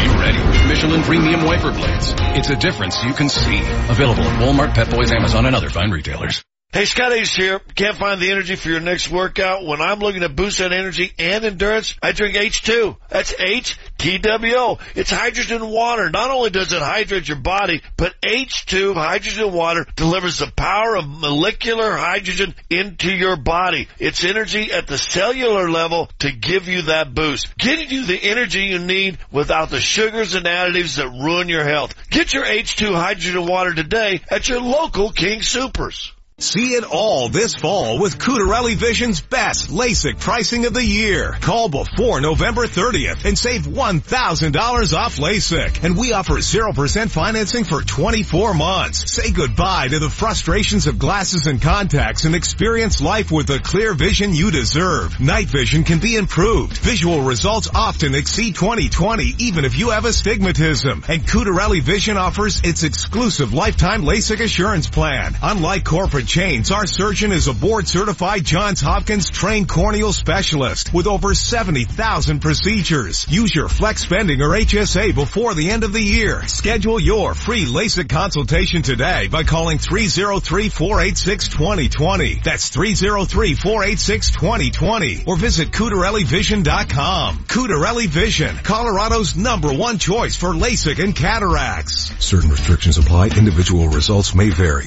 be ready with Michelin Premium Wiper Blades. It's a difference you can see. Available at Walmart, Pep Boys, Amazon, and other fine retailers. Hey, Scott Ace here. Can't find the energy for your next workout? When I'm looking to boost that energy and endurance, I drink H2. That's H-T-W-O. It's hydrogen water. Not only does it hydrate your body, but H2 hydrogen water delivers the power of molecular hydrogen into your body. It's energy at the cellular level to give you that boost. Getting you the energy you need without the sugars and additives that ruin your health. Get your H2 hydrogen water today at your local King Supers. See it all this fall with Cutarelli Vision's best LASIK pricing of the year. Call before November 30th and save $1,000 off LASIK. And we offer 0% financing for 24 months. Say goodbye to the frustrations of glasses and contacts and experience life with the clear vision you deserve. Night vision can be improved. Visual results often exceed 20/20 even if you have astigmatism. And Cutarelli Vision offers its exclusive lifetime LASIK assurance plan. Unlike corporate chains, our surgeon is a board certified Johns Hopkins trained corneal specialist with over 70,000 procedures. Use your flex spending or HSA before the end of the year. Schedule your free LASIK consultation today by calling 303-486-2020. That's 303-486-2020 or visit CutarelliVision.com. Cutarelli Vision, Colorado's number one choice for LASIK and cataracts. Certain restrictions apply. Individual results may vary.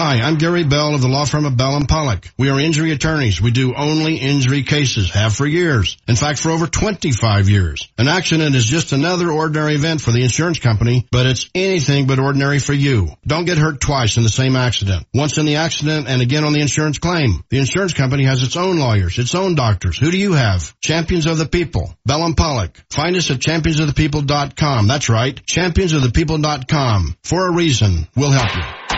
Hi, I'm Gary Bell of the law firm of Bell and Pollock. We are injury attorneys. We do only injury cases, have for years. In fact, for over 25 years. An accident is just another ordinary event for the insurance company, but it's anything but ordinary for you. Don't get hurt twice in the same accident. Once in the accident and again on the insurance claim. The insurance company has its own lawyers, its own doctors. Who do you have? Champions of the People. Bell and Pollock. Find us at championsofthepeople.com. That's right. Championsofthepeople.com. For a reason. We'll help you.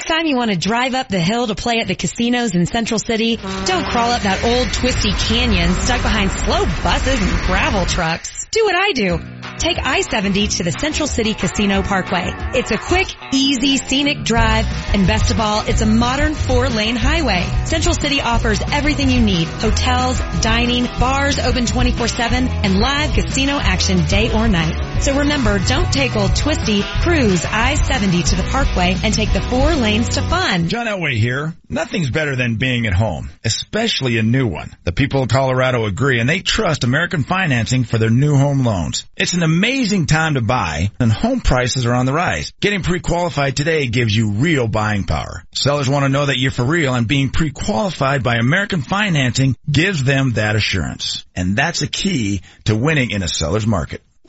time you want to drive up the hill to play at the casinos in Central City, don't crawl up that old twisty canyon stuck behind slow buses and gravel trucks. Do what I do. Take I-70 to the Central City Casino Parkway. It's a quick, easy, scenic drive, and best of all, it's a modern four-lane highway. Central City offers everything you need. Hotels, dining, bars open 24-7, and live casino action day or night. So remember, don't take old twisty, cruise I-70 to the Parkway and take the four lanes to fun. John Elway here. Nothing's better than being at home, especially a new one. The people of Colorado agree and they trust American Financing for their new home loans. It's an amazing time to buy and home prices are on the rise. Getting pre-qualified today gives you real buying power. Sellers want to know that you're for real and being pre-qualified by American Financing gives them that assurance. And that's a key to winning in a seller's market.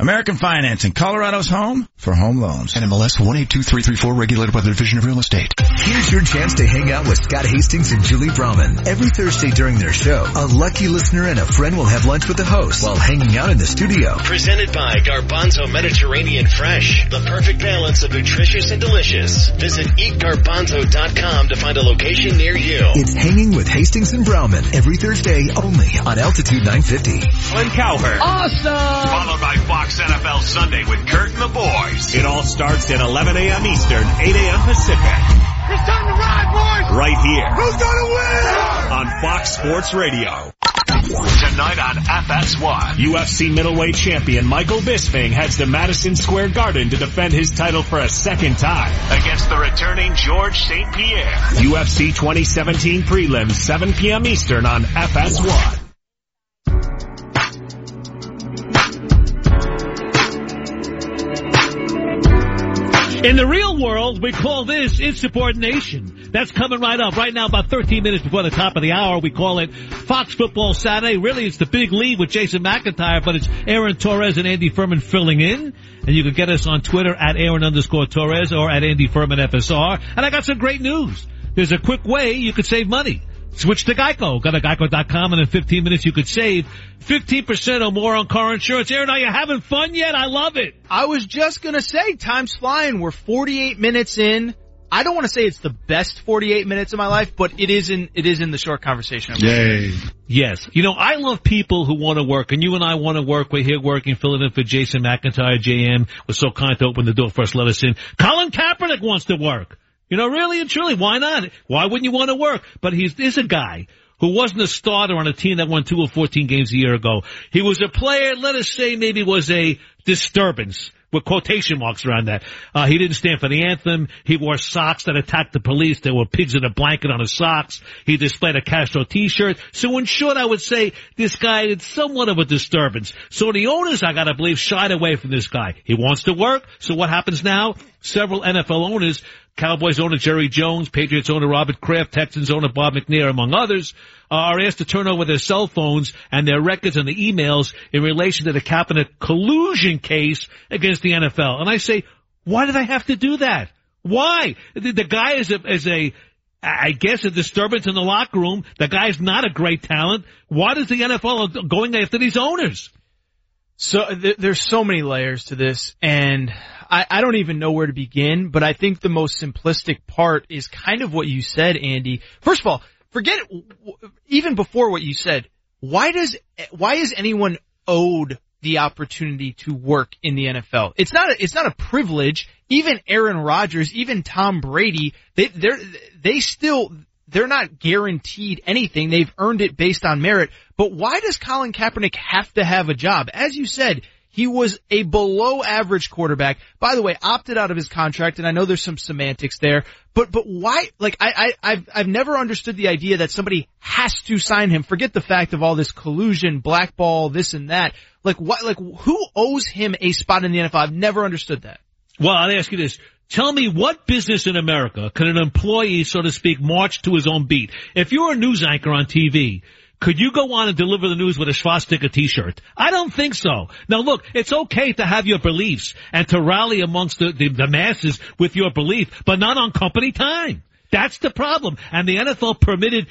American Financing, Colorado's home for home loans. NMLS 182334 regulated by the Division of Real Estate. Here's your chance to hang out with Scott Hastings and Julie Brahman. Every Thursday during their show, a lucky listener and a friend will have lunch with the host while hanging out in the studio. Presented by Garbanzo Mediterranean Fresh, the perfect balance of nutritious and delicious. Visit eatgarbanzo.com to find a location near you. It's Hanging with Hastings and Brahman every Thursday only on Altitude 950. Colin Cowherd. Awesome! Followed by Fox NFL Sunday with Kurt and the boys. It all starts at 11 a.m. Eastern, 8 a.m. Pacific. It's time to ride, boys! Right here. Who's gonna win? On Fox Sports Radio. Tonight on FS1, UFC middleweight champion Michael Bisping heads to Madison Square Garden to defend his title for a second time against the returning George St. Pierre. UFC 2017 prelims, 7 p.m. Eastern on FS1. In the real world, we call this insubordination. That's coming right up. Right now, about 13 minutes before the top of the hour, we call it Fox Football Saturday. Really, it's the big lead with Jason McIntyre, but it's Aaron Torres and Andy Furman filling in. And you can get us on Twitter at Aaron underscore Torres or at Andy Furman FSR. And I got some great news. There's a quick way you could save money. Switch to Geico. Go to geico.com and in 15 minutes you could save 15% or more on car insurance. Aaron, are you having fun yet? I love it. I was just gonna say, time's flying. We're 48 minutes in I don't want to say it's the best 48 minutes of my life, but it is in, it is in the short conversation. Yay. Yes. You know, I love people who want to work, and you and I want to work. We're here working, filling in for Jason McIntyre, JM was so kind to open the door for us, let us in. Colin Kaepernick wants to work. You know, really and truly, why not? Why wouldn't you want to work? But he's, he's a guy who wasn't a starter on a team that won two or 14 games a year ago. He was a player, let us say maybe was a disturbance with quotation marks around that. Uh, he didn't stand for the anthem. He wore socks that attacked the police. There were pigs in a blanket on his socks. He displayed a Castro t-shirt. So in short, I would say this guy is somewhat of a disturbance. So the owners, I gotta believe, shied away from this guy. He wants to work. So what happens now? Several NFL owners Cowboys owner Jerry Jones, Patriots owner Robert Kraft, Texans owner Bob McNair, among others, are asked to turn over their cell phones and their records and the emails in relation to the Kaepernick collusion case against the NFL. And I say, why do they have to do that? Why? The, the guy is a, is a, I guess a disturbance in the locker room. The guy's not a great talent. Why does the NFL going after these owners? So th- there's so many layers to this, and I, I don't even know where to begin. But I think the most simplistic part is kind of what you said, Andy. First of all, forget even before what you said. Why does why is anyone owed the opportunity to work in the NFL? It's not a, it's not a privilege. Even Aaron Rodgers, even Tom Brady, they they they still they're not guaranteed anything. They've earned it based on merit. But why does Colin Kaepernick have to have a job? As you said, he was a below average quarterback. By the way, opted out of his contract, and I know there's some semantics there, but, but why, like, I, I, I've, I've never understood the idea that somebody has to sign him. Forget the fact of all this collusion, blackball, this and that. Like, what, like, who owes him a spot in the NFL? I've never understood that. Well, I'll ask you this. Tell me what business in America can an employee, so to speak, march to his own beat? If you're a news anchor on TV, could you go on and deliver the news with a swastika t-shirt? I don't think so. Now look, it's okay to have your beliefs and to rally amongst the, the, the masses with your belief, but not on company time. That's the problem. And the NFL permitted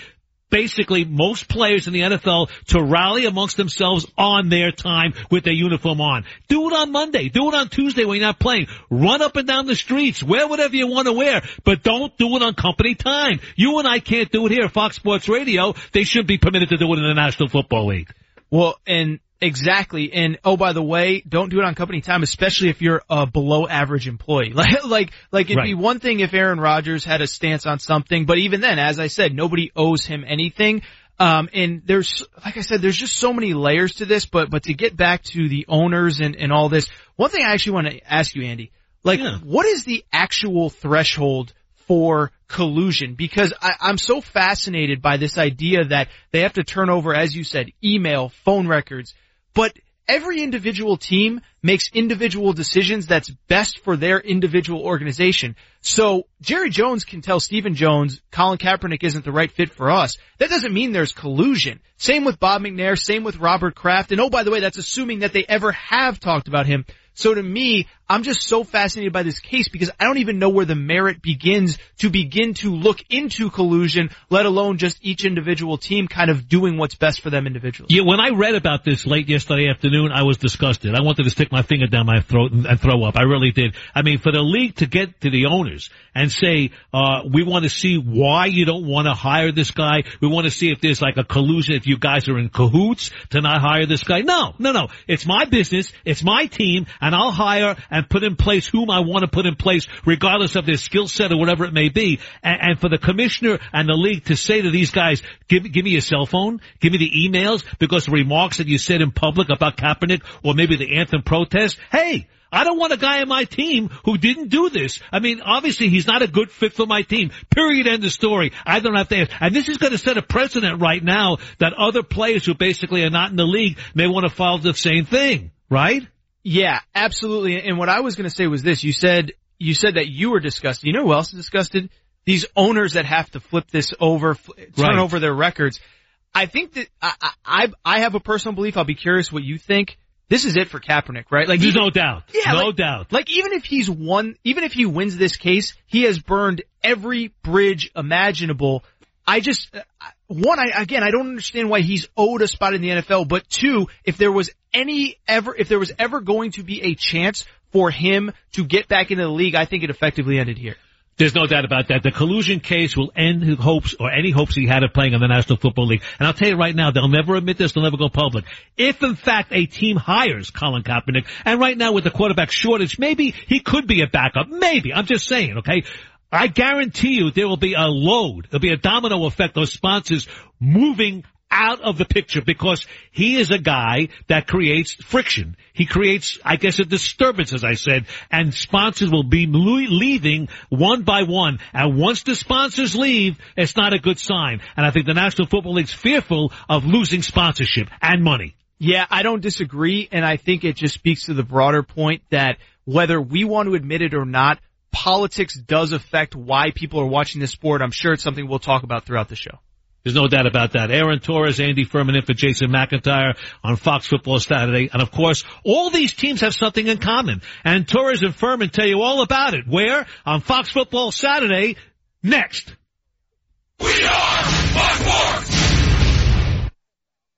basically most players in the NFL to rally amongst themselves on their time with their uniform on. Do it on Monday. Do it on Tuesday when you're not playing. Run up and down the streets. Wear whatever you want to wear, but don't do it on company time. You and I can't do it here. Fox Sports Radio, they should be permitted to do it in the National Football League. Well, and Exactly. And oh, by the way, don't do it on company time, especially if you're a below average employee. (laughs) Like, like, like it'd right. be one thing if Aaron Rodgers had a stance on something, but even then, as I said, nobody owes him anything. Um, and there's, like I said, there's just so many layers to this, but, but to get back to the owners and, and all this, one thing I actually want to ask you, Andy, like, yeah. what is the actual threshold for collusion because I, I'm so fascinated by this idea that they have to turn over, as you said, email, phone records, but every individual team makes individual decisions that's best for their individual organization. So Jerry Jones can tell Stephen Jones, Colin Kaepernick isn't the right fit for us. That doesn't mean there's collusion. Same with Bob McNair, same with Robert Kraft. And oh, by the way, that's assuming that they ever have talked about him. So to me, I'm just so fascinated by this case because I don't even know where the merit begins to begin to look into collusion, let alone just each individual team kind of doing what's best for them individually. Yeah, when I read about this late yesterday afternoon, I was disgusted. I wanted to stick my finger down my throat and, throw up. I really did. I mean, for the league to get to the owners and say, uh, we want to see why you don't want to hire this guy. We want to see if there's like a collusion, if you guys are in cahoots to not hire this guy. No, no, no. It's my business. It's my team and I'll hire put in place whom I want to put in place, regardless of their skill set or whatever it may be. And, and, for the commissioner and the league to say to these guys, give, give me your cell phone, give me the emails, because the remarks that you said in public about Kaepernick or maybe the anthem protest, hey, I don't want a guy on my team who didn't do this. I mean, obviously he's not a good fit for my team. Period. End of story. I don't have to ask. And this is going to set a precedent right now that other players who basically are not in the league may want to follow the same thing, right? Yeah, absolutely. And what I was going to say was this: you said you said that you were disgusted. You know who else is disgusted? These owners that have to flip this over, turn right. over their records. I think that I, I I have a personal belief. I'll be curious what you think. This is it for Kaepernick, right? Like, there's even, no doubt. Yeah, no like, doubt. Like, even if he's won, even if he wins this case, he has burned every bridge imaginable. I just, uh, one, I, again, I don't understand why he's owed a spot in the NFL, but two, if there was any ever, if there was ever going to be a chance for him to get back into the league, I think it effectively ended here. There's no doubt about that. The collusion case will end his hopes or any hopes he had of playing in the National Football League. And I'll tell you right now, they'll never admit this. They'll never go public. If in fact a team hires Colin Kaepernick, and right now with the quarterback shortage, maybe he could be a backup. Maybe. I'm just saying, okay? I guarantee you there will be a load. There'll be a domino effect of sponsors moving out of the picture because he is a guy that creates friction. He creates, I guess, a disturbance, as I said, and sponsors will be leaving one by one. And once the sponsors leave, it's not a good sign. And I think the National Football League's fearful of losing sponsorship and money. Yeah, I don't disagree, and I think it just speaks to the broader point that whether we want to admit it or not, politics does affect why people are watching this sport. I'm sure it's something we'll talk about throughout the show. There's no doubt about that. Aaron Torres, Andy Furman in for Jason McIntyre on Fox Football Saturday. And of course, all these teams have something in common. And Torres and Furman tell you all about it. Where? On Fox Football Saturday, next. We are Fox Sports!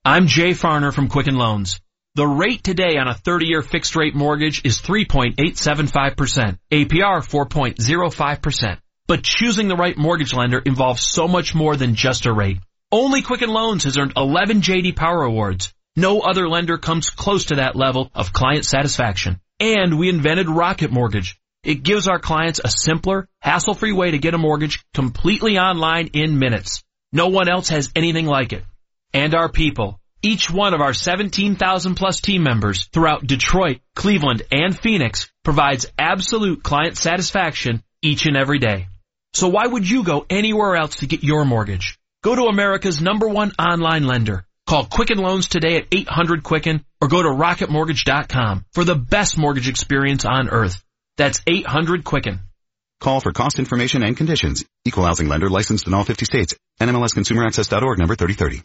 I'm Jay Farner from Quicken Loans. The rate today on a 30-year fixed rate mortgage is 3.875%, APR 4.05%. But choosing the right mortgage lender involves so much more than just a rate. Only Quicken Loans has earned 11 JD Power Awards. No other lender comes close to that level of client satisfaction. And we invented Rocket Mortgage. It gives our clients a simpler, hassle-free way to get a mortgage completely online in minutes. No one else has anything like it. And our people. Each one of our 17,000 plus team members throughout Detroit, Cleveland, and Phoenix provides absolute client satisfaction each and every day. So why would you go anywhere else to get your mortgage? Go to America's number one online lender. Call Quicken Loans today at 800 Quicken or go to rocketmortgage.com for the best mortgage experience on earth. That's 800 Quicken. Call for cost information and conditions. Equal housing lender licensed in all 50 states. NMLSconsumeraccess.org number 3030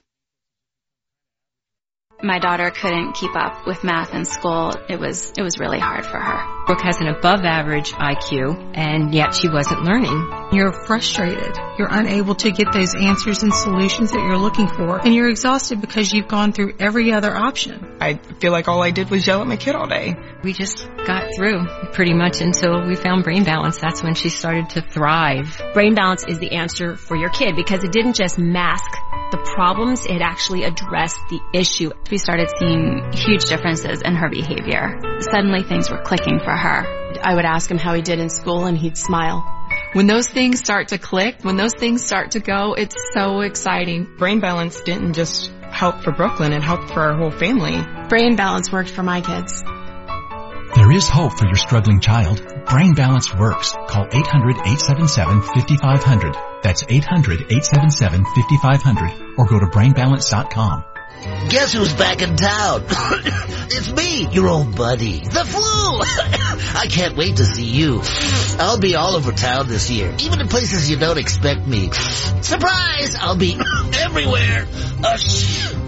my daughter couldn't keep up with math in school. It was it was really hard for her. Brooke has an above average IQ and yet she wasn't learning. You're frustrated. You're unable to get those answers and solutions that you're looking for and you're exhausted because you've gone through every other option. I feel like all I did was yell at my kid all day. We just got through pretty much until we found Brain Balance. That's when she started to thrive. Brain Balance is the answer for your kid because it didn't just mask the problems, it actually addressed the issue. We started seeing huge differences in her behavior. Suddenly things were clicking for her. I would ask him how he did in school and he'd smile. When those things start to click, when those things start to go, it's so exciting. Brain Balance didn't just help for Brooklyn, it helped for our whole family. Brain Balance worked for my kids. There is hope for your struggling child. Brain Balance works. Call 800-877-5500. That's 800-877-5500 or go to brainbalance.com. Guess who's back in town? (coughs) it's me, your old buddy. The flu! (coughs) I can't wait to see you. I'll be all over town this year, even in places you don't expect me. Surprise! I'll be (coughs) everywhere. Uh,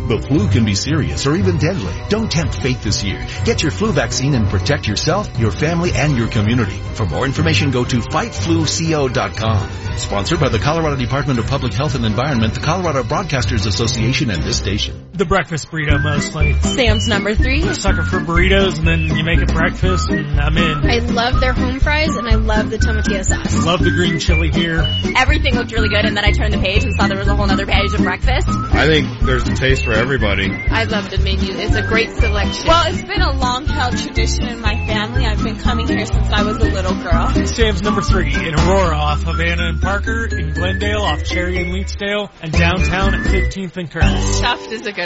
the flu can be serious or even deadly. Don't tempt fate this year. Get your flu vaccine and protect yourself, your family, and your community. For more information, go to fightfluco.com. Sponsored by the Colorado Department of Public Health and Environment, the Colorado Broadcasters Association, and this station. The breakfast burrito mostly. Sam's number three. A sucker for burritos, and then you make it breakfast, and I'm in. I love their home fries, and I love the tomatillo sauce. Love the green chili here. Everything looked really good, and then I turned the page and saw there was a whole other page of breakfast. I think there's a taste for everybody. I love the menu. It's a great selection. Well, it's been a long-held tradition in my family. I've been coming here since I was a little girl. Sam's number three in Aurora off Havana and Parker, in Glendale off Cherry and Leetsdale, and downtown at 15th and Curtis. Stuffed is a good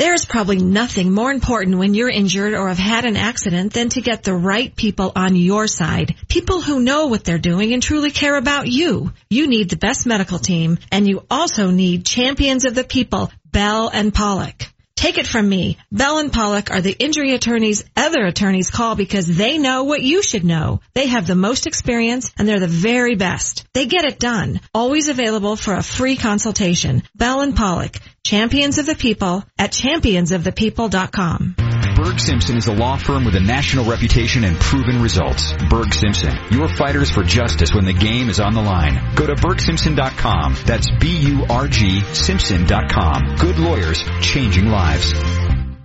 There's probably nothing more important when you're injured or have had an accident than to get the right people on your side. People who know what they're doing and truly care about you. You need the best medical team and you also need champions of the people, Bell and Pollock. Take it from me. Bell and Pollock are the injury attorneys other attorneys call because they know what you should know. They have the most experience and they're the very best. They get it done. Always available for a free consultation. Bell and Pollock, champions of the people at championsofthepeople.com. Burg Simpson is a law firm with a national reputation and proven results. Burg Simpson, your fighters for justice when the game is on the line. Go to burgsimpson.com. That's B-U-R-G Simpson.com. Good lawyers, changing lives.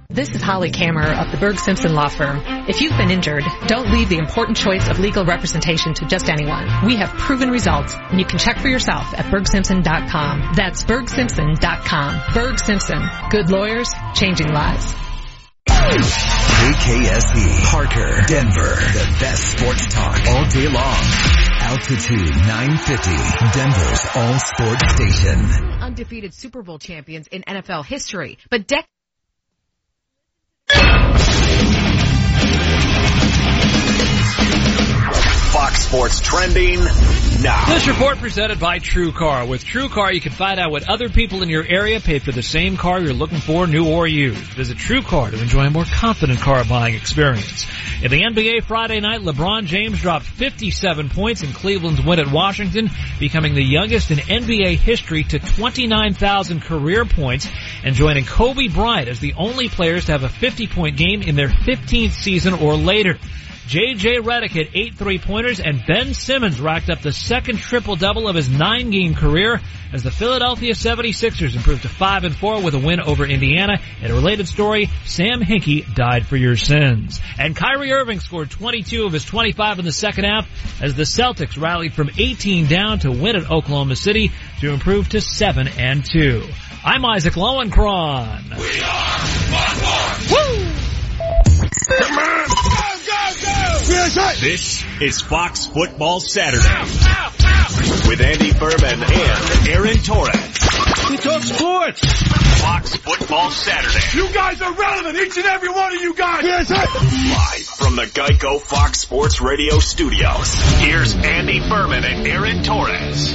This is Holly Kammer of the Burg Simpson Law Firm. If you've been injured, don't leave the important choice of legal representation to just anyone. We have proven results, and you can check for yourself at burgsimpson.com. That's burgsimpson.com. Burg Simpson. Good lawyers, changing lives. KKSE, Parker, Denver, the best sports talk all day long. Altitude 950, Denver's all sports station. Undefeated Super Bowl champions in NFL history, but Fox Sports trending now. This report presented by True Car. With True Car, you can find out what other people in your area paid for the same car you're looking for, new or used. Visit True Car to enjoy a more confident car buying experience. In the NBA Friday night, LeBron James dropped 57 points in Cleveland's win at Washington, becoming the youngest in NBA history to 29,000 career points and joining Kobe Bryant as the only players to have a 50 point game in their 15th season or later. J.J. Redick hit eight three-pointers and Ben Simmons racked up the second triple-double of his nine-game career as the Philadelphia 76ers improved to 5 and 4 with a win over Indiana. In a related story, Sam Hinkie died for your sins. And Kyrie Irving scored 22 of his 25 in the second half as the Celtics rallied from 18 down to win at Oklahoma City to improve to 7 and 2. I'm Isaac Lowenkron. We are Woo! Come on! This is Fox Football Saturday with Andy Furman and Aaron Torres. We talk sports. Fox Football Saturday. You guys are relevant, each and every one of you guys. Yes, Live from the Geico Fox Sports Radio studios. Here's Andy Furman and Aaron Torres.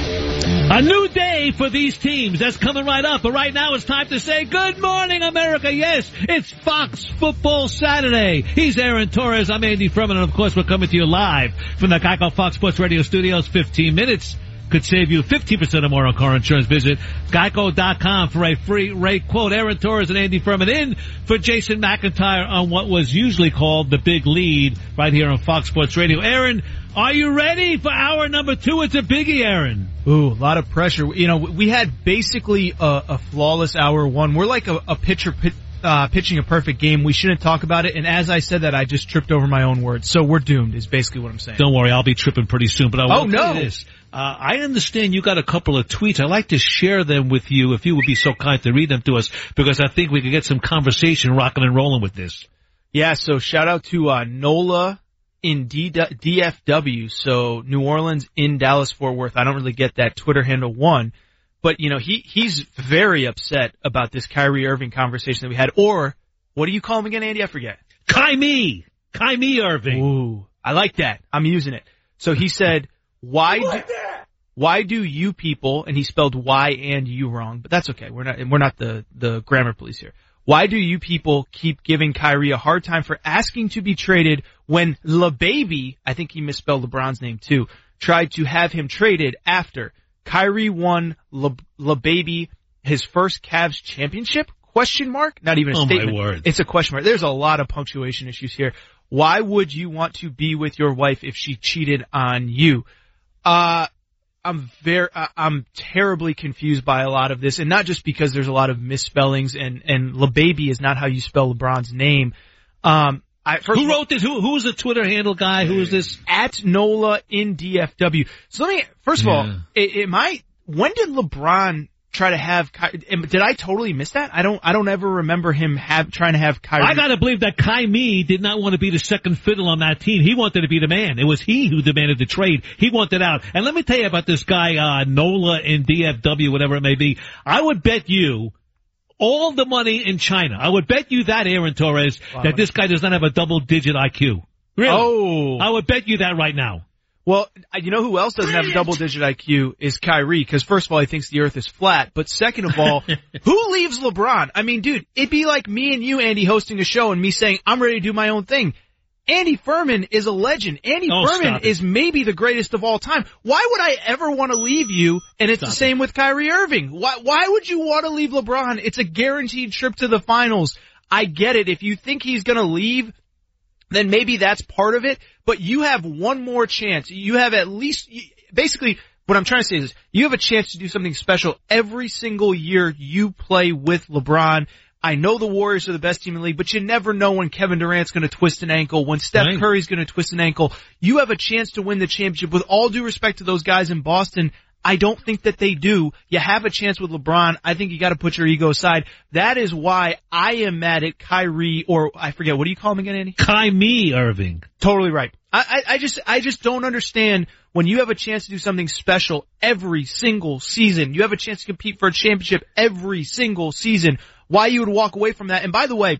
A new day for these teams. That's coming right up. But right now it's time to say good morning, America. Yes, it's Fox Football Saturday. He's Aaron Torres. I'm Andy Furman. And of course, we're coming to you live from the Geico Fox Sports Radio studios. 15 minutes could save you 50% or more on car insurance. Visit geico.com for a free rate quote. Aaron Torres and Andy Furman in for Jason McIntyre on what was usually called the big lead right here on Fox Sports Radio. Aaron, are you ready for hour number two? It's a biggie, Aaron. Ooh, a lot of pressure. You know, we had basically a, a flawless hour one. We're like a, a pitcher pit, uh, pitching a perfect game. We shouldn't talk about it. And as I said that, I just tripped over my own words. So we're doomed is basically what I'm saying. Don't worry, I'll be tripping pretty soon. But I will Oh, no. this. Uh, I understand you got a couple of tweets. I'd like to share them with you if you would be so kind to read them to us because I think we could get some conversation rocking and rolling with this. Yeah, so shout out to uh, Nola in D- DFW. So New Orleans in Dallas Fort Worth. I don't really get that Twitter handle one, but you know he he's very upset about this Kyrie Irving conversation that we had. Or what do you call him again, Andy? I forget. Kai me, Kai me Irving. Ooh, I like that. I'm using it. So he said, "Why do, why do you people?" And he spelled Y and you wrong, but that's okay. We're not we're not the the grammar police here. Why do you people keep giving Kyrie a hard time for asking to be traded when LeBaby, I think he misspelled LeBron's name too, tried to have him traded after Kyrie won Le, LeBaby his first Cavs championship? Question mark? Not even a Oh, my statement. word. It's a question mark. There's a lot of punctuation issues here. Why would you want to be with your wife if she cheated on you? Uh, I'm very, I'm terribly confused by a lot of this, and not just because there's a lot of misspellings and and LeBaby is not how you spell LeBron's name. Um, I, who wrote this? Who who was the Twitter handle guy? Who is this? At Nola in DFW. So let me first of Yeah. all, am I? When did LeBron try to have? Ky- Did I totally miss that? I don't. I don't ever remember him have trying to have Kyrie. I gotta believe that Kai Me did not want to be the second fiddle on that team. He wanted to be the man. It was he who demanded the trade. He wanted out. And let me tell you about this guy, uh, Nola in DFW, whatever it may be. I would bet you all the money in China. I would bet you that, Aaron Torres, Wow. that this guy does not have a double digit IQ. Really? Oh. I would bet you that right now. Well, you know who else doesn't have a double digit IQ is Kyrie, because first of all, he thinks the earth is flat, but second of all, (laughs) who leaves LeBron? I mean, dude, it'd be like me and you, Andy, hosting a show and me saying, I'm ready to do my own thing. Andy Furman is a legend. Andy Oh, Furman is maybe the greatest of all time. Why would I ever want to leave you? And it's the same with Kyrie Irving. Why, why would you want to leave LeBron? It's a guaranteed trip to the finals. I get it. If you think he's gonna leave, then maybe that's part of it. But you have one more chance. You have at least, basically, what I'm trying to say is, you have a chance to do something special every single year you play with LeBron. I know the Warriors are the best team in the league, but you never know when Kevin Durant's going to twist an ankle, when Steph Right. Curry's going to twist an ankle. You have a chance to win the championship. With all due respect to those guys in Boston, I don't think that they do. You have a chance with LeBron. I think you got to put your ego aside. That is why I am mad at Kyrie, or I forget what do you call him again, Andy? Me Irving. Totally right. I, I, I just, I just don't understand when you have a chance to do something special every single season. You have a chance to compete for a championship every single season. Why you would walk away from that? And by the way,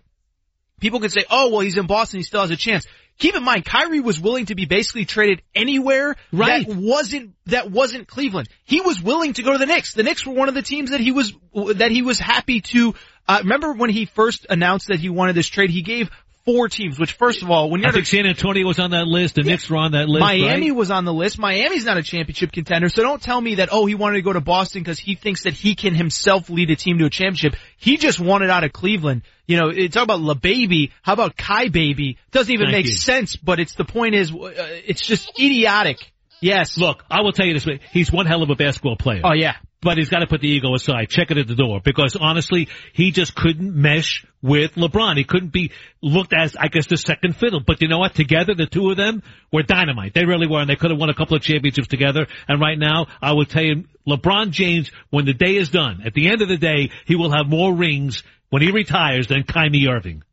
people can say, oh, well, he's in Boston. He still has a chance. Keep in mind, Kyrie was willing to be basically traded anywhere Right. that wasn't, that wasn't Cleveland. He was willing to go to the Knicks. The Knicks were one of the teams that he was, that he was happy to, uh, remember when he first announced that he wanted this trade, he gave four teams, which first of all, when you're I think San Antonio was on that list. The Knicks were on that list. Miami right? was on the list. Miami's not a championship contender, so don't tell me that, oh, he wanted to go to Boston because he thinks that he can himself lead a team to a championship. He just wanted out of Cleveland. You know, it's talk about La Baby. How about Kai Baby? Doesn't even Thank make you. sense, but it's the point is, uh, it's just idiotic. Yes. Look, I will tell you this way. He's one hell of a basketball player. Oh yeah. But he's got to put the ego aside. Check it at the door. Because honestly, he just couldn't mesh with LeBron. He couldn't be looked as, I guess, the second fiddle. But you know what? Together, the two of them were dynamite. They really were. And they could have won a couple of championships together. And right now, I would tell you, LeBron James, when the day is done, at the end of the day, he will have more rings when he retires than Kyrie Irving.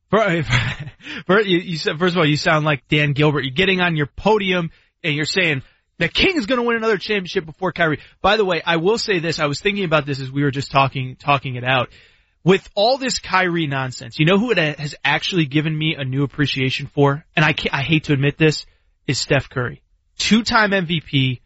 (laughs) First of all, you sound like Dan Gilbert. You're getting on your podium and you're saying, the King is going to win another championship before Kyrie. By the way, I will say this. I was thinking about this as we were just talking, talking it out. With all this Kyrie nonsense, you know who it has actually given me a new appreciation for? And I can't, I hate to admit this, is Steph Curry. Two-time MVP,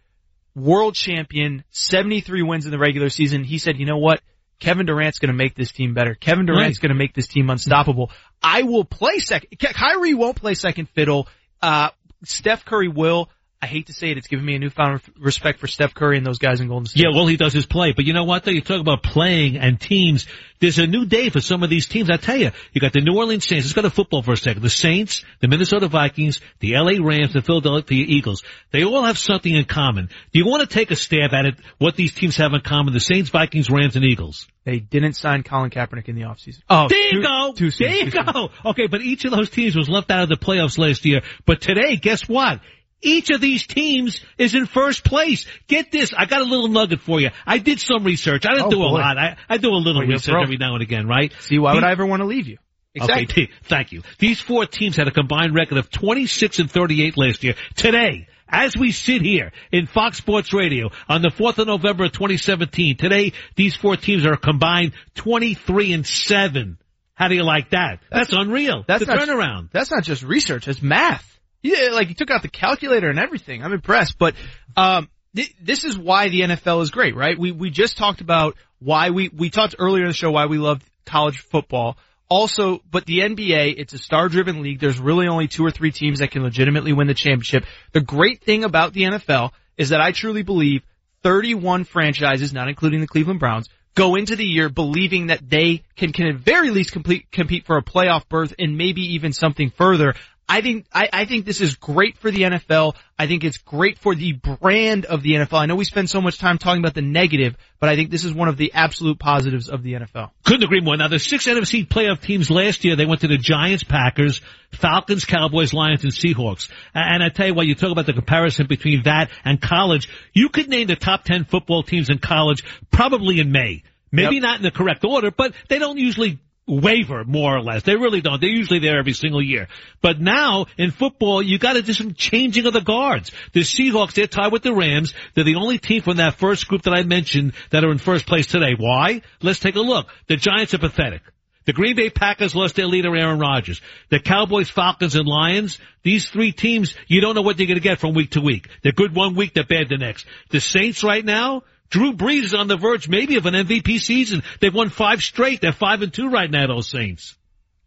world champion, 73 wins in the regular season. He said, you know what? Kevin Durant's going to make this team better. Kevin Durant's Right. going to make this team unstoppable. I will play second. Ky- Kyrie won't play second fiddle. Uh, Steph Curry will. I hate to say it, it's given me a newfound respect for Steph Curry and those guys in Golden State. Yeah, well, he does his play. But you know what, though? You talk about playing and teams. There's a new day for some of these teams. I tell you, you got the New Orleans Saints. Let's go to football for a second. The Saints, the Minnesota Vikings, the LA Rams, the Philadelphia Eagles. They all have something in common. Do you want to take a stab at it, what these teams have in common? The Saints, Vikings, Rams, and Eagles. They didn't sign Colin Kaepernick in the offseason. Oh, there you too- go. too soon, there you too soon. go. Okay, but each of those teams was left out of the playoffs last year. But today, guess what? Each of these teams is in first place. Get this. I got a little nugget for you. I did some research. I didn't Oh, do a boy. lot. I, I do a little Well, research every now and again, right? See, why would I ever want to leave you? Exactly. Okay, (laughs) thank you. These four teams had a combined record of 26 and 38 last year. Today, as we sit here in Fox Sports Radio on the 4th of November of 2017, today these four teams are a combined 23 and 7. How do you like that? That's, unreal. That's the not, turnaround. That's not just research, it's math. Yeah, like you took out the calculator and everything. I'm impressed. But um th- this is why the NFL is great, right? We we just talked about why we we talked earlier in the show why we love college football. Also, but the NBA, it's a star driven league. There's really only two or three teams that can legitimately win the championship. The great thing about the NFL is that I truly believe 31 franchises, not including the Cleveland Browns, go into the year believing that they can, can at very least complete, compete for a playoff berth and maybe even something further. I think I, I think this is great for the NFL. I think it's great for the brand of the NFL. I know we spend so much time talking about the negative, but I think this is one of the absolute positives of the NFL. Couldn't agree more. Now the six NFC playoff teams last year, they went to the Giants, Packers, Falcons, Cowboys, Lions, and Seahawks. And I tell you what, you talk about the comparison between that and college. You could name the top ten football teams in college probably in May. Maybe yep. not in the correct order, but they don't usually waver more or less. They really don't. They're usually there every single year. But now in football, you got to do some changing of the guards. The Seahawks, they're tied with the Rams. They're the only team from that first group that I mentioned that are in first place today. Why? Let's take a look. The Giants are pathetic. The Green Bay Packers lost their leader Aaron Rodgers. The Cowboys, Falcons, and Lions, these three teams, you don't know what they're going to get from week to week. They're good one week, they're bad the next. The Saints right now, Drew Brees is on the verge maybe of an MVP season. They've won five straight. They're five and two right now, those Saints.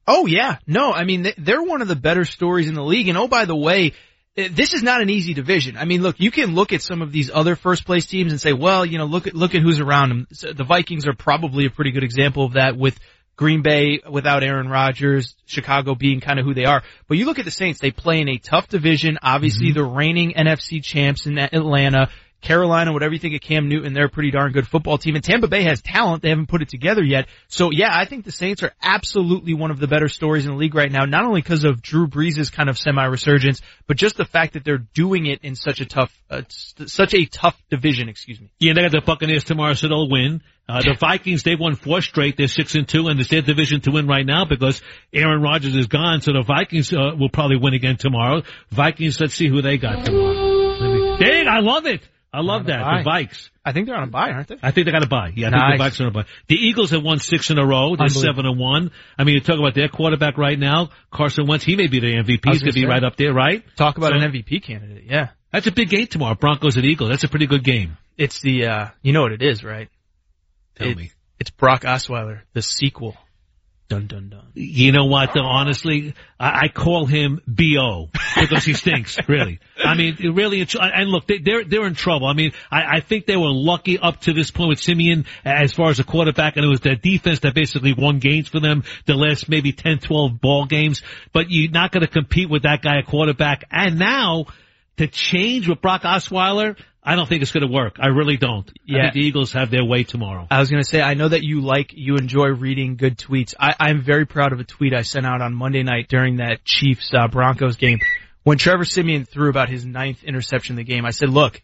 Oh yeah. No, I mean, they're one of the better stories in the league. And oh, by the way, eh, this is not an easy division. I mean, look, you can look at some of these other first place teams and say, well, you know, look at, look at who's around them. The Vikings are probably a pretty good example of that with Green Bay without Aaron Rodgers, Chicago being kind of who they are. But you look at the Saints, they play in a tough division. Obviously, mm-hmm. the reigning NFC champs in Atlanta. Carolina, whatever you think of Cam Newton, they're a pretty darn good football team. And Tampa Bay has talent. They haven't put it together yet. So yeah, I think the Saints are absolutely one of the better stories in the league right now, not only because of Drew Brees' kind of semi-resurgence, but just the fact that they're doing it in such a tough, uh, such a tough division, excuse me. Yeah, they got the Buccaneers tomorrow, so they'll win. Uh, the Vikings, they've won four straight. They're six and two, and it's their division to win right now because Aaron Rodgers is gone. So the Vikings uh, will probably win again tomorrow. Vikings, let's see who they got tomorrow. Dang, I love it. I love that. The Vikes. I think they're on a buy, aren't they? I think they got a buy. Yeah, I nice. think the Vikes are on a buy. The Eagles have won six in a row. They're seven and one. I mean, you talk about their quarterback right now, Carson Wentz. He may be the MVP. He's going to be right up there, right? Talk about so, an MVP candidate. Yeah, that's a big game tomorrow. Broncos and Eagles. That's a pretty good game. It's the, uh, you know what it is, right? Tell it, me. It's Brock Osweiler, the sequel. Dun dun dun. You know what? Though, honestly, I, I call him Bo because he stinks. (laughs) really, I mean, really. And look, they, they're they're in trouble. I mean, I, I think they were lucky up to this point with Siemian as far as a quarterback, and it was their defense that basically won games for them the last maybe 10, 12 ball games. But you're not going to compete with that guy at quarterback. And now to change with Brock Osweiler, I don't think it's going to work. I really don't. Yeah. I think the Eagles have their way tomorrow. I was going to say, I know that you like, you enjoy reading good tweets. I, I'm very proud of a tweet I sent out on Monday night during that Chiefs uh, Broncos game. When Trevor Siemian threw about his ninth interception in the game, I said, look,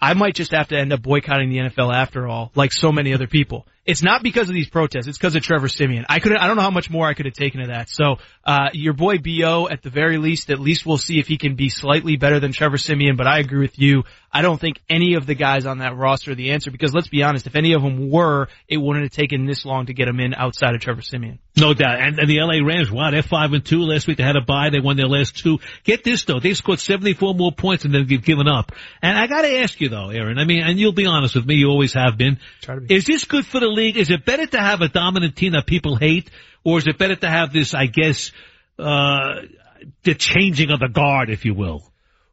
I might just have to end up boycotting the NFL after all, like so many other people. It's not because of these protests. It's because of Trevor Siemian. I could I don't know how much more I could have taken of that. So, uh, your boy Bo, at the very least, at least we'll see if he can be slightly better than Trevor Siemian. But I agree with you. I don't think any of the guys on that roster are the answer because let's be honest, if any of them were, it wouldn't have taken this long to get them in outside of Trevor Siemian. No doubt. And, and the LA Rams, wow, they're five and two. Last week they had a bye. They won their last two. Get this though, they scored 74 more points than they've given up. And I gotta ask you though, Aaron, I mean, and you'll be honest with me, you always have been. Be. Is this good for the league? Is it better to to have a dominant team that people hate, or is it better to have this, I guess, uh, the changing of the guard, if you will?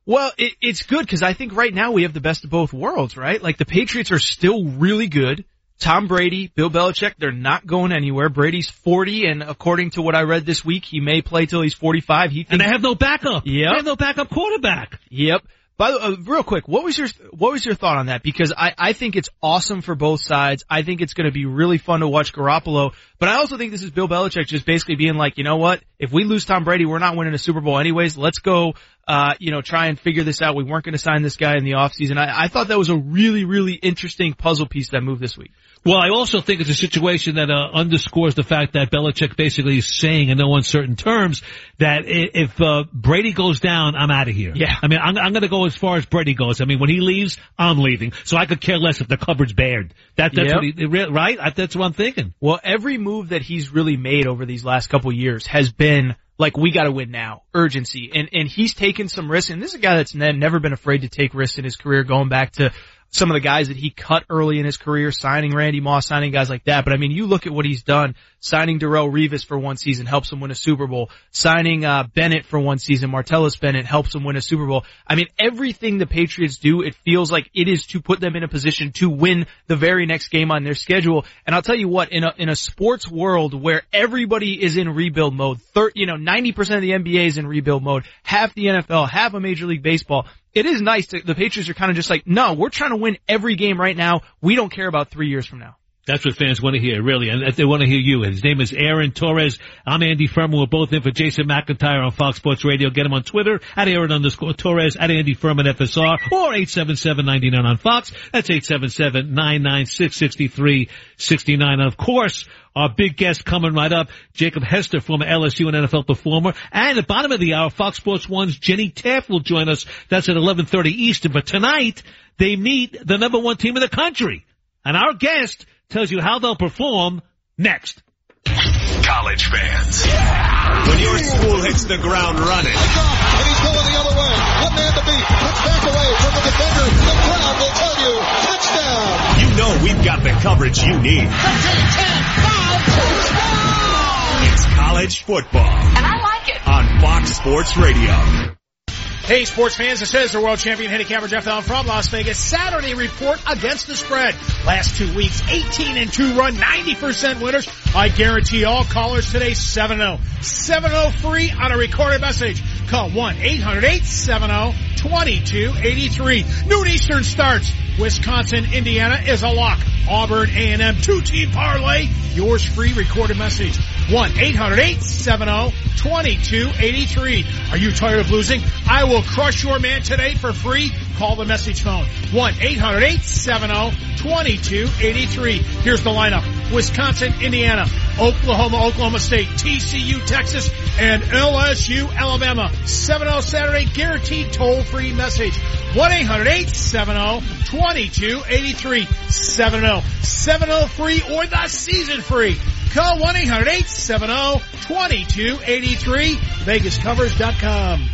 Well, it, it's good because I think right now we have the best of both worlds, right? Like the Patriots are still really good. Tom Brady, Bill Belichick, they're not going anywhere. Brady's 40 and according to what I read this week, he may play till he's 45. He thinks, and they have no backup. Yep. They have no backup quarterback. Yep. By the uh, real quick, what was your what was your thought on that? Because I I think it's awesome for both sides. I think it's going to be really fun to watch Garoppolo, but I also think this is Bill Belichick just basically being like, you know what? If we lose Tom Brady, we're not winning a Super Bowl anyways. Let's go, uh, you know, try and figure this out. We weren't going to sign this guy in the offseason. I I thought that was a really really interesting puzzle piece that moved this week. Well, I also think it's a situation that uh, underscores the fact that Belichick basically is saying in no uncertain terms that if uh, Brady goes down, I'm out of here. Yeah. I mean, I'm, I'm going to go as far as Brady goes. I mean, when he leaves, I'm leaving. So I could care less if the cupboard's bared. That, that's yep. what he, right? That's what I'm thinking. Well, every move that he's really made over these last couple years has been like we got to win now, urgency, and and he's taken some risks. And this is a guy that's never been afraid to take risks in his career, going back to some of the guys that he cut early in his career, signing Randy Moss, signing guys like that. But I mean, you look at what he's done, signing Darrelle Revis for one season helps him win a Super Bowl, signing, uh, Bennett for one season, Martellus Bennett helps him win a Super Bowl. I mean, everything the Patriots do, it feels like it is to put them in a position to win the very next game on their schedule. And I'll tell you what, in a, in a sports world where everybody is in rebuild mode, thir- you know, 90% of the NBA is in rebuild mode, half the NFL, half of Major League Baseball, it is nice to, the Patriots are kind of just like, no, we're trying to win every game right now. We don't care about three years from now. That's what fans want to hear, really, and they want to hear you. His name is Aaron Torres. I'm Andy Furman. We're both in for Jason McIntyre on Fox Sports Radio. Get him on Twitter at Aaron underscore Torres at Andy Furman FSR or 877-99 on Fox. That's 877-996-6369. And of course, our big guest coming right up, Jacob Hester, former LSU and NFL performer. And at the bottom of the hour, Fox Sports One's Jenny Taft will join us. That's at 11.30 Eastern. But tonight, they meet the number one team in the country. And our guest tells you how they'll perform next. College fans. When your school hits the ground running. And he's going the other way. One man to beat. Puts back away from the defender. The crowd will tell you. Touchdown. You know we've got the coverage you need. It's college football. And I like it. On Fox Sports Radio. Hey, sports fans, this is the world champion handicapper Jeff Allen from Las Vegas. Saturday report against the spread. Last two weeks, 18 and 2 run, 90% winners. I guarantee all callers today 7-0. 7-0 free on a recorded message. Call 1-800-870-2283. Noon Eastern starts. Wisconsin, Indiana is a lock. Auburn, A&M, two-team parlay. Yours free recorded message. 1-800-870-2283. Are you tired of losing? I will crush your man today for free. Call the message phone. 1-800-870-2283. Here's the lineup. Wisconsin, Indiana, Oklahoma, Oklahoma State, TCU, Texas, and LSU, Alabama. 7-0 Saturday, guaranteed toll-free message. 1-800-870-2283. 7-0. 7-0 free or the season free. Call 1-800-870-2283. VegasCovers.com.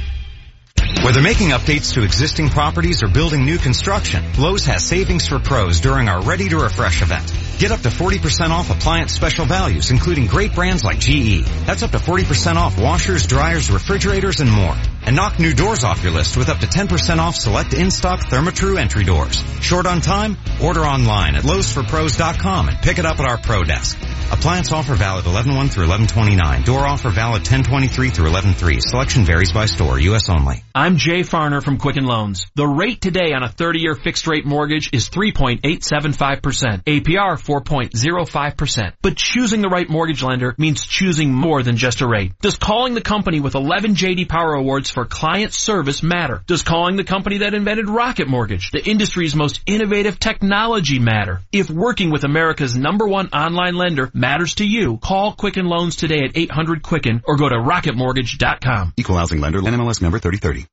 Whether making updates to existing properties or building new construction, Lowe's has savings for pros during our Ready to Refresh event. Get up to 40% off appliance special values, including great brands like GE. That's up to 40% off washers, dryers, refrigerators, and more. And knock new doors off your list with up to 10% off select in-stock Therma-Tru entry doors. Short on time? Order online at lowesforpros.com and pick it up at our pro desk. Appliance offer valid 11-1 through 11-29. Door offer valid 10-23 through 11-3. Selection varies by store. U.S. only. I'm Jay Farner from Quicken Loans. The rate today on a 30-year fixed rate mortgage is 3.875%. APR 4.05%. But choosing the right mortgage lender means choosing more than just a rate. Does calling the company with 11 JD Power Awards for client service matter? Does calling the company that invented Rocket Mortgage, the industry's most innovative technology matter? If working with America's number one online lender matters to you, call Quicken Loans today at 800-QUICKEN or go to rocketmortgage.com. Equal housing lender, NMLS number 3030.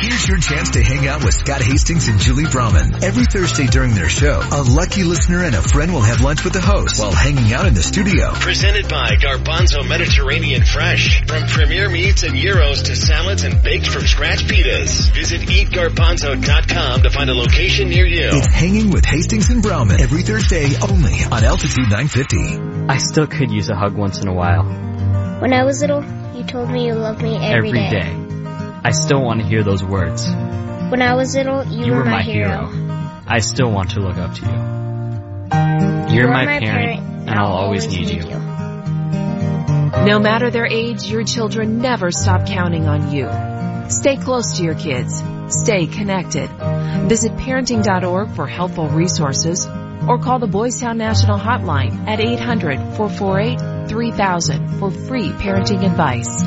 Here's your chance to hang out with Scott Hastings and Julie Brahman. Every Thursday during their show, a lucky listener and a friend will have lunch with the host while hanging out in the studio. Presented by Garbanzo Mediterranean Fresh. From premier meats and gyros to salads and baked from scratch pitas. Visit eatgarbanzo.com to find a location near you. It's Hanging with Hastings and Brahman every Thursday only on Altitude 950. I still could use a hug once in a while. When I was little, you told me you loved me every, every day. day. I still want to hear those words. When I was little, you, you were, were my, my hero. hero. I still want to look up to you. You're, You're my, my parent, parent, and I'll always need you. you. No matter their age, your children never stop counting on you. Stay close to your kids. Stay connected. Visit parenting.org for helpful resources or call the Boys Town National Hotline at 800-448-3000 for free parenting advice.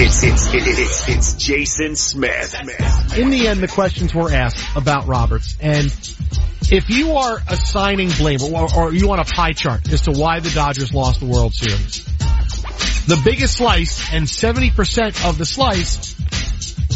It's, it's, it's, it's Jason Smith. In the end, the questions were asked about Roberts and if you are assigning blame or, or you want a pie chart as to why the Dodgers lost the World Series, the biggest slice and 70% of the slice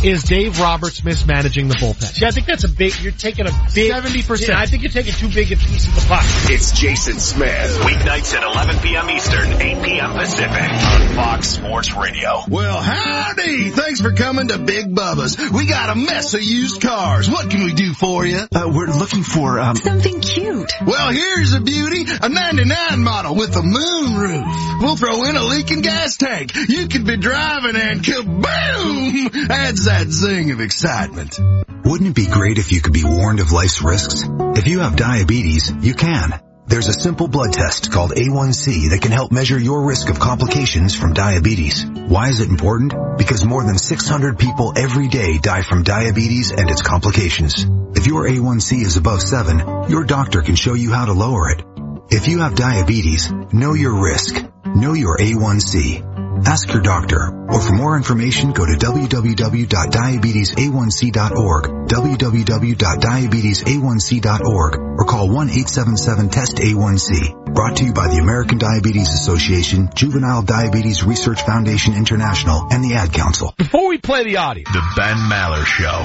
is Dave Roberts mismanaging the bullpen. See, I think that's a big, you're taking a big, 70%. Yeah, I think you're taking too big a piece of the pie. It's Jason Smith. Weeknights at 11 p.m. Eastern, 8 p.m. Pacific on Fox Sports Radio. Well, howdy! Thanks for coming to Big Bubba's. We got a mess of used cars. What can we do for you? Uh, we're looking for, um... Something cute. Well, here's a beauty. A 99 model with a moon roof. We'll throw in a leaking gas tank. You could be driving and kaboom! Adds that zing of excitement. Wouldn't it be great if you could be warned of life's risks? If you have diabetes, you can. There's a simple blood test called A1C that can help measure your risk of complications from diabetes. Why is it important? Because more than 600 people every day die from diabetes and its complications. If your A1C is above 7, your doctor can show you how to lower it. If you have diabetes, know your risk. Know your A1C. Ask your doctor, or for more information, go to www.diabetesa1c.org, www.diabetesa1c.org, or call 1-877-TEST-A1C. Brought to you by the American Diabetes Association, Juvenile Diabetes Research Foundation International, and the Ad Council. Before we play the audio, The Ben Maller Show.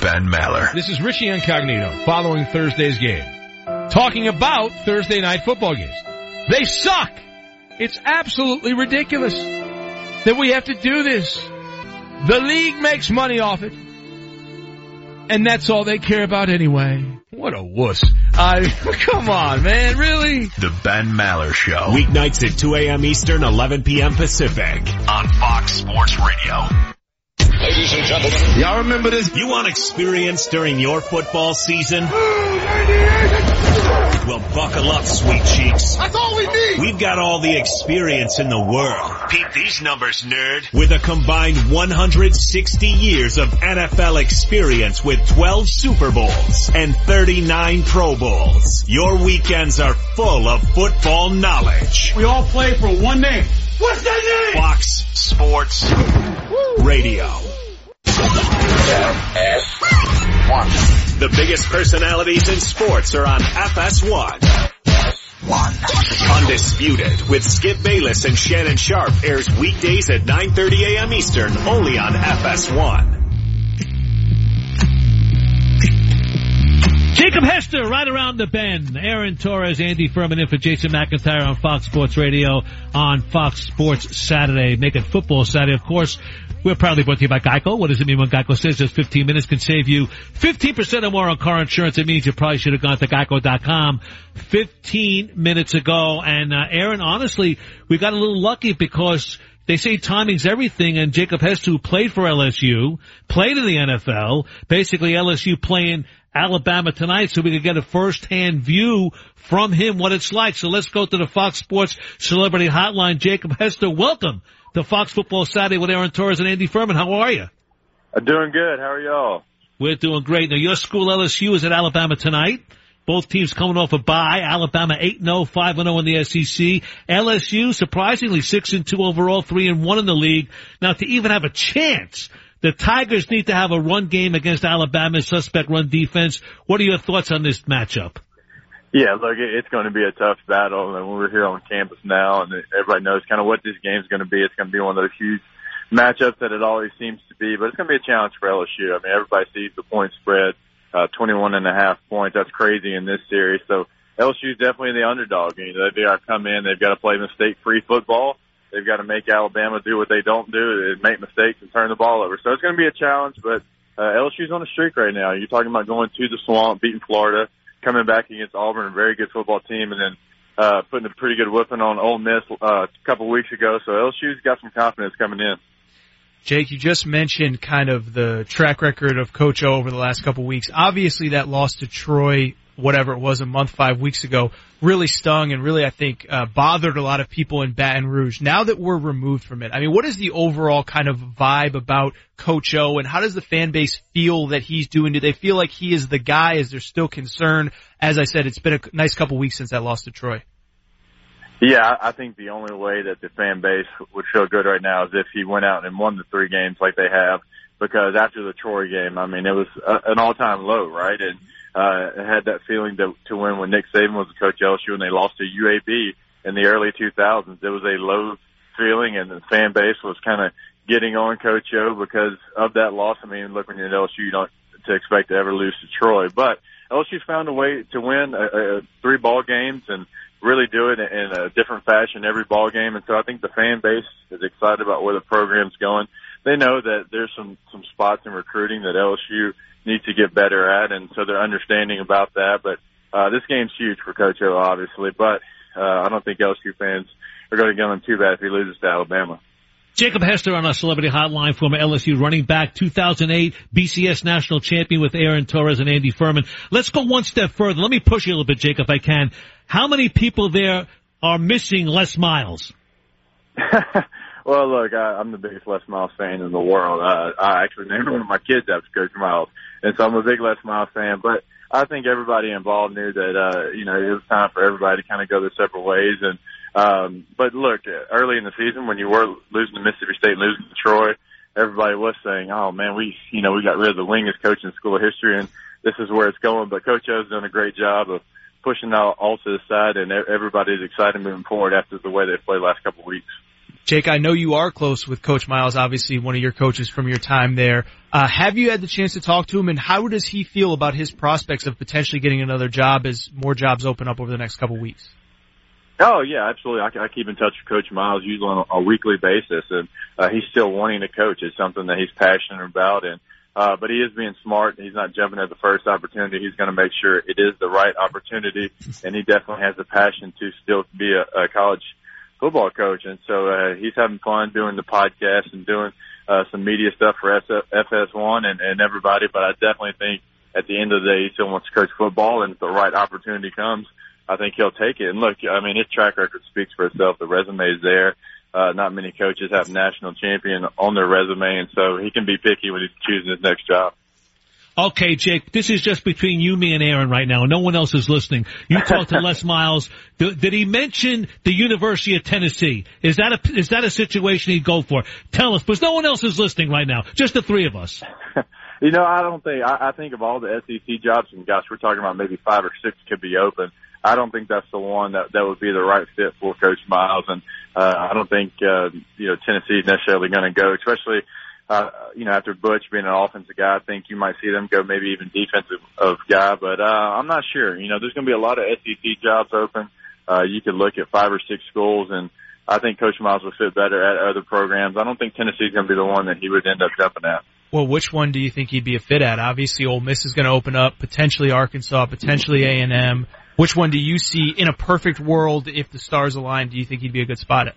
Ben Maller. this is Richie Incognito following Thursday's game, talking about Thursday night football games. They suck. It's absolutely ridiculous that we have to do this. The league makes money off it. And that's all they care about anyway. What a wuss. I, (laughs) come on, man, really? The Ben Maller Show. Weeknights at 2 a.m. Eastern, 11 p.m. Pacific. On Fox Sports Radio. Ladies and gentlemen. Y'all remember this? You want experience during your football season? (gasps) Well, buckle up, sweet cheeks. That's all we need. We've got all the experience in the world. Peep these numbers, nerd. With a combined 160 years of NFL experience with 12 Super Bowls and 39 Pro Bowls. Your weekends are full of football knowledge. We all play for one name. What's that name? Fox Sports Radio. The biggest personalities in sports are on FS1. Undisputed with Skip Bayless and Shannon Sharpe airs weekdays at 9.30 a.m. Eastern only on FS1. Jacob Hester, right around the bend. Aaron Torres, Andy Furman in for Jason McIntyre on Fox Sports Radio on Fox Sports Saturday. Make it football Saturday, of course. We're proudly brought to you by Geico. What does it mean when Geico says just 15 minutes can save you 15% or more on car insurance? It means you probably should have gone to geico.com 15 minutes ago. And, uh, Aaron, honestly, we got a little lucky because they say timing's everything and Jacob Hester, who played for LSU, played in the NFL, basically LSU playing Alabama tonight so we could get a first-hand view from him what it's like. So let's go to the Fox Sports Celebrity Hotline. Jacob Hester, welcome to Fox Football Saturday with Aaron Torres and Andy Furman. How are you? I'm doing good. How are y'all? We're doing great. Now your school LSU is at Alabama tonight. Both teams coming off a bye. Alabama 8-0, 5-0 in the SEC. LSU surprisingly 6-2 overall, 3-1 in the league. Now to even have a chance the Tigers need to have a run game against Alabama's suspect run defense. What are your thoughts on this matchup? Yeah, look, it's going to be a tough battle, and we're here on campus now, and everybody knows kind of what this game's going to be. It's going to be one of those huge matchups that it always seems to be, but it's going to be a challenge for LSU. I mean, everybody sees the point spread, uh, 21 and a half points. That's crazy in this series. So LSU's definitely the underdog. You know, they got to come in, they've got to play mistake-free football. They've got to make Alabama do what they don't do, is make mistakes and turn the ball over. So it's going to be a challenge, but uh, LSU's on a streak right now. You're talking about going to the swamp, beating Florida, coming back against Auburn, a very good football team, and then uh, putting a pretty good whipping on Ole Miss uh, a couple weeks ago. So LSU's got some confidence coming in. Jake, you just mentioned kind of the track record of Coach O over the last couple weeks. Obviously, that loss to Troy, whatever it was, a month, five weeks ago, really stung and really, I think, uh, bothered a lot of people in Baton Rouge. Now that we're removed from it, I mean, what is the overall kind of vibe about Coach O, and how does the fan base feel that he's doing? Do they feel like he is the guy? Is there still concern? As I said, it's been a nice couple weeks since that loss to Troy. Yeah, I I think the only way that the fan base would feel good right now is if he went out and won the three games like they have. Because after the Troy game, I mean, it was a, an all-time low, right? And uh, had that feeling to, to win when Nick Saban was the coach of LSU and they lost to UAB in the early 2000s. It was a low feeling, and the fan base was kind of getting on Coach O because of that loss. I mean, look, when you're at LSU, you don't to expect to ever lose to Troy, but LSU found a way to win uh, uh, three ball games and really do it in a different fashion every ball game. And so I think the fan base is excited about where the program's going. they know that there's some some spots in recruiting that LSU needs to get better at, and so they're understanding about that. But uh, this game's huge for Coach O, obviously, but uh, I don't think LSU fans are going to get him too bad if he loses to Alabama. Jacob Hester on our celebrity hotline, former LSU running back, 2008 BCS national champion with Aaron Torres and Andy Furman. Let's go one step further. Let me push you a little bit, Jacob, if I can. How many people there are missing Les Miles? (laughs) well, look, I, I'm the biggest Les Miles fan in the world. Uh, I actually named (laughs) one of my kids after Coach Miles, and so I'm a big Les Miles fan. But I think everybody involved knew that uh, you know it was time for everybody to kind of go their separate ways. And um, but look, early in the season when you were losing to Mississippi State, losing to Troy, everybody was saying, "Oh man, we you know we got rid of the winningest coach in school of history, and this is where it's going." But Coach O's done a great job of pushing that all to the side, and everybody's excited moving forward after the way they've played last couple of weeks. Jake, I know you are close with Coach Miles, obviously one of your coaches from your time there. Uh, have you had the chance to talk to him, and how does he feel about his prospects of potentially getting another job as more jobs open up over the next couple weeks? Oh yeah, absolutely. I, I keep in touch with Coach Miles usually on a, a weekly basis, and uh, he's still wanting to coach. It's something that he's passionate about, and uh, but he is being smart. He's not jumping at the first opportunity. He's going to make sure it is the right opportunity, and he definitely has the passion to still be a, a college football coach. And so uh, he's having fun doing the podcast and doing uh, some media stuff for SF, FS1 and, and everybody. But I definitely think at the end of the day, he still wants to coach football, and if the right opportunity comes, I think he'll take it. And look, I mean, his track record speaks for itself. The resume is there. Uh, not many coaches have national champion on their resume, and so he can be picky when he's choosing his next job. Okay, Jake, this is just between you, me, and Aaron right now. No one else is listening. You talked to (laughs) Les Miles. Did, did he mention the University of Tennessee? Is that a is that a situation he'd go for? Tell us, because no one else is listening right now. Just the three of us. (laughs) you know, I don't think I, I think of all the SEC jobs, and gosh, we're talking about maybe five or six could be open. I don't think that's the one that that would be the right fit for Coach Miles, and uh, I don't think uh, you know Tennessee is necessarily going to go, especially uh, you know after Butch being an offensive guy. I think you might see them go maybe even defensive of guy, but uh, I'm not sure. You know, there's going to be a lot of SEC jobs open. Uh, you could look at five or six schools, and I think Coach Miles would fit better at other programs. I don't think Tennessee's going to be the one that he would end up jumping at. Well, which one do you think he'd be a fit at? Obviously, Ole Miss is going to open up, potentially Arkansas, potentially A and M. Which one do you see in a perfect world if the stars align? Do you think he'd be a good spot at?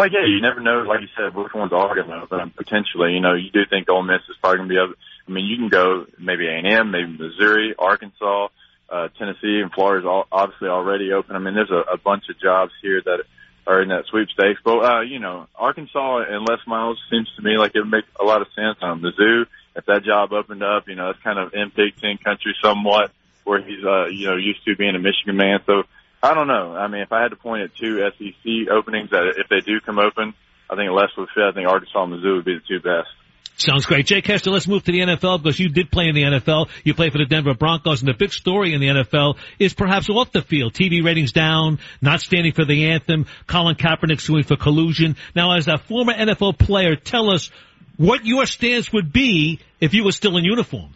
Well, yeah, you never know. Like you said, which ones are going to open potentially. You know, you do think Ole Miss is probably going to be. Other, I mean, you can go maybe A and M, maybe Missouri, Arkansas, uh, Tennessee, and Florida's all, obviously already open. I mean, there's a, a bunch of jobs here that are in that sweepstakes. But uh, you know, Arkansas and Les Miles seems to me like it would make a lot of sense. Um, Mizzou, if that job opened up, you know, that's kind of in Big Ten country somewhat where he's uh, you know used to being a Michigan man. So I don't know. I mean, if I had to point at two SEC openings that if they do come open, I think Les would fit. I think Arkansas and Mizzou would be the two best. Sounds great. Jake Hester, let's move to the NFL because you did play in the NFL. You played for the Denver Broncos and the big story in the NFL is perhaps off the field. TV ratings down, not standing for the anthem, Colin Kaepernick suing for collusion. Now as a former NFL player, tell us what your stance would be if you were still in uniform.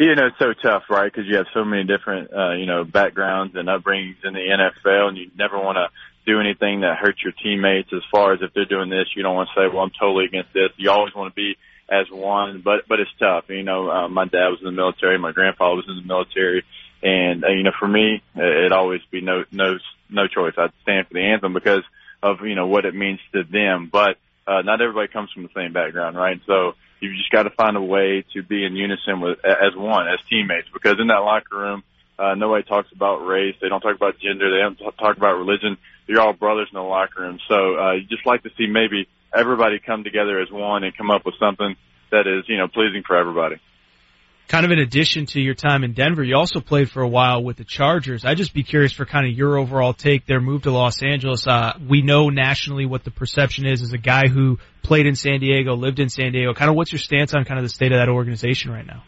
You know, it's so tough, right? Because you have so many different, uh, you know, backgrounds and upbringings in the NFL, and you never want to do anything that hurts your teammates. As far as if they're doing this, you don't want to say, "Well, I'm totally against this." You always want to be as one, but but it's tough. You know, uh, my dad was in the military, my grandpa was in the military, and uh, you know, for me, it'd always be no no no choice. I'd stand for the anthem because of you know what it means to them. But uh, not everybody comes from the same background, right? So You've just got to find a way to be in unison with as one, as teammates, because in that locker room, uh, nobody talks about race. They don't talk about gender. They don't talk about religion. You're all brothers in the locker room. So uh, you just like to see maybe everybody come together as one and come up with something that is, you know, pleasing for everybody kind of in addition to your time in Denver, you also played for a while with the Chargers. I'd just be curious for kind of your overall take. Their move to Los Angeles. Uh, we know nationally what the perception is as a guy who played in San Diego, lived in San Diego. Kind of what's your stance on kind of the state of that organization right now?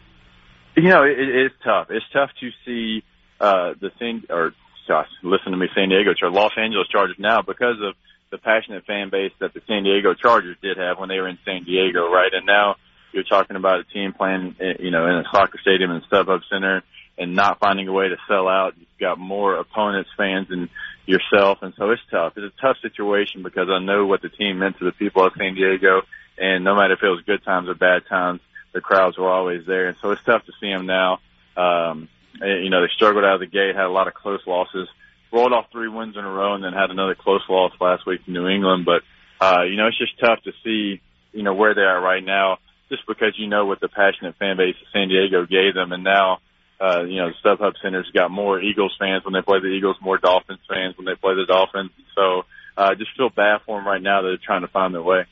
You know, it, it's tough. It's tough to see uh, the San or gosh, listen to me, San Diego or Los Angeles Chargers now because of the passionate fan base that the San Diego Chargers did have when they were in San Diego, right? And now you're talking about a team playing, eh, you know, in a soccer stadium in StubHub Center and not finding a way to sell out. You've got more opponents, fans, and yourself, and so it's tough. It's a tough situation because I know what the team meant to the people of San Diego, and no matter if it was good times or bad times, the crowds were always there. And so it's tough to see them now. Um, you know, they struggled out of the gate, had a lot of close losses, rolled off three wins in a row, and then had another close loss last week in New England. But uh, you know, it's just tough to see, you know, where they are right now, just because you know what the passionate fan base of San Diego gave them, and now. Uh, you know, the StubHub Center's got more Eagles fans when they play the Eagles, more Dolphins fans when they play the Dolphins. So, uh, just feel bad for them right now that they're trying to find their way.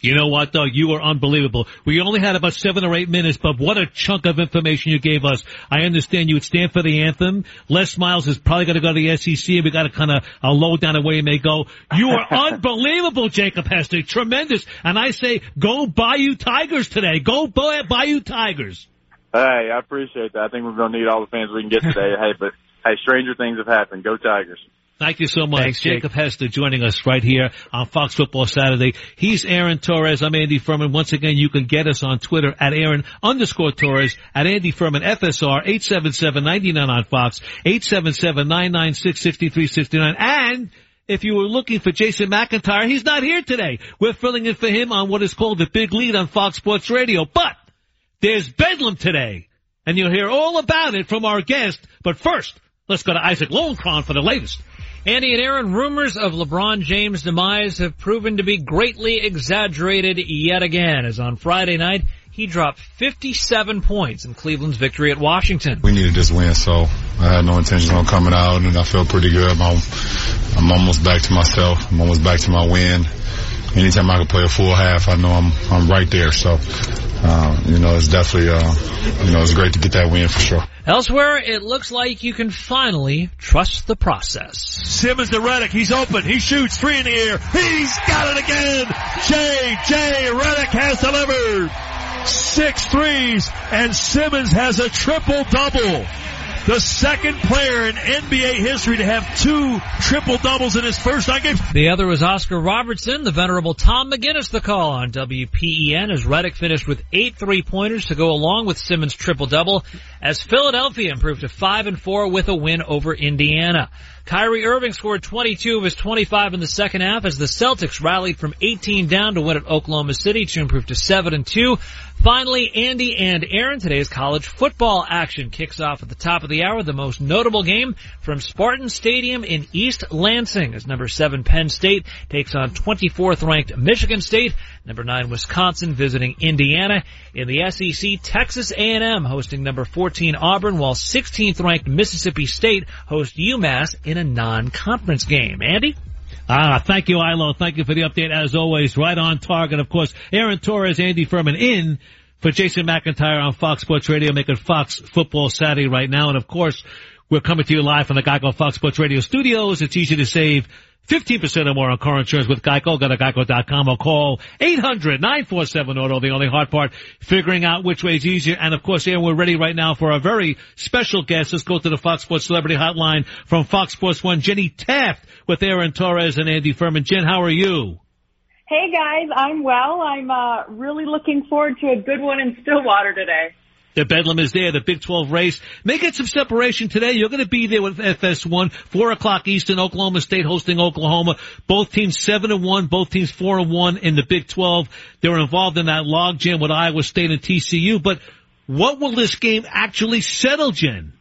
You know what, though? You were unbelievable. We only had about seven or eight minutes, but what a chunk of information you gave us. I understand you would stand for the anthem. Les Miles is probably going to go to the SEC, and we got to kind of uh, low down the way he may go. You are (laughs) unbelievable, Jacob Hester. Tremendous. And I say, go Bayou Tigers today. Go Bayou Tigers. Hey, I appreciate that. I think we're going to need all the fans we can get today. (laughs) hey, but hey, stranger things have happened. Go Tigers. Thank you so much. Thanks, Jacob Hester joining us right here on Fox Football Saturday. He's Aaron Torres. I'm Andy Furman. Once again, you can get us on Twitter at Aaron underscore Torres, at Andy Furman, FSR, 877-99 on Fox, 877-996-6369. And if you were looking for Jason McIntyre, he's not here today. We're filling in for him on what is called the Big Lead on Fox Sports Radio. But there's Bedlam today, and you'll hear all about it from our guest. But first, let's go to Isaac Lowenkron for the latest. Andy and Aaron, rumors of LeBron James' demise have proven to be greatly exaggerated yet again, as on Friday night, he dropped 57 points in Cleveland's victory at Washington. We needed this win, so I had no intention on coming out, and I felt pretty good. I'm, I'm almost back to myself. I'm almost back to my win. Anytime I can play a full half, I know I'm I'm right there. So, uh, you know, it's definitely, uh, you know, it's great to get that win for sure. Elsewhere, it looks like you can finally trust the process. Simmons to Redick. He's open. He shoots three in the air. He's got it again. J.J. Redick has delivered. Six threes and Simmons has a triple double. The second player in NBA history to have two triple doubles in his first nine games. The other was Oscar Robertson, the venerable Tom McGinnis the call on WPEN as Redick finished with eight three pointers to go along with Simmons triple double as Philadelphia improved to five and four with a win over Indiana. Kyrie Irving scored 22 of his 25 in the second half as the Celtics rallied from 18 down to win at Oklahoma City to improve to 7 and 2. Finally, Andy and Aaron, today's college football action kicks off at the top of the hour. The most notable game from Spartan Stadium in East Lansing as number 7 Penn State takes on 24th ranked Michigan State. Number 9 Wisconsin visiting Indiana. In the SEC, Texas A&M hosting number 14 Auburn while 16th ranked Mississippi State hosts UMass in a non-conference game. Andy? Ah, thank you, Ilo. Thank you for the update as always. Right on target. Of course, Aaron Torres, Andy Furman in for Jason McIntyre on Fox Sports Radio, making Fox Football Saturday right now. And of course, we're coming to you live from the Geico Fox Sports Radio studios. It's easy to save 15% or more on car insurance with Geico. Go to geico.com or call 800-947-AUTO. The only hard part, figuring out which way is easier. And of course, Aaron, we're ready right now for a very special guest. Let's go to the Fox Sports Celebrity Hotline from Fox Sports One, Jenny Taft with Aaron Torres and Andy Furman. Jen, how are you? Hey guys, I'm well. I'm uh, really looking forward to a good one in Stillwater today. The Bedlam is there, the Big 12 race. Make it some separation today. You're going to be there with FS1, 4 o'clock Eastern, Oklahoma State hosting Oklahoma. Both teams 7 and 1, both teams 4 and 1 in the Big 12. They were involved in that logjam with Iowa State and TCU. But what will this game actually settle, Jen?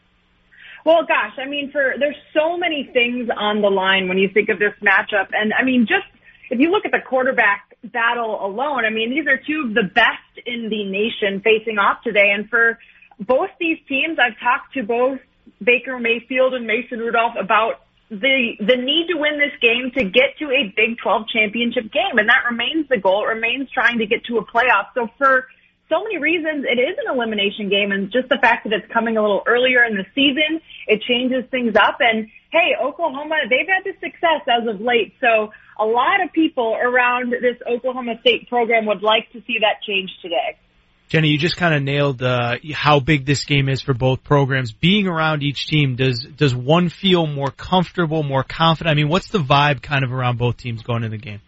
Well, gosh, I mean, for there's so many things on the line when you think of this matchup, and I mean, just if you look at the quarterback battle alone, I mean, these are two of the best in the nation facing off today. And for both these teams, I've talked to both Baker Mayfield and Mason Rudolph about the the need to win this game to get to a Big 12 championship game, and that remains the goal. It remains trying to get to a playoff. So for so many reasons, it is an elimination game, and just the fact that it's coming a little earlier in the season, it changes things up. And hey, Oklahoma, they've had the success as of late, so a lot of people around this Oklahoma State program would like to see that change today. Jenny, you just kind of nailed uh, how big this game is for both programs. Being around each team, does does one feel more comfortable, more confident? I mean, what's the vibe kind of around both teams going into the game?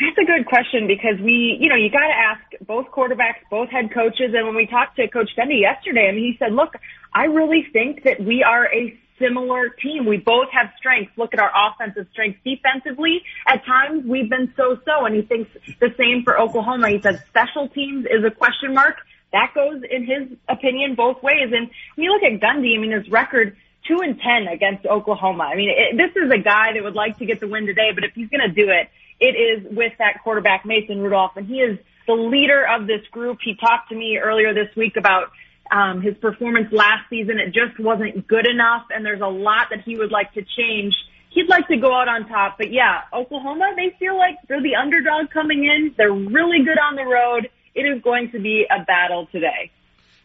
That's a good question because we, you know, you got to ask both quarterbacks, both head coaches, and when we talked to Coach Gundy yesterday, I mean, he said, "Look, I really think that we are a similar team. We both have strengths. Look at our offensive strengths. Defensively, at times we've been so-so, and he thinks the same for Oklahoma. He said special teams is a question mark. That goes, in his opinion, both ways. And when you look at Gundy, I mean, his record two and ten against Oklahoma. I mean, it, this is a guy that would like to get the win today, but if he's going to do it, it is with that quarterback Mason Rudolph, and he is the leader of this group. He talked to me earlier this week about um, his performance last season. It just wasn't good enough, and there's a lot that he would like to change. He'd like to go out on top, but yeah, Oklahoma, they feel like they're the underdog coming in. They're really good on the road. It is going to be a battle today.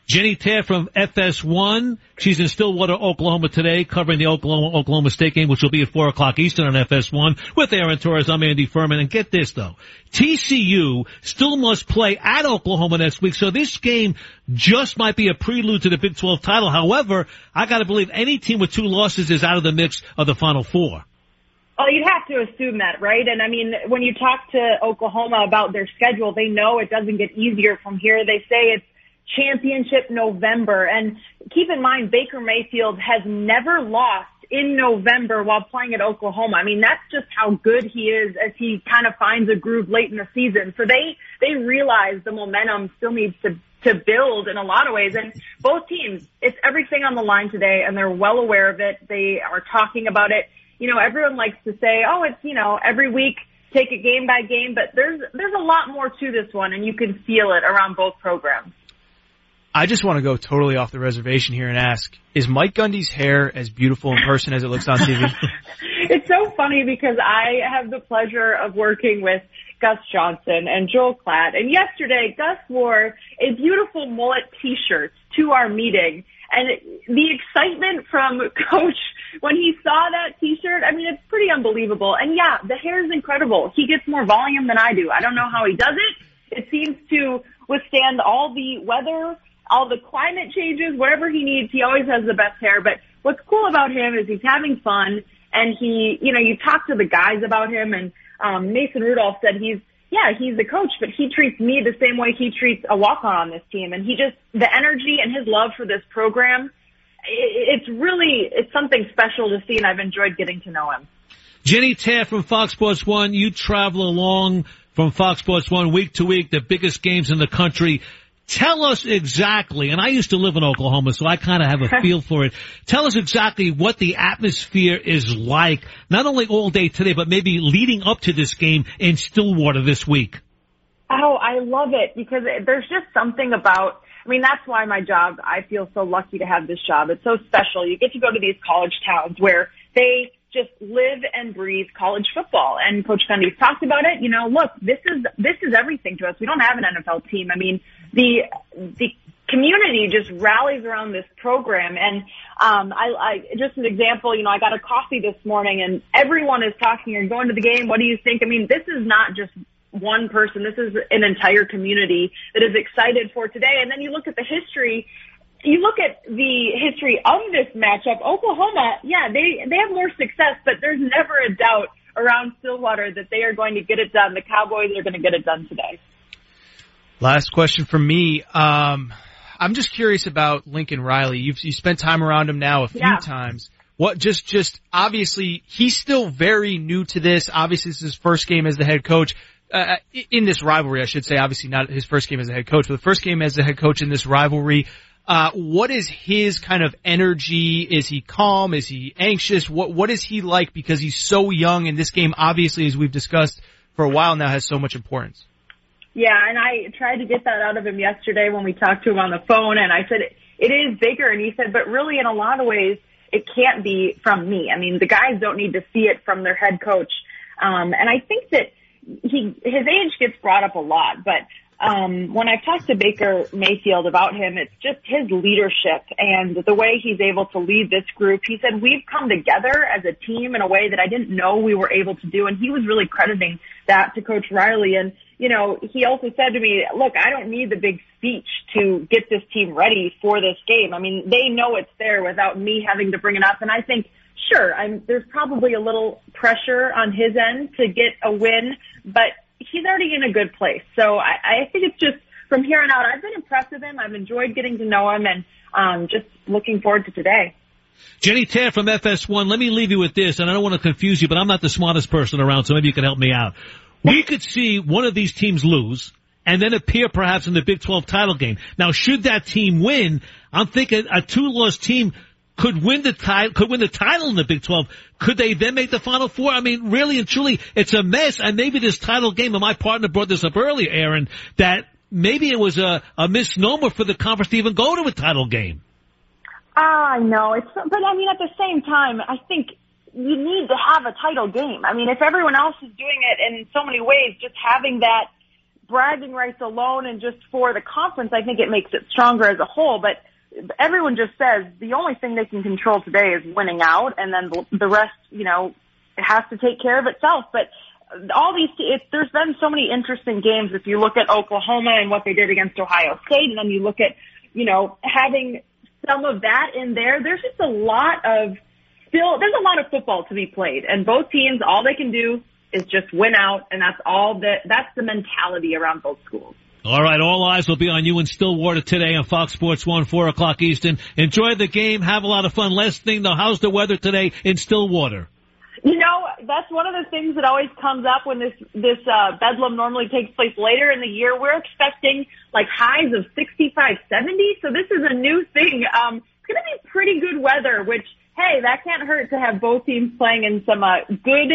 Jenny Taft from FS1. She's in Stillwater, Oklahoma today, covering the Oklahoma Oklahoma State game, which will be at four o'clock Eastern on FS1 with Aaron Torres. I'm Andy Furman. And get this though, TCU still must play at Oklahoma next week, so this game just might be a prelude to the Big 12 title. However, I got to believe any team with two losses is out of the mix of the Final Four. Well, you'd have to assume that, right? And I mean, when you talk to Oklahoma about their schedule, they know it doesn't get easier from here. They say it's championship November. And keep in mind, Baker Mayfield has never lost in November while playing at Oklahoma. I mean, that's just how good he is as he kind of finds a groove late in the season. So they, they realize the momentum still needs to, to build in a lot of ways. And both teams, it's everything on the line today and they're well aware of it. They are talking about it. You know, everyone likes to say, oh, it's, you know, every week take it game by game, but there's, there's a lot more to this one and you can feel it around both programs. I just want to go totally off the reservation here and ask, is Mike Gundy's hair as beautiful in person as it looks on TV? (laughs) it's so funny because I have the pleasure of working with Gus Johnson and Joel Klatt. And yesterday, Gus wore a beautiful mullet t-shirt to our meeting. And the excitement from (laughs) Coach when he saw that t-shirt, I mean, it's pretty unbelievable. And yeah, the hair is incredible. He gets more volume than I do. I don't know how he does it. It seems to withstand all the weather all the climate changes, whatever he needs, he always has the best hair. But what's cool about him is he's having fun and he, you know, you talk to the guys about him and, um, Mason Rudolph said he's, yeah, he's the coach, but he treats me the same way he treats a walk-on on this team. And he just, the energy and his love for this program, it's really, it's something special to see and I've enjoyed getting to know him. Jenny Taft from Fox Sports One, you travel along from Fox Sports One week to week, the biggest games in the country. Tell us exactly, and I used to live in Oklahoma, so I kind of have a (laughs) feel for it. Tell us exactly what the atmosphere is like, not only all day today, but maybe leading up to this game in Stillwater this week. Oh, I love it because there's just something about, I mean, that's why my job, I feel so lucky to have this job. It's so special. You get to go to these college towns where they just live and breathe college football. And Coach Gundy's talked about it. You know, look, this is this is everything to us. We don't have an NFL team. I mean, the the community just rallies around this program. And um, I, I just an example, you know, I got a coffee this morning, and everyone is talking. You're going to the game. What do you think? I mean, this is not just one person. This is an entire community that is excited for today. And then you look at the history you look at the history of this matchup, Oklahoma, yeah, they, they have more success, but there's never a doubt around Stillwater that they are going to get it done. The Cowboys are going to get it done today. Last question from me. Um, I'm just curious about Lincoln Riley. You've you spent time around him now a few yeah. times. What just just obviously he's still very new to this. Obviously, this is his first game as the head coach. Uh, in this rivalry, I should say, obviously not his first game as a head coach, but the first game as a head coach in this rivalry. Uh, what is his kind of energy? Is he calm? Is he anxious? What What is he like? Because he's so young, and this game, obviously, as we've discussed for a while now, has so much importance. Yeah, and I tried to get that out of him yesterday when we talked to him on the phone, and I said it is bigger, and he said, but really, in a lot of ways, it can't be from me. I mean, the guys don't need to see it from their head coach, um, and I think that he his age gets brought up a lot, but um, when I've talked to Baker Mayfield about him, it's just his leadership and the way he's able to lead this group. He said, we've come together as a team in a way that I didn't know we were able to do. And he was really crediting that to Coach Riley. And, you know, he also said to me, look, I don't need the big speech to get this team ready for this game. I mean, they know it's there without me having to bring it up. And I think, sure, I'm, there's probably a little pressure on his end to get a win, but he's already in a good place. So I, I think it's just from here on out, I've been impressed with him. I've enjoyed getting to know him and um, just looking forward to today. Jenny Taft from FS1, let me leave you with this, and I don't want to confuse you, but I'm not the smartest person around, so maybe you can help me out. We could see one of these teams lose, and then appear perhaps in the Big 12 title game. Now, should that team win, I'm thinking a two-loss team could win the title, could win the title in the Big 12. Could they then make the Final Four? I mean, really and truly, it's a mess. And maybe this title game, and my partner brought this up earlier, Aaron, that maybe it was a, a misnomer for the conference to even go to a title game. Ah, I know it's, but I mean, at the same time, I think you need to have a title game. I mean, if everyone else is doing it in so many ways, just having that bragging rights alone and just for the conference, I think it makes it stronger as a whole. But everyone just says the only thing they can control today is winning out, and then the rest, you know, has to take care of itself. But all these, it, there's been so many interesting games. If you look at Oklahoma and what they did against Ohio State, and then you look at, you know, having some of that in there, there's just a lot of still, there's a lot of football to be played, and both teams, all they can do is just win out, and that's all that, that's the mentality around both schools. All right, all eyes will be on you in Stillwater today on Fox Sports 1, 4 o'clock Eastern. Enjoy the game, have a lot of fun. Last thing though, how's the weather today in Stillwater? You know, that's one of the things that always comes up when this this uh, bedlam normally takes place later in the year. We're expecting like highs of 65, 70. So this is a new thing. Um, it's going to be pretty good weather, which hey, that can't hurt to have both teams playing in some uh, good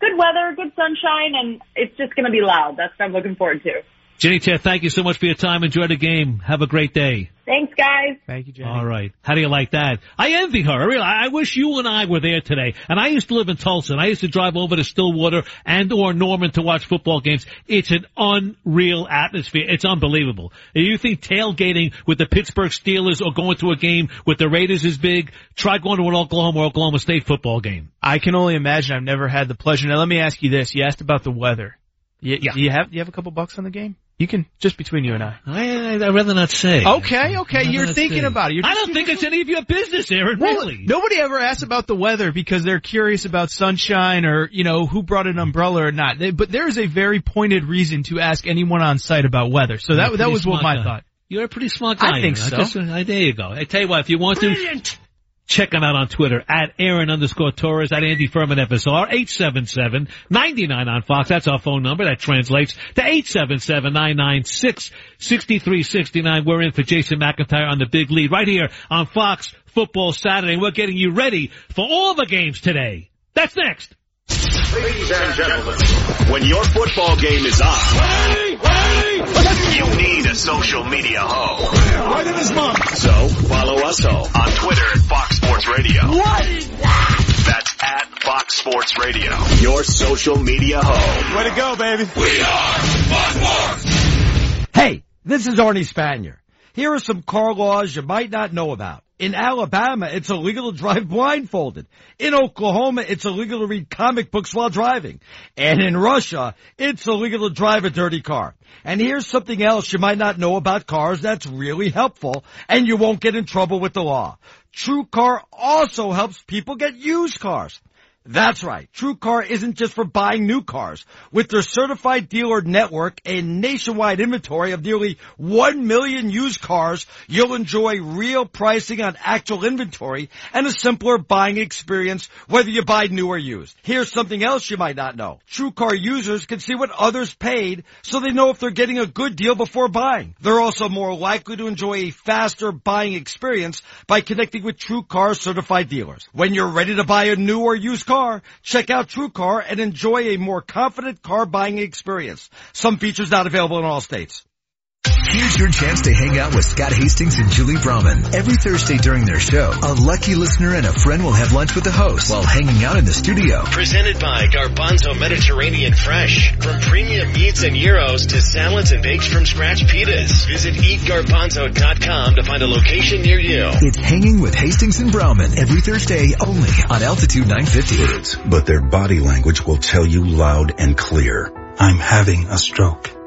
good weather, good sunshine, and it's just going to be loud. That's what I'm looking forward to. Jenny Taft, thank you so much for your time. Enjoy the game. Have a great day. Thanks, guys. Thank you, Jenny. All right. How do you like that? I envy her. I, really, I wish you and I were there today. And I used to live in Tulsa. And I used to drive over to Stillwater and or Norman to watch football games. It's an unreal atmosphere. It's unbelievable. You think tailgating with the Pittsburgh Steelers or going to a game with the Raiders is big? Try going to an Oklahoma or Oklahoma State football game. I can only imagine. I've never had the pleasure. Now let me ask you this. You asked about the weather. You, yeah. Do you have, do you have a couple bucks on the game? You can just between you and I. I I'd rather not say. Okay, okay. You're thinking say. about it. You're I don't think it's any of your business, Aaron. Well, really. Nobody ever asks about the weather because they're curious about sunshine or you know who brought an umbrella or not. They, but there is a very pointed reason to ask anyone on site about weather. So that that was what my guy. thought. You're a pretty smart guy. I think so. I just, I, there you go. I tell you what, if you want Brilliant. to. Check him out on Twitter at Aaron underscore Torres at Andy Furman FSR 877-99 on Fox. That's our phone number. That translates to 877-996-6369. We're in for Jason McIntyre on the big lead right here on Fox Football Saturday. We're getting you ready for all the games today. That's next. Ladies and gentlemen, when your football game is on, ready, ready. You need a social media hoe. Right in his mouth. So follow us ho on Twitter at Fox Sports Radio. What is that? That's at Fox Sports Radio. Your social media hoe. Way to go, baby. We are Fox Sports. Hey, this is Arnie Spanier. Here are some car laws you might not know about. In Alabama, it's illegal to drive blindfolded. In Oklahoma, it's illegal to read comic books while driving. And in Russia, it's illegal to drive a dirty car. And here's something else you might not know about cars that's really helpful, and you won't get in trouble with the law. TrueCar also helps people get used cars. That's right. TrueCar isn't just for buying new cars. With their certified dealer network and nationwide inventory of nearly 1 million used cars, you'll enjoy real pricing on actual inventory and a simpler buying experience whether you buy new or used. Here's something else you might not know. TrueCar users can see what others paid so they know if they're getting a good deal before buying. They're also more likely to enjoy a faster buying experience by connecting with TrueCar certified dealers. When you're ready to buy a new or used car, car, check out TrueCar and enjoy a more confident car buying experience. Some features not available in all states. Here's your chance to hang out with Scott Hastings and Julie Browman. Every Thursday during their show, a lucky listener and a friend will have lunch with the host while hanging out in the studio. Presented by Garbanzo Mediterranean Fresh. From premium meats and gyros to salads and baked from scratch pitas. Visit eatgarbanzo.com to find a location near you. It's Hanging with Hastings and Browman every Thursday only on Altitude 950. Words, But their body language will tell you loud and clear. I'm having a stroke.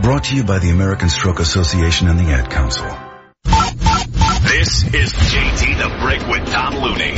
Brought to you by the American Stroke Association and the Ad Council. This is JT the Brick with Tom Looney.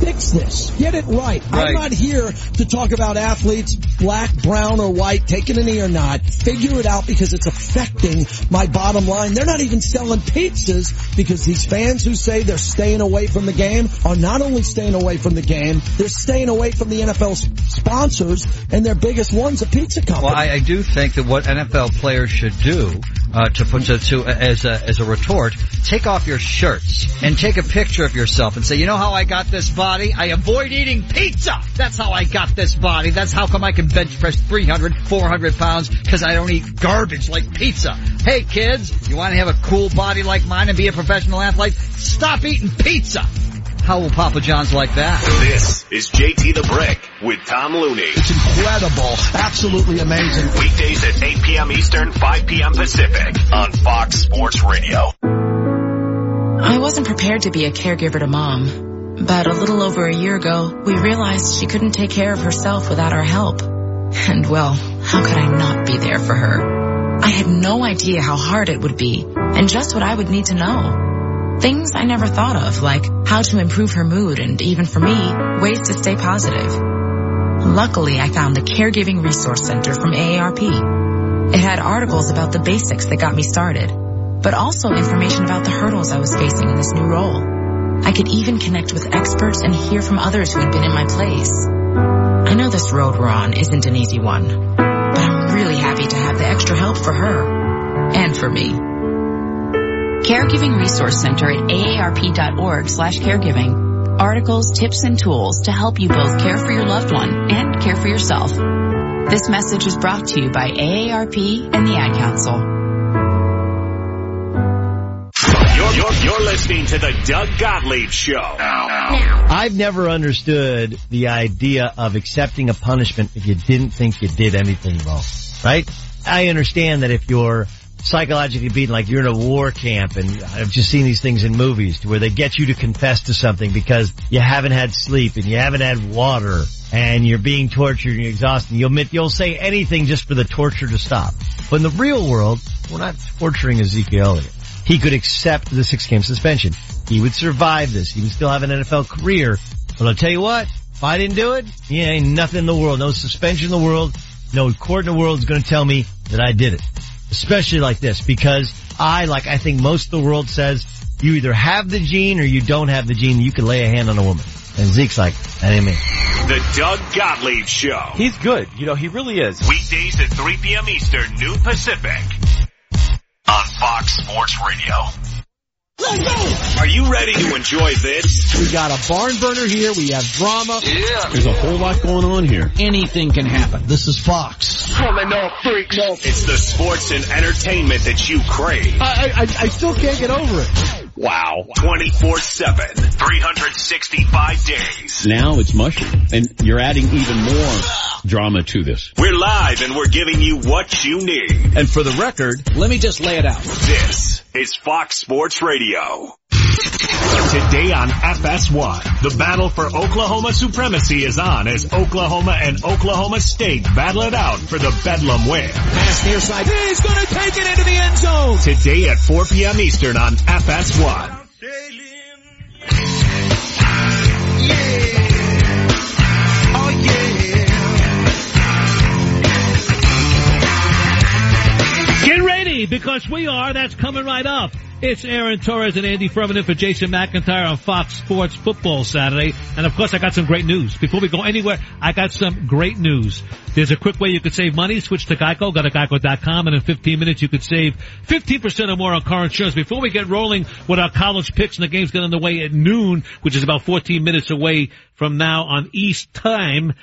Fix this. Get it right. I'm not here to talk about athletes, black, brown, or white, taking a knee or not. Figure it out because it's affecting my bottom line. They're not even selling pizzas because these fans who say they're staying away from the game are not only staying away from the game, they're staying away from the NFL sponsors and their biggest one's a pizza company. Well, I, I do think that what NFL players should do uh, to put to, to as a as a retort, take off your shirts and take a picture of yourself and say, you know how I got this body? I avoid eating pizza. That's how I got this body. That's how come I can bench press 300, 400 pounds because I don't eat garbage like pizza. Hey kids, you want to have a cool body like mine and be a professional athlete? Stop eating pizza. How will Papa John's like that? This is JT the Brick with Tom Looney. It's incredible. Absolutely amazing. Weekdays at 8 p.m. Eastern, 5 p.m. Pacific on Fox Sports Radio. I wasn't prepared to be a caregiver to mom, but a little over a year ago, we realized she couldn't take care of herself without our help. And well, how could I not be there for her? I had no idea how hard it would be and just what I would need to know. Things I never thought of, like how to improve her mood and even for me, ways to stay positive. Luckily, I found the Caregiving Resource Center from AARP. It had articles about the basics that got me started, but also information about the hurdles I was facing in this new role. I could even connect with experts and hear from others who had been in my place. I know this road we're on isn't an easy one, but I'm really happy to have the extra help for her and for me. Caregiving Resource Center at aarp.org slash caregiving. Articles, tips, and tools to help you both care for your loved one and care for yourself. This message is brought to you by AARP and the Ad Council. You're, you're, you're listening to the Doug Gottlieb Show. Now. I've never understood the idea of accepting a punishment if you didn't think you did anything wrong, right? I understand that if you're psychologically beaten, like you're in a war camp, and I've just seen these things in movies where they get you to confess to something because you haven't had sleep and you haven't had water and you're being tortured and you're exhausted. You'll admit, you'll say anything just for the torture to stop. But in the real world, we're not torturing Ezekiel Elliott. He could accept the six game suspension. He would survive this. He would still have an NFL career. But I'll tell you what, if I didn't do it, yeah, ain't nothing in the world, no suspension in the world, no court in the world is going to tell me that I did it. Especially like this, because I, like I think most of the world says, you either have the gene or you don't have the gene. You can lay a hand on a woman. And Zeke's like, that ain't me. The Doug Gottlieb Show. He's good. You know, he really is. Weekdays at 3 p.m. Eastern, noon Pacific. On Fox Sports Radio. Are you ready to enjoy this? We got a barn burner here. We have drama. Yeah. There's a whole lot going on here. Anything can happen. This is Fox. Pulling up freaks. It's the sports and entertainment that you crave. I, I, I still can't get over it. Wow. 24-7, 365 days. Now it's mushroom, and you're adding even more drama to this. We're live and we're giving you what you need. And for the record, let me just lay it out. This is Fox Sports Radio. Today on FS1, the battle for Oklahoma supremacy is on as Oklahoma and Oklahoma State battle it out for the Bedlam win. Pass near side. He's going to take it into the end zone. Today at 4 p.m. Eastern on FS1. Get ready because we are. That's coming right up. It's Aaron Torres and Andy Furman for Jason McIntyre on Fox Sports Football Saturday. And of course, I got some great news. Before we go anywhere, I got some great news. There's a quick way you could save money. Switch to Geico. Go to geico.com and in 15 minutes you could save 15% or more on car insurance. Before we get rolling with our college picks and the game's getting underway at noon, which is about 14 minutes away from now on East time,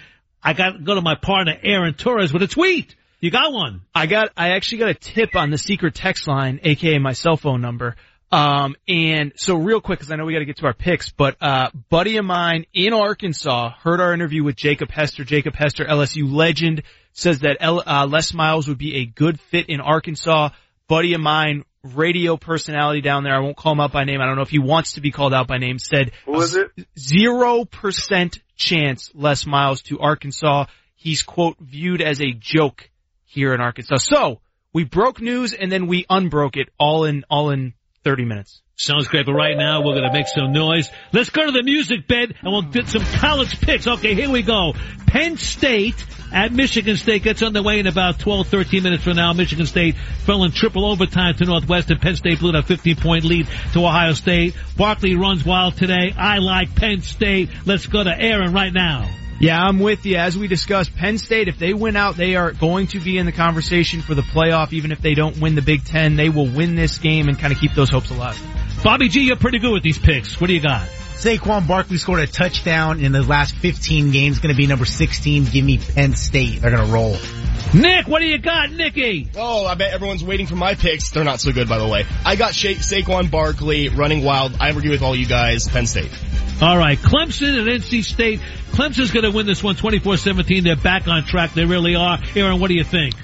I got to go to my partner Aaron Torres with a tweet. You got one. I got, I actually got a tip on the secret text line, aka my cell phone number. Um, and so real quick, cause I know we gotta get to our picks, but, uh, buddy of mine in Arkansas heard our interview with Jacob Hester. Jacob Hester, LSU legend, says that L, uh, Les Miles would be a good fit in Arkansas. Buddy of mine, radio personality down there, I won't call him out by name, I don't know if he wants to be called out by name, said Who is it? zero percent chance Les Miles to Arkansas. He's quote viewed as a joke here in Arkansas. So we broke news and then we unbroke it all in all in thirty minutes. Sounds great, but right now we're gonna make some noise. Let's go to the music bed and we'll get some college picks. Okay, here we go. Penn State at Michigan State gets underway in about 12, 13 minutes from now. Michigan State fell in triple overtime to Northwestern. Penn State blew a 15 point lead to Ohio State. Barkley runs wild today. I like Penn State. Let's go to Aaron right now. Yeah, I'm with you. As we discussed, Penn State, if they win out, they are going to be in the conversation for the playoff. Even if they don't win the Big Ten, they will win this game and kind of keep those hopes alive. Bobby G, you're pretty good with these picks. What do you got? Saquon Barkley scored a touchdown in the last 15 games. Going to be number 16. Give me Penn State. They're going to roll. Nick, what do you got, Nicky? Oh, I bet everyone's waiting for my picks. They're not so good, by the way. I got Sha- Saquon Barkley running wild. I agree with all you guys. Penn State. All right, Clemson and NC State. Clemson's going to win this one 24-17. They're back on track. They really are. Aaron, what do you think?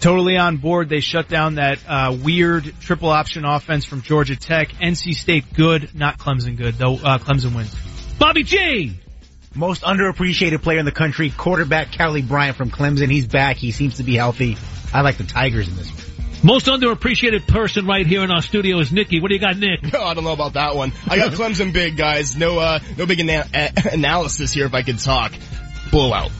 Totally on board. They shut down that uh, weird triple option offense from Georgia Tech. NC State good, not Clemson good. Though uh, Clemson wins. Bobby G. Most underappreciated player in the country, quarterback Kelly Bryant from Clemson. He's back. He seems to be healthy. I like the Tigers in this one. Most underappreciated person right here in our studio is Nicky. What do you got, Nick? No, (laughs) I don't know about that one. I got (laughs) Clemson big, guys. No, uh, no big ana- (laughs) analysis here if I could talk. Blowout.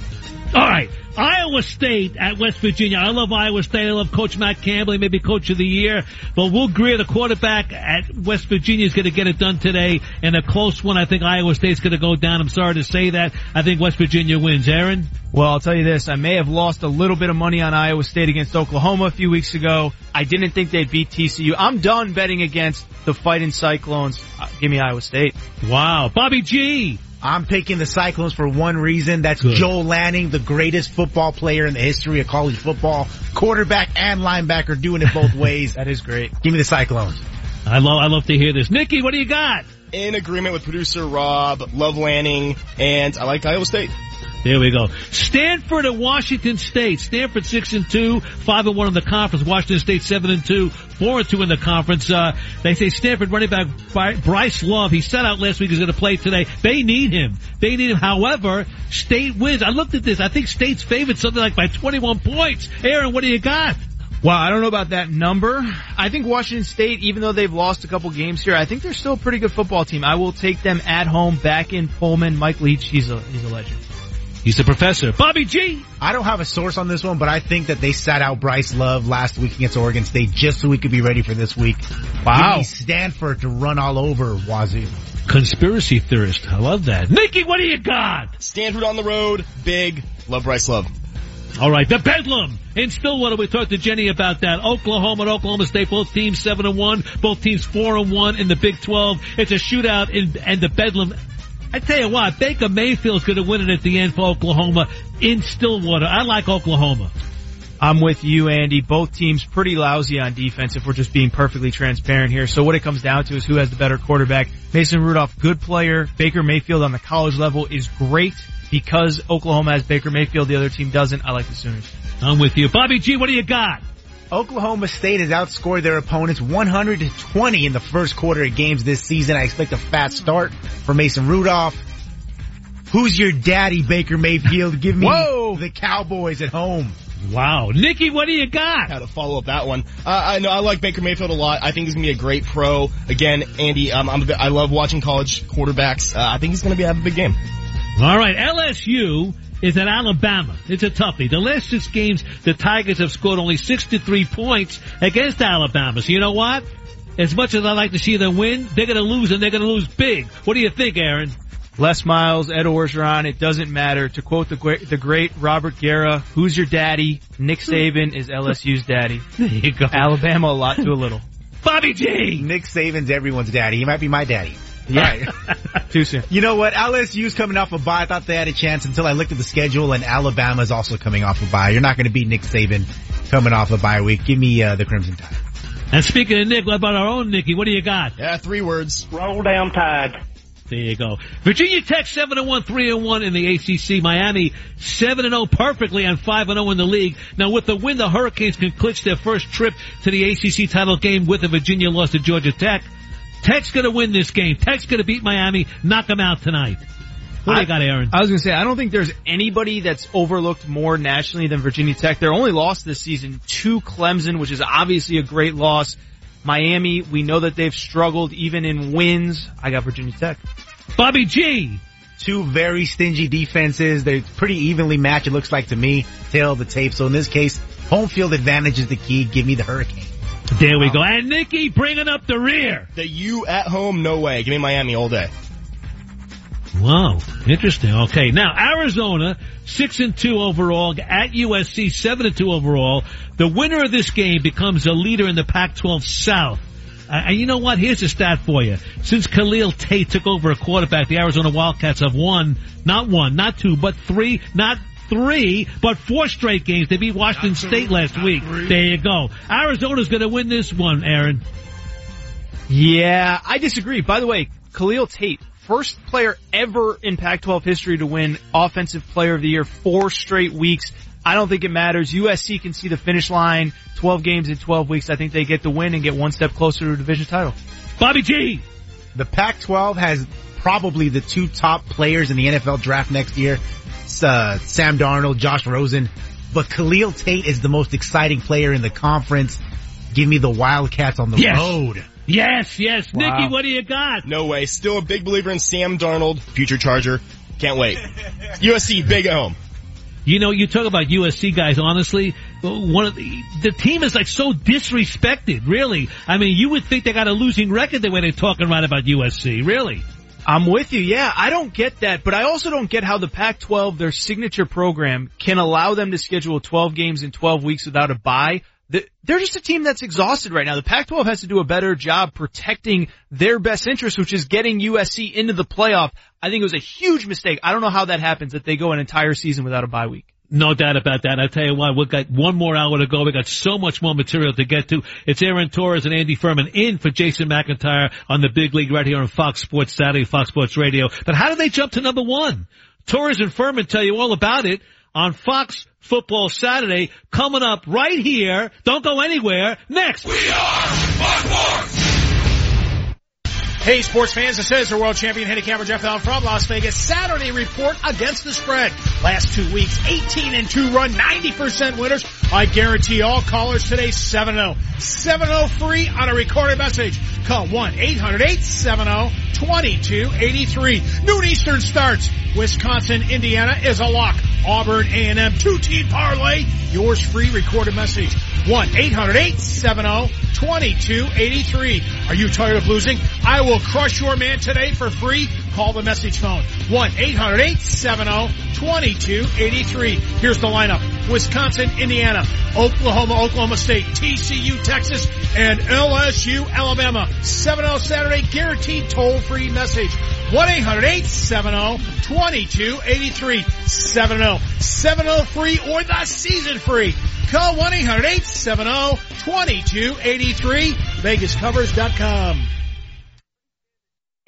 All right. Iowa State at West Virginia. I love Iowa State. I love Coach Matt Campbell. He may be Coach of the Year. But Will Grier, the quarterback at West Virginia, is going to get it done today. And a close one, I think Iowa State's going to go down. I'm sorry to say that. I think West Virginia wins. Aaron? Well, I'll tell you this. I may have lost a little bit of money on Iowa State against Oklahoma a few weeks ago. I didn't think they'd beat TCU. I'm done betting against the fighting Cyclones. Uh, give me Iowa State. Wow. Bobby G. I'm picking the Cyclones for one reason. That's Good. Joel Lanning, the greatest football player in the history of college football. Quarterback and linebacker doing it both (laughs) ways. that is great. Give me the Cyclones. I love, I love to hear this. Nicky, what do you got? In agreement with producer Rob, love Lanning, and I like Iowa State. There we go. Stanford and Washington State. Stanford six and two, five and one in the conference. Washington State seven and two, four and two in the conference. Uh, they say Stanford running back Bryce Love. He set out last week. He's going to play today. They need him. They need him. However, State wins. I looked at this. I think State's favored something like by 21 points. Aaron, what do you got? Wow, I don't know about that number. I think Washington State, even though they've lost a couple games here, I think they're still a pretty good football team. I will take them at home, back in Pullman. Mike Leach, he's a he's a legend. He's the professor. Bobby G. I don't have a source on this one, but I think that they sat out Bryce Love last week against Oregon State just so we could be ready for this week. Wow. Stanford to run all over Wazzu. Conspiracy theorist. I love that. Nicky, what do you got? Stanford on the road, big, love Bryce Love. All right, the Bedlam in Stillwater. We talked to Jenny about that. Oklahoma and Oklahoma State, both teams seven and one, both teams four and one in the Big Twelve. It's a shootout, in, and the Bedlam. I tell you what, Baker Mayfield's going to win it at the end for Oklahoma in Stillwater. I like Oklahoma. I'm with you, Andy. Both teams pretty lousy on defense if we're just being perfectly transparent here. So what it comes down to is who has the better quarterback. Mason Rudolph, good player. Baker Mayfield on the college level is great because Oklahoma has Baker Mayfield. The other team doesn't. I like the Sooners. I'm with you. Bobby G, what do you got? Oklahoma State has outscored their opponents 120 in the first quarter of games this season. I expect a fast start for Mason Rudolph. Who's your daddy, Baker Mayfield? Give me Whoa. the Cowboys at home. Wow. Nicky, what do you got? How to follow up that one. Uh, I know I like Baker Mayfield a lot. I think he's gonna be a great pro. Again, Andy, um, I'm a bit, I love watching college quarterbacks. Uh, I think he's gonna be have a big game. All right, LSU is at Alabama. It's a toughie. The last six games, the Tigers have scored only 63 points against Alabama. So you know what? As much as I like to see them win, they're going to lose and they're going to lose big. What do you think, Aaron? Les Miles, Ed Orgeron, it doesn't matter. To quote the great, the great Robert Guerra, who's your daddy? Nick Saban is LSU's daddy. (laughs) There you go. Alabama a lot to a little. (laughs) Bobby G! Nick Saban's everyone's daddy. He might be my daddy. Yeah. Too (laughs) soon. You know what? LSU's coming off a bye. I thought they had a chance until I looked at the schedule, and Alabama is also coming off a bye. You're not going to beat Nick Saban coming off a bye week. Give me uh, the Crimson Tide. And speaking of Nick, what about our own Nicky? What do you got? Yeah, three words. Roll down tide. There you go. Virginia Tech 7 and 1, 3 and 1 in the ACC. Miami 7 and 0 perfectly and 5 and 0 in the league. Now with the win, the Hurricanes can clinch their first trip to the ACC title game with a Virginia loss to Georgia Tech. Tech's gonna win this game. Tech's gonna beat Miami, knock them out tonight. What do you got, Aaron? I was going to say, I don't think there's anybody that's overlooked more nationally than Virginia Tech. Their only loss this season to Clemson, which is obviously a great loss. Miami, we know that they've struggled even in wins. I got Virginia Tech. Bobby G. Two very stingy defenses. They're pretty evenly matched, it looks like to me, tale of the tape. So in this case, home field advantage is the key. Give me the Hurricane. There we go. And Nikki bringing up the rear. The U at home, no way. Give me Miami all day. Wow, interesting. Okay, now Arizona six and two overall at USC seven and two overall. The winner of this game becomes a leader in the Pac-12 South. Uh, and you know what? Here's a stat for you. Since Khalil Tate took over a quarterback, the Arizona Wildcats have won not one, not two, but three, not three, but four straight games. They beat Washington State last week. Three. There you go. Arizona's going to win this one, Aaron. Yeah, I disagree. By the way, Khalil Tate, first player ever in Pac-12 history to win Offensive Player of the Year four straight weeks. I don't think it matters. USC can see the finish line. 12 games in 12 weeks. I think they get the win and get one step closer to a division title. Bobby G. The Pac-12 has probably the two top players in the NFL draft next year. Uh, Sam Darnold, Josh Rosen, but Khalil Tate is the most exciting player in the conference. Give me the Wildcats on the yes. road. Yes, yes. Wow. Nicky, what do you got? No way. Still a big believer in Sam Darnold, future Charger. Can't wait. USC, big at home. You know, you talk about USC guys, honestly, one of the, the team is like so disrespected, really. I mean, you would think they got a losing record the way they're talking right about USC, really. I'm with you. Yeah, I don't get that, but I also don't get how the Pac-12, their signature program, can allow them to schedule 12 games in 12 weeks without a bye. They're just a team that's exhausted right now. The Pac-12 has to do a better job protecting their best interest, which is getting USC into the playoff. I think it was a huge mistake. I don't know how that happens that they go an entire season without a bye week. No doubt about that. I tell you what, we've got one more hour to go. We've got so much more material to get to. It's Aaron Torres and Andy Furman in for Jason McIntyre on the Big Lead right here on Fox Sports Saturday, Fox Sports Radio. But how did they jump to number one? Torres and Furman tell you all about it on Fox Football Saturday coming up right here. Don't go anywhere. Next. We are Fox Sports. Hey, sports fans, this is the world champion handicapper Jeff Allen from Las Vegas. Saturday report against the spread. Last two weeks, 18 and 2 run, 90% winners. I guarantee all callers today 7-0. 7-0 free on a recorded message. Call 1-800-870-2283. Noon Eastern starts. Wisconsin, Indiana is a lock. Auburn, A&M, two-team parlay. Yours free recorded message. 1-800-870-2283. Are you tired of losing? I will crush your man today for free. Call the message phone. 1-800-870-2283. Here's the lineup. Wisconsin, Indiana, Oklahoma, Oklahoma State, TCU, Texas, and LSU, Alabama. 7-0 Saturday, guaranteed toll-free message. 1-800-870-2283. 7-0. 7-0 free or the season free. Call 1-800-870-2283. VegasCovers.com.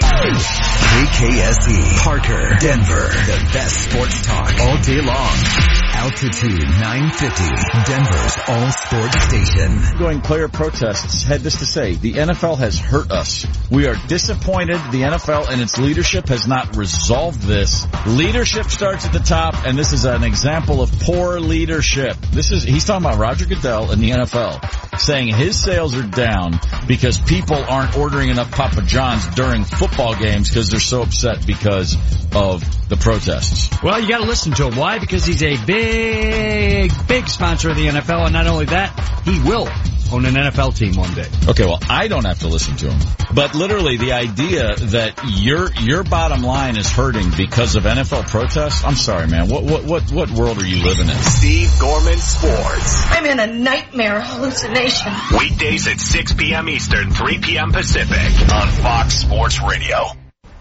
KKSE, Parker, Denver, the best sports talk all day long. Altitude 950, Denver's all sports station. Going player protests had this to say, the NFL has hurt us. We are disappointed the NFL and its leadership has not resolved this. Leadership starts at the top and this is an example of poor leadership. This is, he's talking about Roger Goodell and the NFL saying his sales are down because people aren't ordering enough Papa John's during football games because they're so upset because of the protests. Well, you gotta listen to him. Why? Because he's a big, big big sponsor of the NFL, and not only that, he will own an NFL team one day. Okay, well, I don't have to listen to him. But literally the idea that your, your bottom line is hurting because of NFL protests, I'm sorry man, what, what, what, what world are you living in? Steve Gorman Sports. I'm in a nightmare hallucination. Weekdays at 6 p.m. Eastern, 3 p.m. Pacific on Fox Sports Radio.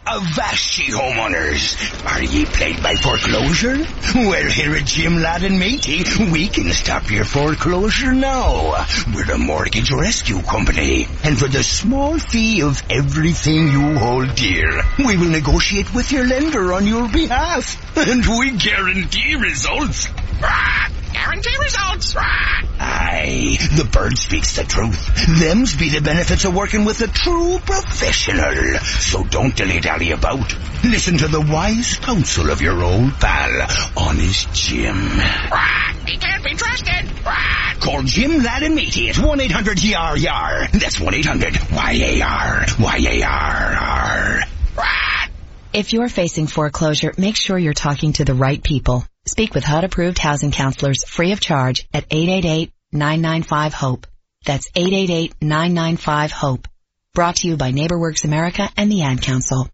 Avasci homeowners. Are ye plagued by foreclosure? Well, here at Jim Ladd and Matey, we can stop your foreclosure now. We're a Mortgage Rescue Company. And for the small fee of everything you hold dear, we will negotiate with your lender on your behalf. And we guarantee results. Ah! Guarantee results. Aye, the bird speaks the truth. Them's be the benefits of working with a true professional. So don't dilly-dally about. Listen to the wise counsel of your old pal, Honest Jim. He can't be trusted. Call Jim Ladd and Matey at 1-800-YAR-YAR. That's 1-800-Y-A-R. Y-A-R-R. If you're facing foreclosure, make sure you're talking to the right people. Speak with HUD approved housing counselors free of charge at 888-995-HOPE. That's 888-995-HOPE. Brought to you by NeighborWorks America and the Ad Council.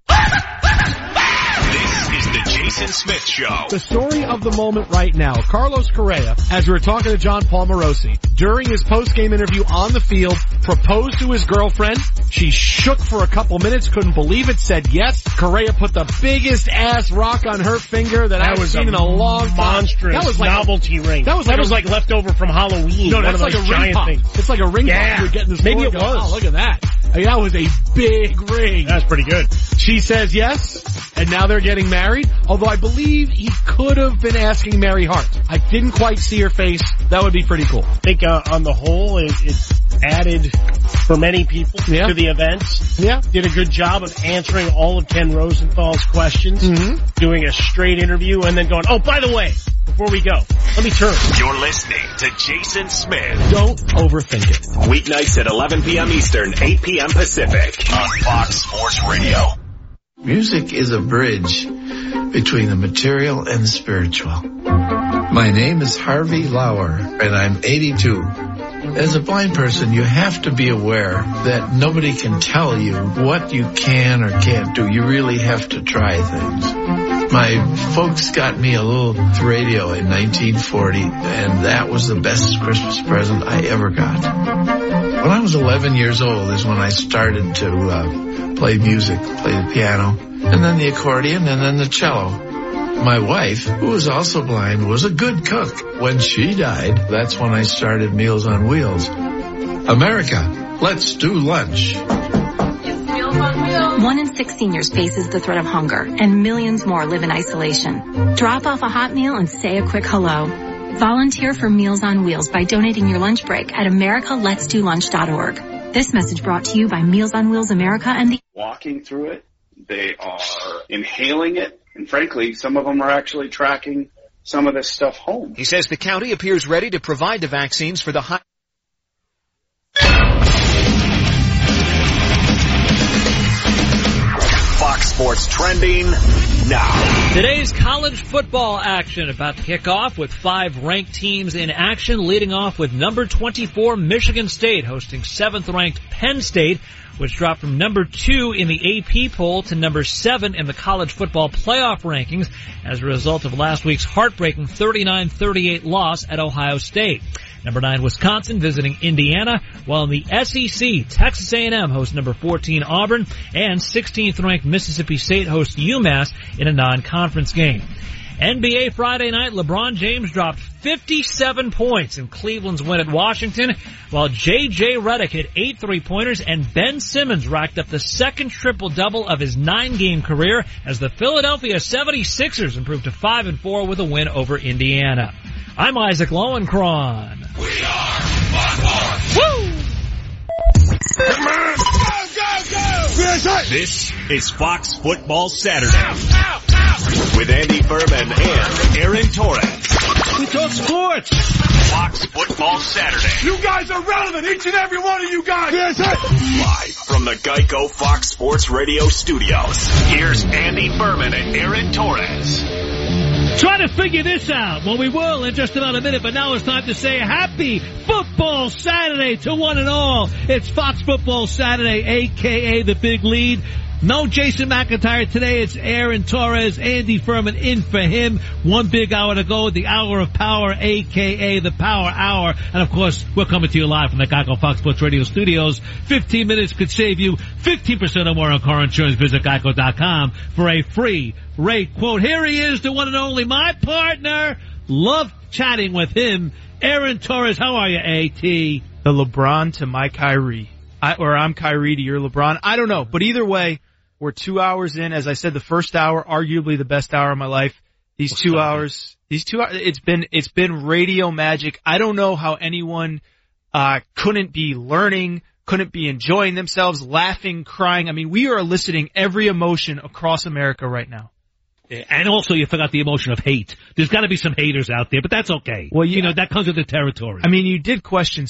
This is the Jason Smith Show. The story of the moment right now, Carlos Correa, as we were talking to Jon Paul Morosi, during his post-game interview on the field, proposed to his girlfriend. She shook for a couple minutes, couldn't believe it, said yes. Correa put the biggest ass rock on her finger that, That I've was seen a in a long time. monstrous that was like novelty a, ring. That was that like was a, like leftover from Halloween. no, one that's of like those a ring pop. things. It's like a ring Yeah. pop. You're getting this Maybe store it and go, oh, was. "Oh, look at that. I mean, that was a big ring. That's pretty good. She says yes, and now they're getting married. Although I believe he could have been asking Mary Hart. I didn't quite see her face. That would be pretty cool. I think uh, on the whole, it, it added for many people Yeah. to the events. Yeah. Did a good job of answering all of Ken Rosenthal's questions, Mm-hmm. doing a straight interview, and then going, oh, by the way, before we go, let me turn. You're listening to Jason Smith. Don't overthink it. Weeknights at 11 p.m. Eastern, 8 p.m. Pacific on Fox Sports Radio. Music is a bridge between the material and the spiritual. My name is Harvey Lauer and I'm 82. As a blind person, you have to be aware that nobody can tell you what you can or can't do. You really have to try things. My folks got me a little radio in 1940 and that was the best Christmas present I ever got. When I was 11 years old is when I started to uh, play music, play the piano, and then the accordion, and then the cello. My wife, who was also blind, was a good cook. When she died, that's when I started Meals on Wheels. America, let's do lunch. One in six seniors faces the threat of hunger, and millions more live in isolation. Drop off a hot meal and say a quick hello. Volunteer for Meals on Wheels by donating your lunch break at americaletsdolunch.org. This message brought to you by Meals on Wheels America and the walking through it. They are inhaling it. And frankly, some of them are actually tracking some of this stuff home. He says the county appears ready to provide the vaccines for the high. Fox Sports trending now. Today's college football action about to kick off with five ranked teams in action, leading off with number 24 Michigan State hosting seventh ranked Penn State, which dropped from number two in the AP poll to number seven in the college football playoff rankings as a result of last week's heartbreaking 39-38 loss at Ohio State. Number nine, Wisconsin visiting Indiana, while in the SEC, Texas A&M hosts number 14 Auburn, and 16th ranked Mississippi State hosts UMass in a non-conference game. NBA Friday night, LeBron James dropped 57 points in Cleveland's win at Washington, while J.J. Redick hit eight three-pointers and Ben Simmons racked up the second triple-double of his nine-game career as the Philadelphia 76ers improved to 5 and 4 with a win over Indiana. I'm Isaac Lowenkron. We are Fox Woo! This is Fox Football Saturday with Andy Furman and Aaron Torres. We talk sports. Fox Football Saturday. You guys are relevant, each and every one of you guys. Yes, Live from the Geico Fox Sports Radio studios. Here's Andy Furman and Aaron Torres. Trying to figure this out. Well, we will in just about a minute, but now it's time to say happy football Saturday to one and all. It's Fox Football Saturday, aka the big lead. No Jason McIntyre today. It's Aaron Torres, Andy Furman in for him. One big hour to go. The hour of power, aka the power hour. And of course, we're coming to you live from the Geico Fox Sports Radio studios. 15 minutes could save you 15% or more on car insurance. Visit geico.com for a free rate quote. Here he is, the one and only, my partner. Love chatting with him. Aaron Torres, how are you, AT? The LeBron to my Kyrie. I, or I'm Kyrie to your LeBron. I don't know, but either way, we're two hours in. As I said, the first hour, arguably the best hour of my life. These What's two hours, these two hours, it's been, it's been radio magic. I don't know how anyone, uh, couldn't be learning, couldn't be enjoying themselves, laughing, crying. I mean, we are eliciting every emotion across America right now. And also, you forgot the emotion of hate. There's got to be some haters out there, but that's okay. Well, you, know that comes with the territory. I mean, you did question